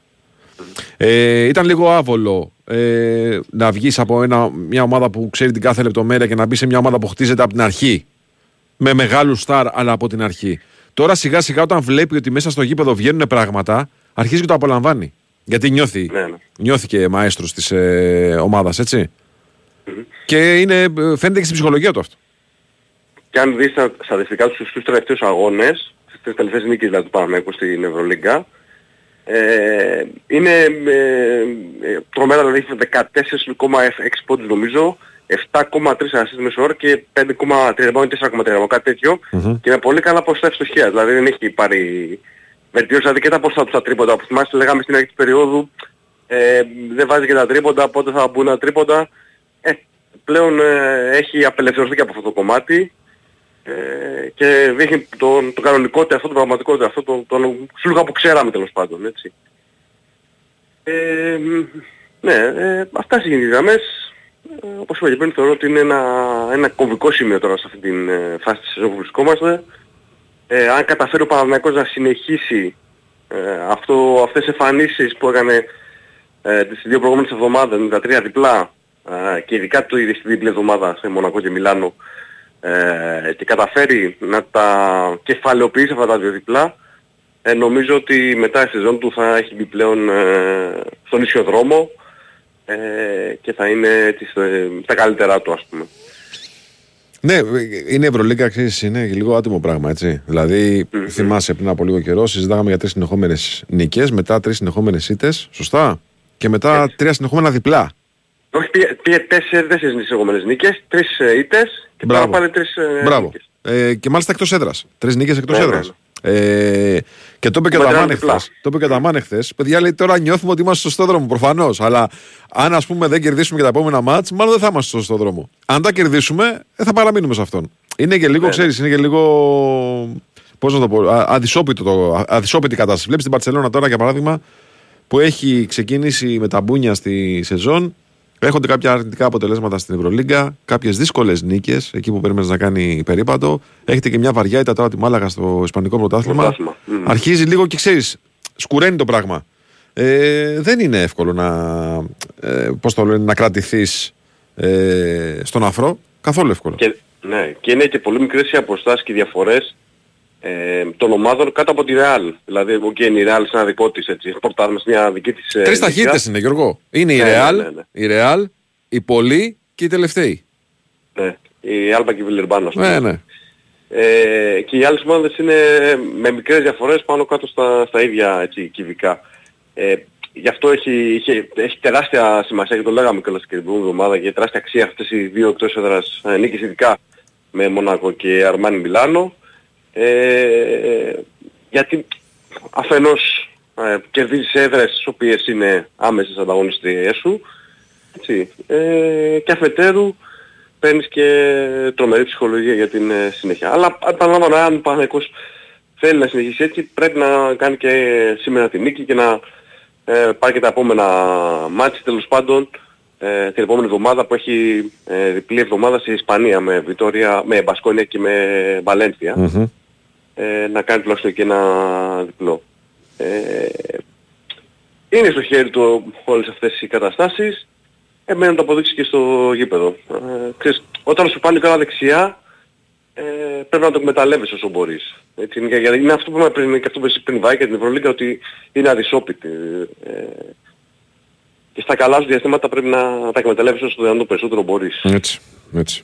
Ε, ήταν λίγο άβολο ε, να βγεις από ένα, μια ομάδα που ξέρει την κάθε λεπτομέρεια και να μπεις σε μια ομάδα που χτίζεται από την αρχή. Με μεγάλους στάρ, αλλά από την αρχή. Τώρα σιγά σιγά όταν βλέπει ότι μέσα στο γήπεδο βγαίνουν πράγματα, αρχίζει και το απολαμβάνει. Γιατί νιώθει, Ναι, ναι. νιώθει και μαέστρος της ε, ομάδας, έτσι. Και είναι, ε, φαίνεται και στην ψυχολογία του αυτό. Και αν δεις τα στατιστικά τους στους τελευταίους αγώνες, στις τρεις τελευταίες νίκες δηλαδή του Παναμαϊκού στην Ευρωλίγκα, ε, είναι ε, ε, τρομερά δηλαδή έχει 14,6 πόντους νομίζω, 7,3 ασίστ μέσο όρο και 5,3, πάνω 4,3, κάτι τέτοιο. Και με πολύ καλά ποσοστά ευστοχίας, δηλαδή δεν έχει πάρει βελτιώσει, δηλαδή και τα ποσοστά του στα τρίποντα, που θυμάστε λέγαμε στην αρχή της περίοδου, ε, δεν βάζει και τα τρίποντα, πότε θα μπουν τα τρίποντα, ε, πλέον ε, έχει απελευθερωθεί και από αυτό το κομμάτι. Ε, και δείχνει τον, το κανονικότητα, αυτό το πραγματικότητα, αυτό το, τον σλούγα που ξέραμε τέλος πάντων, έτσι. Ε, μ, ναι, ε, αυτά στις γενικές γραμμές, ε, όπως είπα και πριν, θεωρώ ότι είναι ένα, ένα κομβικό σημείο τώρα σε αυτή την ε, φάση της σεζόν που βρισκόμαστε. ε, αν καταφέρει ο Παναθηναϊκός να συνεχίσει ε, αυτό, αυτές τις εμφανίσεις που έκανε ε, τις δύο προηγούμενες εβδομάδες με τα τρία διπλά ε, και ειδικά το είδε στη διπλή εβδομάδα σε Μονακό και Μιλάνο ε, και καταφέρει να τα κεφαλαιοποιήσει αυτά τα δύο διπλά ε, νομίζω ότι μετά η σεζόν του θα έχει μπει πλέον ε, στον ίσιο δρόμο ε, και θα είναι τις, ε, τα καλύτερά του ας πούμε. Ναι, είναι Ευρωλίγκα, ξέρεις, είναι και λίγο άτιμο πράγμα, έτσι. Δηλαδή, θυμάσαι πριν από λίγο καιρό, συζητάγαμε για τρεις συνεχόμενες νίκες, μετά τρεις συνεχόμενες ήττες, σωστά, και μετά τρία συνεχόμενα διπλά. Όχι, πήγε, πήγε τέσσερις, τέσσερις συνεχόμενες νίκες, τρεις ε, ήττες και τώρα Μπράβο. πάλι τρεις ε, Μπράβο. νίκες. Ε, και μάλιστα εκτός έδρας. Τρεις νίκες εκτός Ναι, έδρας. Ε, και το είπε και ο Με Δαμάνε τρία διπλά. χθες. Το είπε και ο Δαμάνε χθες. Παιδιά λέει τώρα νιώθουμε ότι είμαστε στο σωστό δρόμο. Προφανώς. Αλλά αν ας πούμε δεν κερδίσουμε και τα επόμενα μάτς, μάλλον δεν θα είμαστε στο σωστό δρόμο. Αν τα κερδίσουμε, ε, θα παραμείνουμε σε αυτόν. Είναι και λίγο, Ναι. ξέρεις, είναι και λίγο. Πώς να το πω, α- αδυσόπιτο το, α- αδυσόπιτη κατάσταση. Βλέπεις την Παρσελόνα τώρα για παράδειγμα που έχει ξεκινήσει με τα μπούνια στη σεζόν. Έρχονται κάποια αρνητικά αποτελέσματα στην Ευρωλίγκα, κάποιες δύσκολες νίκες εκεί που περιμένεις να κάνει περίπατο. Έχετε και μια βαριά ήττα τώρα τη Μάλαγα στο Ισπανικό πρωτάθλημα. Πρωτάθλημα. Μμμ. Αρχίζει λίγο και ξέρεις, σκουραίνει το πράγμα. Ε, δεν είναι εύκολο να, ε, πώς το λένε, να κρατηθείς ε, στον αφρό. Καθόλου εύκολο. Και, ναι, και είναι και πολύ μικρές οι αποστάσεις και οι διαφορές ε, των ομάδων κάτω από τη Real. Δηλαδή, εγώ και είναι η Real σε ένα δικό της έτσι, πορτάρουμε σε μια δική της ε, Τρεις λίστα. ταχύτητες είναι, Γιώργο. Είναι η Ναι, Real, ναι, ναι, ναι. η Real, η Πολύ και οι τελευταίοι. Ναι, η Άλμπα και η Βιλερμπάνο. ας πούμε. Ναι, ναι. Ε, και οι άλλες ομάδες είναι με μικρές διαφορές πάνω κάτω στα, στα ίδια έτσι, κυβικά. Ε, γι' αυτό έχει, είχε, έχει τεράστια σημασία και το λέγαμε κιόλας και την προηγούμενη εβδομάδα και τεράστια αξία αυτές οι δύο εκτός έδρας ε, νίκες ειδικά με Μονάκο και Αρμάνι Μιλάνο. Ε, γιατί αφενός ε, κερδίζεις έδρες τις οποίες είναι άμεσες ανταγωνιστρίες σου έτσι, ε, και αφετέρου παίρνεις και τρομερή ψυχολογία για την ε, συνέχεια. Αλλά επαναλαμβάνω, αν ο Παναγικός θέλει να συνεχίσει έτσι, πρέπει να κάνει και σήμερα τη νίκη και να ε, πάρει και τα επόμενα μάτια τέλος πάντων ε, την επόμενη εβδομάδα που έχει ε, διπλή εβδομάδα στη Ισπανία με Βιτόρια, με Μπασκόνια και με Βαλένθια Μμμ. Ε, να κάνει τουλάχιστον και ένα διπλό. Ε, είναι στο χέρι του όλες αυτές οι καταστάσεις. Εμένα να το αποδείξει και στο γήπεδο. Ε, ξέρεις, όταν σου πάνε καλά δεξιά, ε, πρέπει να το εκμεταλλεύεις όσο μπορείς. Έτσι, είναι, γιατί είναι αυτό που είπαμε πριν, και αυτό που είπες πριν Βάη και την Ευρωλίγκα, ότι είναι αδυσόπιτη. Ε, και στα καλά σου διαστήματα πρέπει να τα εκμεταλλεύεις όσο το δυνατόν περισσότερο μπορείς. Έτσι. έτσι.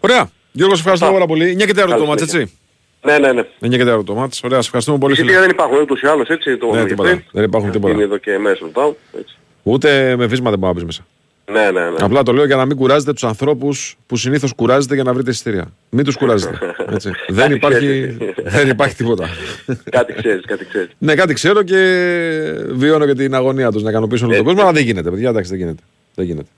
Ωραία. Γιώργος, σε ευχαριστώ πάρα πολύ. 9 και 4 το Καλώς μάτς, ήρθατε. έτσι. Ναι, ναι, ναι. 9 και 4 το μάτς. Ωραία, σε ευχαριστούμε πολύ. Εισιτήρια Φίλε. δεν υπάρχουν ούτως ή άλλως, έτσι, το Ναι, είπαμε τίποτα. και πριν. Δεν υπάρχουν τίποτα. Είναι εδώ και μέσα sold out, έτσι. Ούτε με βίσμα δεν μπορεί να μπει μέσα. Ναι, ναι, ναι. Απλά το λέω για να μην κουράζετε τους ανθρώπους που συνήθως κουράζετε για να βρείτε εισιτήρια. Μην τους κουράζετε. [laughs] Έτσι. δεν, Κάτι υπάρχει, ξέρεις. δεν υπάρχει τίποτα. κάτι ξέρεις, κάτι ξέρεις. ναι, κάτι ξέρω και βιώνω και την αγωνία τους να ικανοποιήσουν όλο τον κόσμο, αλλά δεν γίνεται, παιδιά. Εντάξει, δεν γίνεται. Δεν γίνεται.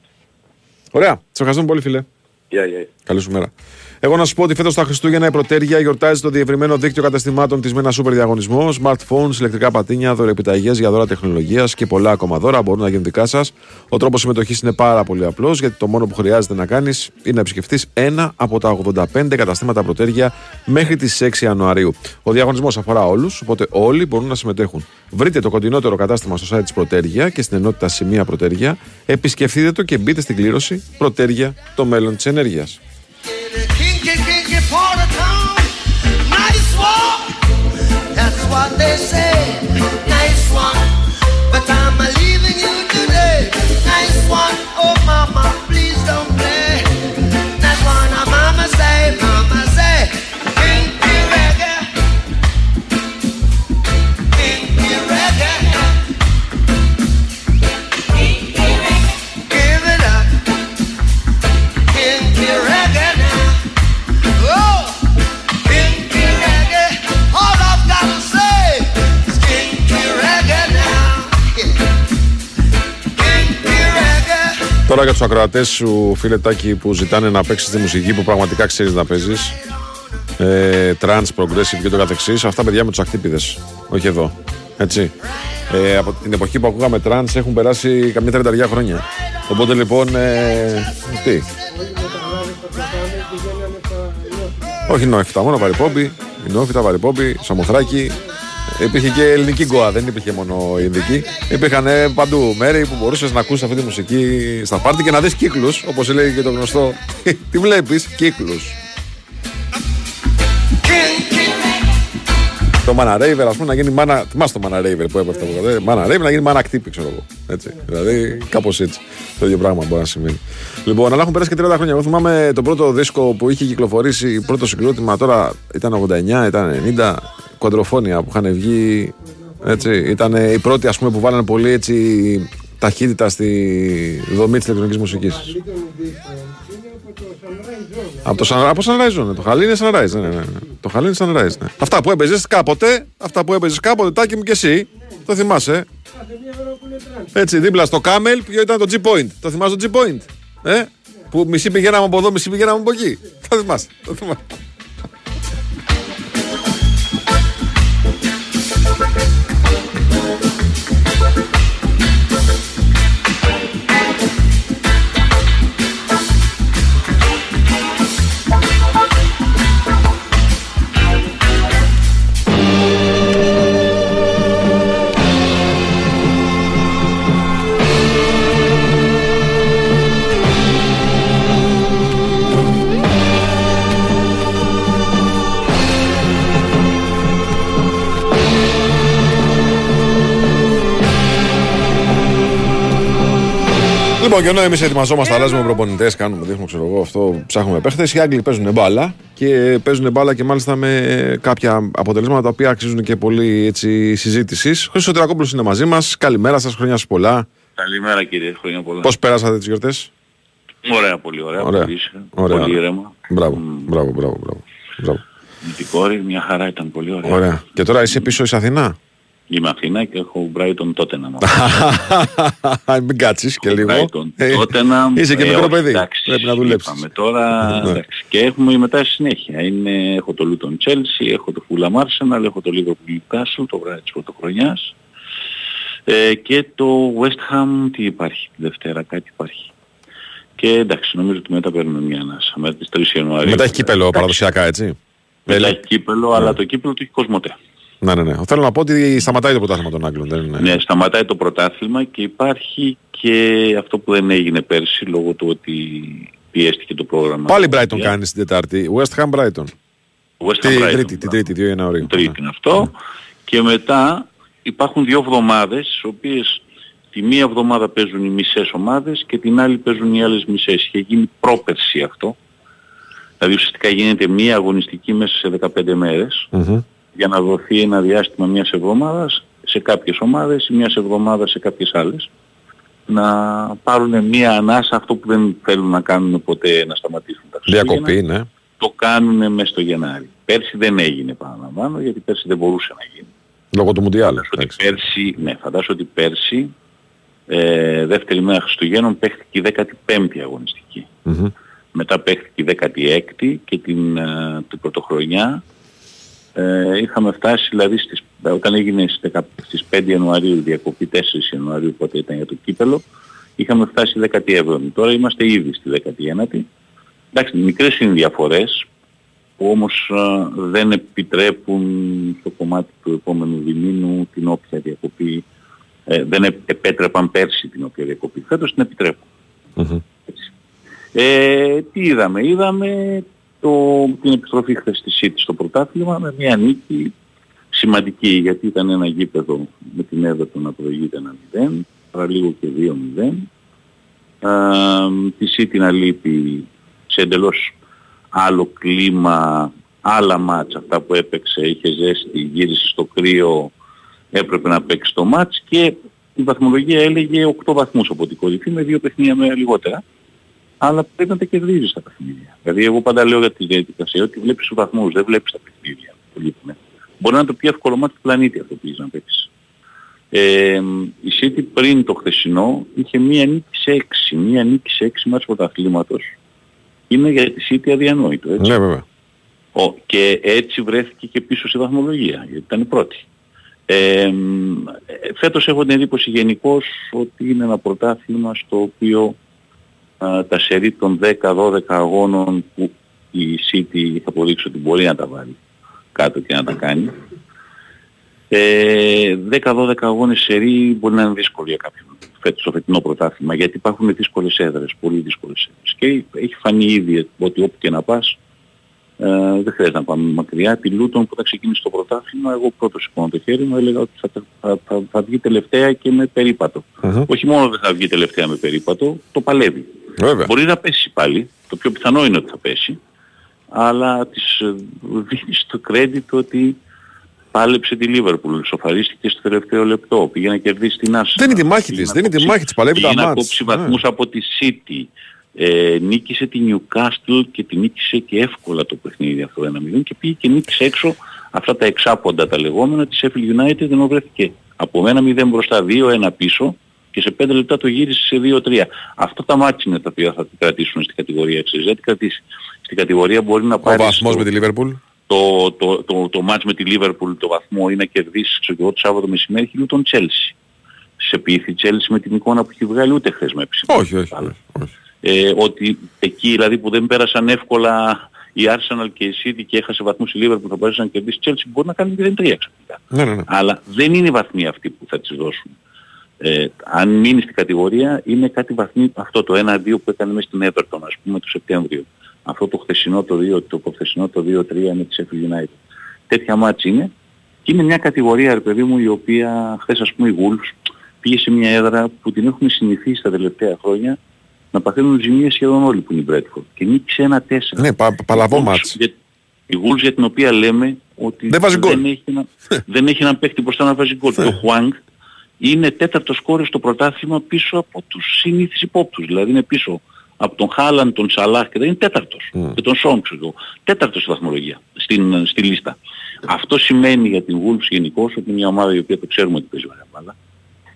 Ωραία. Σε ευχαριστούμε πολύ, φίλε. Γεια, γεια. Καλή σου μέρα. Εγώ να σου πω ότι φέτος τα Χριστούγεννα η Πρωτέρια γιορτάζει το διευρυμένο δίκτυο καταστημάτων της με ένα σούπερ διαγωνισμό. Smartphones, ηλεκτρικά πατίνια, δωρεπιταγέ για δώρα τεχνολογίας και πολλά ακόμα δώρα μπορούν να γίνουν δικά σας. Ο τρόπος συμμετοχής είναι πάρα πολύ απλός γιατί το μόνο που χρειάζεται να κάνεις είναι να επισκεφτείς ένα από τα 85 καταστήματα Πρωτέρια μέχρι τις 6 Ιανουαρίου. Ο διαγωνισμός αφορά όλους, οπότε όλοι μπορούν να συμμετέχουν. Βρείτε το κοντινότερο κατάστημα στο site της Πρωτέρια και στην ενότητα Σημεία Πρωτέρια. Επισκεφτείτε το και μπείτε στην κλήρωση Πρωτέρια, το μέλλον της ενέργειας. What they say. Nice one. But I'm leaving you today. Nice one. Oh, mama, please Τώρα για τους ακροατές σου, φίλε Τάκη, που ζητάνε να παίξεις τη μουσική που πραγματικά ξέρεις να παίζεις. Ε, trans, progressive και το καθεξής. Αυτά παιδιά με τους ακτύπηδες. Όχι εδώ. Έτσι. Ε, από την εποχή που ακούγαμε trans έχουν περάσει καμιά τριανταριά χρόνια. Οπότε λοιπόν. Ε, τι; Όχι νόχτα, μόνο βαρυπόμπι. Η Νόφη, τα Βαρυπόπη, Σαμοθράκη. Υπήρχε και ελληνική γκοa, δεν υπήρχε μόνο ειδική. Υπήρχαν ε, παντού μέρη που μπορούσες να ακούσει αυτή τη μουσική στα πάρτι και να δεις κύκλους. Όπως λέει και το γνωστό. [laughs] Τι βλέπεις, κύκλους. Το Mana Raver, ας πούμε, να γίνει Mana. Θυμάστε το Mana Raver που έπεφτε από κάτω. Mana Raver να γίνει Mana Actipi, ξέρω εγώ. Έτσι. Δηλαδή, κάπως έτσι. Το ίδιο πράγμα μπορεί να σημαίνει. Λοιπόν, αλλά έχουν περάσει και 30 χρόνια. Εγώ θυμάμαι το πρώτο δίσκο που είχε κυκλοφορήσει, πρώτο συγκρότημα τώρα ήταν 89, ήταν 90. Κοντροφόνια που είχαν βγει. Έτσι. Ήταν οι πρώτοι ας πούμε, που βάλανε πολύ έτσι, ταχύτητα στη δομή της ηλεκτρονικής μουσικής. Από το Sun- από Sunrise Zone, το Χαλί είναι Sunrise. Ναι, ναι, ναι. Το Χαλί είναι Sunrise. Ναι. Αυτά που έπαιζες κάποτε, αυτά που έπαιζες κάποτε, τάκι μου και εσύ, το θυμάσαι; Έτσι, δίπλα στο Camel, ποιο ήταν το G-Point. Το θυμάσαι το G-Point; Ε; Που μισή πηγαίναμε από εδώ, μισή πηγαίναμε από εκεί. Το θυμάσαι. Το θυμάσαι. Λοιπόν, και ενώ εμείς ετοιμαζόμαστε, αλλάζουμε προπονητές, κάνουμε, δείχνουμε, ξέρω εγώ, αυτό, ψάχνουμε παίχτες. Οι Άγγλοι παίζουν μπάλα και παίζουν μπάλα και μάλιστα με κάποια αποτελέσματα τα οποία αξίζουν και πολύ έτσι, συζήτησης. Χρήστος Τερακόπουλο είναι μαζί μας. Καλημέρα σας, χρόνια σας πολλά. Καλημέρα κύριε, χρόνια πολλά. Πώς πέρασατε τις γιορτές, Ωραία, πολύ ωραία. Ωραία. Πολύ, ήσυχα, Ωραία. πολύ ήρεμα. Μπράβο, μπράβο, μπράβο. μπράβο. μπράβο. Με την κόρη, μια χαρά ήταν πολύ ωραία. Ωραία. Και τώρα είσαι πίσω εις Αθηνά; Είμαι Αθήνα και έχω Brighton τότε να [laughs] Μην κάτσεις και λίγο. Brighton, Ε, τότε να... Είσαι και ε, μικρό όχι, παιδί. εντάξει, Πρέπει να δουλέψεις. είπαμε τώρα, Ναι. εντάξει. Και έχουμε μετά στη συνέχεια. Είναι, έχω το Luton Chelsea, έχω το Fulham Arsenal, έχω το Liverpool Newcastle, το βράδυ της πρωτοχρονιάς. Ε, και το West Ham, τι υπάρχει τη Δευτέρα, κάτι υπάρχει. Και εντάξει, νομίζω ότι μετά παίρνουμε μια ανάσα. Μετά τις 3 Ιανουαρίου. Μετά έχει κύπελο παραδοσιακά, έτσι. Μετά έχει κύπελο, αλλά το κύπελο το έχει Κοσμοτέ. Ναι, ναι, ναι. Θέλω να πω ότι σταματάει το πρωτάθλημα των Άγγλων. Δεν είναι; Ναι, σταματάει το πρωτάθλημα και υπάρχει και αυτό που δεν έγινε πέρσι λόγω του ότι πιέστηκε το πρόγραμμα. Πάλι Brighton κάνει την Τετάρτη. West Ham Brighton. West Τη Ham Brighton, Τρίτη, την Τρίτη, 2 Ιανουαρίου. Τρίτη είναι αυτό. Και μετά υπάρχουν δύο εβδομάδες, στις οποίες τη μία εβδομάδα παίζουν οι μισές ομάδες και την άλλη παίζουν οι άλλες μισές. Είχε γίνει πρόπερση αυτό. Δηλαδή ουσιαστικά γίνεται μία αγωνιστική μέσα σε 15 μέρες Μμμ. Για να δοθεί ένα διάστημα μιας εβδομάδας σε κάποιες ομάδες ή μιας εβδομάδας σε κάποιες άλλες να πάρουν μια ανάσα αυτό που δεν θέλουν να κάνουν ποτέ να σταματήσουν τα Χριστούγεννα. Διακοπή, ναι. Το κάνουν μέσα στο Γενάρη. Πέρσι δεν έγινε παραλαμβάνω γιατί πέρσι δεν μπορούσε να γίνει. Λόγω του Μουντιάλ. Ότι πέρσι, ναι, φαντάζομαι ότι πέρσι ε, δεύτερη μέρα Χριστουγέννων παίχτηκε η 15η αγωνιστική. Μμμ. Μετά παίχτηκε η 16η και την, ε, την πρωτοχρονιά ε, είχαμε φτάσει δηλαδή στις, όταν έγινε στις, 10 στις 5 Ιανουαρίου η διακοπή 4 Ιανουαρίου πότε ήταν για το κύπελο είχαμε φτάσει 17η. Τώρα είμαστε ήδη στη 19η. Εντάξει, μικρές είναι οι διαφορές που όμως ε, δεν επιτρέπουν στο κομμάτι του επόμενου διμήνου την όποια διακοπή ε, δεν επ- επέτρεπαν πέρσι την όποια διακοπή. Φέτος την επιτρέπουν. Μμμ. Ε, τι είδαμε; Είδαμε το, την επιστροφή χθες στη City στο πρωτάθλημα με μια νίκη σημαντική γιατί ήταν ένα γήπεδο με την Everton να προηγείται 1-0, παραλίγο και 2-0. Ε, τη City να λείπει σε εντελώς άλλο κλίμα, άλλα μάτς αυτά που έπαιξε, είχε ζέστη, γύρισε στο κρύο, έπρεπε να παίξει το μάτς και η βαθμολογία έλεγε 8 βαθμούς από την κορυφή με δύο παιχνίδια με λιγότερα αλλά πρέπει να τα κερδίζεις τα παιχνίδια. Δηλαδή εγώ πάντα λέω για τη διαδικασία ότι βλέπεις τους βαθμούς, δεν βλέπεις τα παιχνίδια. που λείπουν. Μπορεί να είναι το πιο εύκολο μάτι του πλανήτη αυτό που έχεις να παίξεις. Ε, η City πριν το χθεσινό είχε μία νίκη σε έξι, μία νίκη σε έξι μάτς πρωταθλήματος. Είναι για τη City αδιανόητο, έτσι. Ναι, βέβαια. Ο, και έτσι βρέθηκε και πίσω στη βαθμολογία, γιατί ήταν η πρώτη. Ε, ε, φέτος έχω την εντύπωση γενικώς ότι είναι ένα πρωτάθλημα στο οποίο α, τα σερί των 10-12 αγώνων που η City θα αποδείξει ότι μπορεί να τα βάλει κάτω και να τα κάνει. Ε, 10-12 αγώνες σερή μπορεί να είναι δύσκολο για κάποιον φέτος στο φετινό πρωτάθλημα γιατί υπάρχουν δύσκολες έδρες, πολύ δύσκολες έδρες. Και έχει φανεί ήδη ότι όπου και να πας ε, δεν χρειάζεται να πάμε μακριά. Τη Λούτον που θα ξεκίνησε το πρωτάθλημα, εγώ πρώτος σηκώνω το χέρι μου, έλεγα ότι θα, θα, θα, θα βγει τελευταία και με περιπατο Όχι μόνο δεν θα βγει τελευταία με περίπατο, το παλεύει. Βέβαια. Μπορεί να πέσει πάλι, το πιο πιθανό είναι ότι θα πέσει, αλλά της ε, δίνεις το credit ότι πάλεψε τη Λίβερπουλ, σοφαρίστηκε στο τελευταίο λεπτό, πήγε να κερδίσει την Άσο. Δεν είναι τη μάχη της, δεν είναι τη μάχη της, παλεύει τα Πήγε να μάτς. κόψει βαθμούς από τη City. Ε, νίκησε τη Newcastle και τη νίκησε και εύκολα το παιχνίδι αυτό 1-0 και πήγε και νίκησε έξω αυτά τα εξάποντα τα λεγόμενα της Sheffield United ενώ βρέθηκε από 1-0 μπροστά 2-1 πίσω και σε 5 λεπτά το γύρισε σε 2-3. Αυτά τα μάτια είναι τα οποία θα κρατήσουν στην κατηγορία. Ξέρεις, δεν θα την κρατήσει. Στην κατηγορία μπορεί να Ο πάρει βαθμός με τη Λίβερπουλ; το, το, το, το μάτς με τη Λίβερπουλ το βαθμό ή να κερδίσεις ξέρω εγώ, το Σάββατο μεσημέρι χιλού τον Chelsea. Σε πείθει η Chelsea με την εικόνα που έχει βγάλει ούτε χθες με έψη. Όχι, όχι. όχι. Ε, ότι εκεί δηλαδή που δεν πέρασαν εύκολα η Arsenal και η City και έχασε βαθμούς η Liverpool που θα μπορέσει να κερδίσει η Chelsea μπορεί να κάνει 0-3 ξαφνικά. Ναι, ναι, ναι. Αλλά δεν είναι οι βαθμοί αυτοί που θα τις δώσουν. Ε, αν μείνει στην κατηγορία είναι κάτι βαθμοί αυτό το 1-2 που έκανε μέσα στην Everton ας πούμε το Σεπτέμβριο. Αυτό το χθεσινό το 2, το προχθεσινό το 2-3 με τη Sheffield United. Τέτοια μάτς είναι και είναι μια κατηγορία ρε παιδί μου η οποία χθες ας πούμε η Wolves πήγε σε μια έδρα που την έχουμε συνηθίσει τα τελευταία χρόνια να παθαίνουν ζημίες σχεδόν όλοι που είναι η Bradford. Και νίκησε ένα 4. Ναι, πα, παλαβό Η Wolves μάτς. για- Η Wolves για την οποία λέμε ότι Δεν βάζει γκολ. έχει, ένα, δεν έχει έναν παίκτη μπροστά να βάζει γκολ. Και ο Χουάνγκ είναι τέταρτος σκόρε στο πρωτάθλημα πίσω από τους συνήθεις υπόπτους. Δηλαδή είναι πίσω από τον Χάλαν, τον Σαλάχ και δεν είναι τέταρτος. Και τον Σόμ ξέρω εγώ. Τέταρτος στη βαθμολογία, στην, στη λίστα. Αυτό σημαίνει για την Wolves γενικώς ότι είναι μια ομάδα η οποία το ξέρουμε ότι παίζει ωραία μπάλα.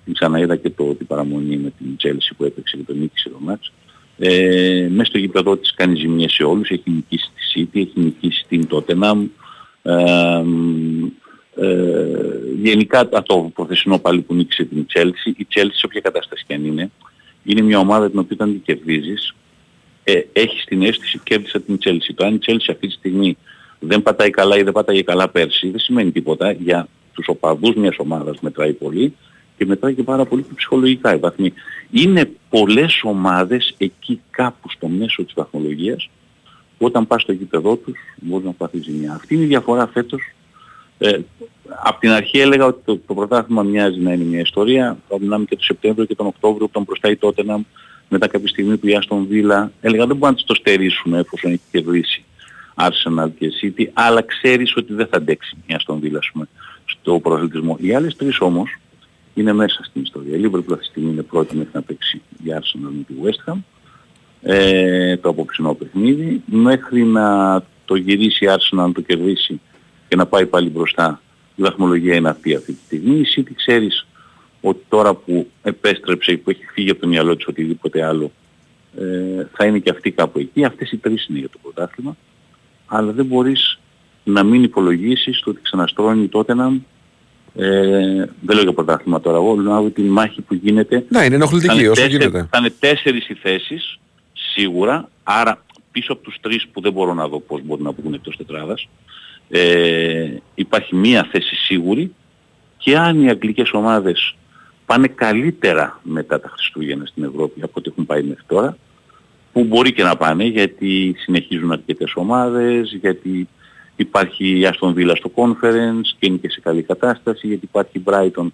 Την ξαναείδα και το, την παραμονή με την Chelsea που έπαιξε και τον νίκησε το μάτς. Ε, μέσα στο γήπεδο της κάνει ζημιές σε όλους. Έχει νικήσει τη City, έχει νικήσει την Tottenham. Ε, ε, γενικά α, το προθεσινό πάλι που νίκησε την Chelsea, η Chelsea σε όποια κατάσταση και αν είναι, είναι μια ομάδα την οποία όταν την κερδίζεις, ε, έχεις την αίσθηση κέρδισα την Chelsea. Το αν η Chelsea αυτή τη στιγμή δεν πατάει καλά ή δεν πατάει καλά πέρσι, δεν σημαίνει τίποτα. Για τους οπαδούς μιας ομάδας μετράει πολύ και μετράει και πάρα πολύ και ψυχολογικά οι βαθμοί. Είναι πολλές ομάδες εκεί κάπου στο μέσο της βαθμολογίας που όταν πας στο γήπεδό τους μπορείς να πάθει ζημιά. Αυτή είναι η διαφορά φέτος ε, από την αρχή έλεγα ότι το, το πρωτάθλημα μοιάζει να είναι μια ιστορία. Θα μιλάμε και τον Σεπτέμβριο και τον Οκτώβριο που ήταν μπροστά η Τότεναμ μετά κάποια στιγμή που η Άστον Βίλα έλεγα δεν μπορεί να της το στερήσουν εφόσον έχει κερδίσει Arsenal και City αλλά ξέρεις ότι δεν θα αντέξει η Άστον Βίλα ας πούμε, στο προαθλητισμό. Οι άλλες τρεις όμως είναι μέσα στην ιστορία. Η Liverpool αυτή τη στιγμή είναι πρώτη μέχρι να παίξει η Arsenal με τη West Ham ε, το απόψινό παιχνίδι μέχρι να το γυρίσει η Arsenal να το κερδίσει και να πάει πάλι μπροστά. Η βαθμολογία είναι αυτή αυτή τη στιγμή. Η City ξέρεις ότι τώρα που επέστρεψε ή που έχει φύγει από το μυαλό της οτιδήποτε άλλο ε, θα είναι και αυτή κάπου εκεί. Αυτές οι τρεις είναι για το πρωτάθλημα. Αλλά δεν μπορείς να μην υπολογίσεις το ότι ξαναστρώνει τότε να ε, δεν λέω για πρωτάθλημα τώρα εγώ, λέω την μάχη που γίνεται. Ναι, είναι ενοχλητική Θα είναι όσο τέσσερι- γίνεται. Θα είναι τέσσερις οι θέσεις, σίγουρα, άρα πίσω από τους τρεις που δεν μπορώ να δω πώς μπορούν να βγουν εκτός τετράδας, ε, υπάρχει μία θέση σίγουρη και αν οι αγγλικές ομάδες πάνε καλύτερα μετά τα Χριστούγεννα στην Ευρώπη από ό,τι έχουν πάει μέχρι τώρα, που μπορεί και να πάνε γιατί συνεχίζουν αρκετές ομάδες, γιατί υπάρχει η Aston Villa στο Conference και είναι και σε καλή κατάσταση, γιατί υπάρχει η Brighton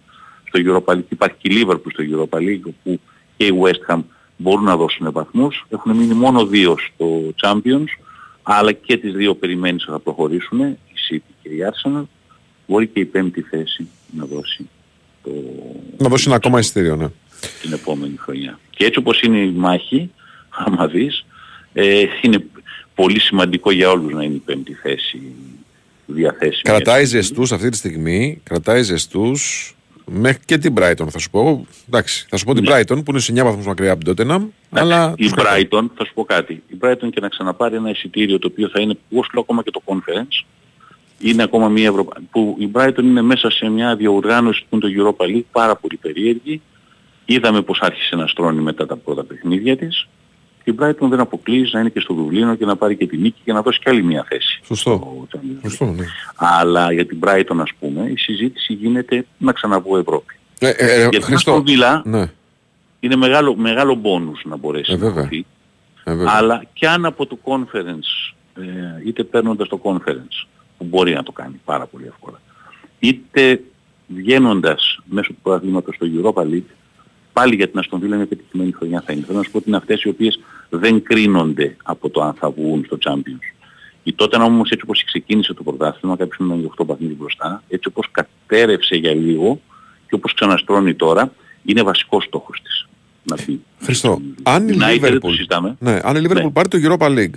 στο Europa League, υπάρχει και η Liverpool στο Europa League, όπου και η West Ham μπορούν να δώσουν βαθμούς. Έχουν μείνει μόνο δύο στο Champions, αλλά και τις δύο περιμένεις ότι θα προχωρήσουν, η City και η Arsenal. Μπορεί και η πέμπτη θέση να δώσει το, Να δώσει ένα ακόμα εισιτήριο, ναι. την επόμενη χρονιά. Και έτσι όπως είναι η μάχη, άμα δεις, ε, είναι πολύ σημαντικό για όλους να είναι η πέμπτη θέση διαθέσιμη. Κρατάει ζεστούς αυτή τη στιγμή, κρατάει ζεστούς μέχρι και την Brighton θα σου πω. Εντάξει, θα σου πω την Brighton που είναι σε 9 βαθμούς μακριά από την Tottenham, αλλά Η Brighton, θα σου πω κάτι, η Brighton και να ξαναπάρει ένα εισιτήριο το οποίο θα είναι, εγώ σου λέω ακόμα και το Conference, είναι ακόμα μια Ευρωπα... που η Brighton είναι μέσα σε μια διοργάνωση που είναι το Europa League πάρα πολύ περίεργη. Είδαμε πως άρχισε να στρώνει μετά τα πρώτα παιχνίδια της η Brighton δεν αποκλείζει να είναι και στο Δουβλίνο και να πάρει και τη νίκη και να δώσει και άλλη μια θέση. Σωστό. Σωστό, ναι. Αλλά για την Brighton ας πούμε η συζήτηση γίνεται να ξαναβγώ Ευρώπη. Ε, ε, ε, για την Χριστό. Aston Villa Ναι. είναι μεγάλο, μεγάλο μπόνους να μπορέσει Ε, να βέβαια. χαθεί. Ε, βέβαια. Αλλά και αν από το conference, ε, είτε παίρνοντας το conference, που μπορεί να το κάνει πάρα πολύ εύκολα, είτε βγαίνοντας μέσω του πρωταθλήματος στο Europa League, πάλι για την Αστον Villa είναι πετυχημένη χρονιά θα είναι. Θέλω να σου πω ότι είναι αυτές οι οποίες δεν κρίνονται από το αν θα βγουν στο Champions. Η τότε όμως έτσι όπως ξεκίνησε το πρωτάθλημα, κάποιος είναι 8 βαθμίδι μπροστά, έτσι όπως κατέρευσε για λίγο και όπως ξαναστρώνει τώρα, είναι βασικός στόχος της. Να πει. Χριστό, αν η United δεν το Liverpool, συζητάμε. ναι, αν η Liverpool πάρει το Europa League,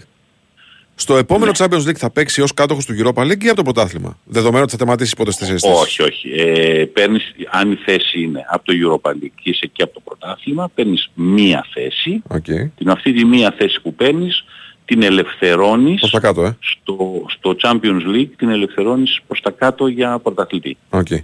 στο επόμενο Ναι. Champions League θα παίξει ως κάτοχος του Europa League ή από το πρωτάθλημα. Δεδομένου ότι θα τερματίσει ποτέ στις θέσεις. Όχι, όχι. Ε, παίρνεις, αν η θέση είναι από το Europa League και είσαι και από το πρωτάθλημα, παίρνεις μία θέση. Okay. Την αυτή τη μία θέση που παίρνεις την ελευθερώνεις Προς τα κάτω, ε. στο, στο Champions League, την ελευθερώνεις προς τα κάτω για πρωταθλητή. Okay.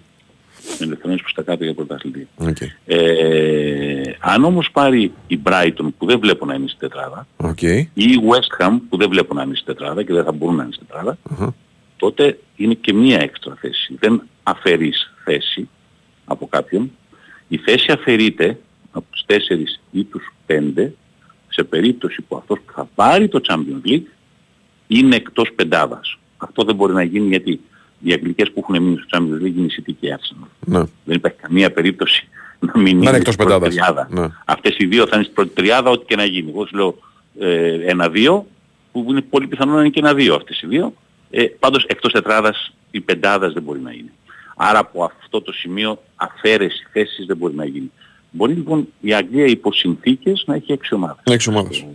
Την ελευθερώνεις προς τα κάτω για πρωταθλητή. Okay. Ε, αν όμως πάρει η Brighton που δεν βλέπω να είναι στη τετράδα Okay. ή η West Ham που δεν βλέπω να είναι στη τετράδα και δεν θα μπορούν να είναι στη τετράδα Αχα. τότε είναι και μία έξτρα θέση. Δεν αφαιρείς θέση από κάποιον. Η θέση αφαιρείται από τους τέσσερις ή τους πέντε σε περίπτωση που αυτός που θα πάρει το Champions League είναι εκτός πεντάδας. Αυτό δεν μπορεί να γίνει γιατί οι αγγλικές που έχουν μείνει στο Champions League είναι η City και η Arsenal. Ναι. Δεν υπάρχει καμία περίπτωση να μην Να είναι, είναι εκτός στην πρώτη πεντάδας. τριάδα. Ναι. Αυτές οι δύο θα είναι στην πρώτη τριάδα ό,τι και να γίνει. Εγώ σου λέω ε, ένα-δύο που είναι πολύ πιθανό να είναι και ένα-δύο αυτές οι δύο. Ε, πάντως εκτός τετράδας οι πεντάδας δεν μπορεί να είναι. Άρα από αυτό το σημείο αφαίρεση θέσης δεν μπορεί να γίνει. Μπορεί λοιπόν η Αγγλία υπό συνθήκες να έχει έξι ομάδες Έξι ομάδες.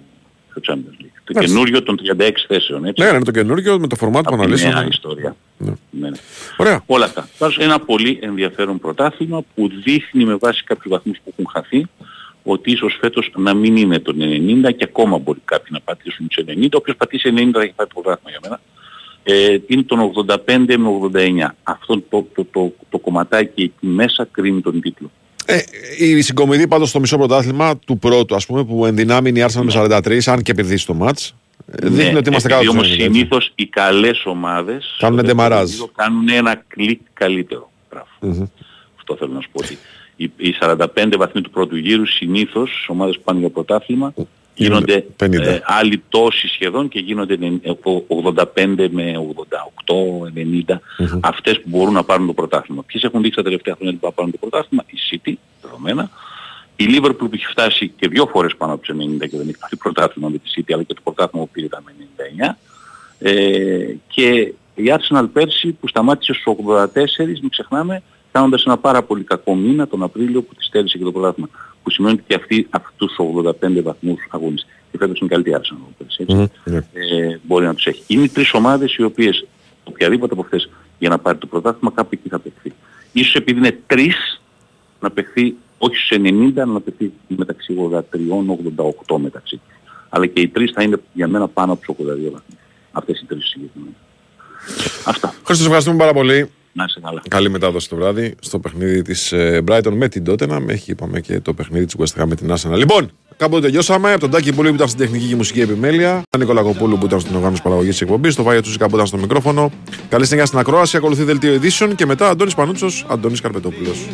στο Champions League. Το Εντάξει. καινούριο των 36 θέσεων έτσι. Ναι, ναι, το καινούργιο με το φορμάτ που Από τη νέα αναλύσαμε. ιστορία. Ναι. Ναι, ναι. Ωραία. Όλα αυτά. Πάντως ένα πολύ ενδιαφέρον πρωτάθλημα που δείχνει με βάση κάποιους βαθμούς που έχουν χαθεί ότι ίσως φέτος να μην είναι των 90 και ακόμα μπορεί κάποιοι να πατήσουν τους 90. Όποιος πατήσει 90 θα έχει πάρει το πρωτάθλημα για μένα. Ε, είναι των 85 με 89. Αυτό το, το, το, το κομματάκι εκεί μέσα κρίνει τον τίτλο. Ε, η συγκομιδή πάντως στο μισό πρωτάθλημα του πρώτου, ας πούμε, που ενδυνάμει η Arsenal με 43, αν και επενδύσει το μάτς, ε, δείχνει ότι είμαστε κάτω Ναι, επειδή από τους όμως 90, έτσι. συνήθως οι καλές ομάδες Κάνουν στο ντεμαράζ. δεύτερο γύρο κάνουν ένα κλικ καλύτερο. Μπράβο. Μμμ. Αυτό θέλω να σου πω ότι οι, οι 45 βαθμοί του πρώτου γύρου συνήθως στις ομάδες που πάνε για πρωτάθλημα γίνονται 50. ε, άλλοι τόσοι σχεδόν και γίνονται νε- ε, ο- 85 με 88, 90 αυτές που μπορούν να πάρουν το πρωτάθλημα. Ποιες έχουν δείξει τα τελευταία χρόνια ότι μπορούν να πάρουν το πρωτάθλημα, η City, δεδομένα, η Liverpool που έχει φτάσει και δύο φορές πάνω από τους 90 και δεν έχει πάρει πρωτάθλημα με τη City αλλά και το πρωτάθλημα που πήρε ήταν με 99 ε, και η Arsenal πέρσι που σταμάτησε στους 84, μην ξεχνάμε, κάνοντας ένα πάρα πολύ κακό μήνα τον Απρίλιο που της στέλνησε και το πρωτάθλημα. Που σημαίνει ότι και αυτοί αυτούς τους 85 βαθμούς αγώνες. Και φέτος είναι καλύτερη Arsenal από πέρσι, έτσι. Μμμ, ναι. Ε, μπορεί να τους έχει. Είναι οι τρεις ομάδες οι οποίες οποιαδήποτε από αυτές για να πάρει το πρωτάθλημα κάπου εκεί θα παιχθεί. Ίσως επειδή είναι τρεις να παιχθεί όχι στους 90, να παιχθεί μεταξύ 83-88 μεταξύ. Αλλά και οι τρεις θα είναι για μένα πάνω από τους 82 βαθμούς. Αυτές οι τρεις συγκεκριμένα. Αυτά. Χρήστος, ευχαριστούμε πάρα πολύ. Να είσαι καλά. Καλή μετάδοση το βράδυ στο παιχνίδι της Brighton με την Tottenham. Έχει είπαμε και το παιχνίδι της West Ham με την Arsenal. Λοιπόν, κάπου τελειώσαμε. Από τον Τάκη Πούλη που ήταν στην τεχνική και μουσική επιμέλεια. Τον Νίκολα Κοπούλου που ήταν στην οργάνωση παραγωγής της εκπομπής. Το Βάγιο Τσούσικα που ήταν στο μικρόφωνο. Καλή συνέχεια στην ακρόαση. Ακολουθεί δελτίο ειδήσεων και μετά Αντώνης Πανούτσος, Αντώνης Καρπετόπουλος.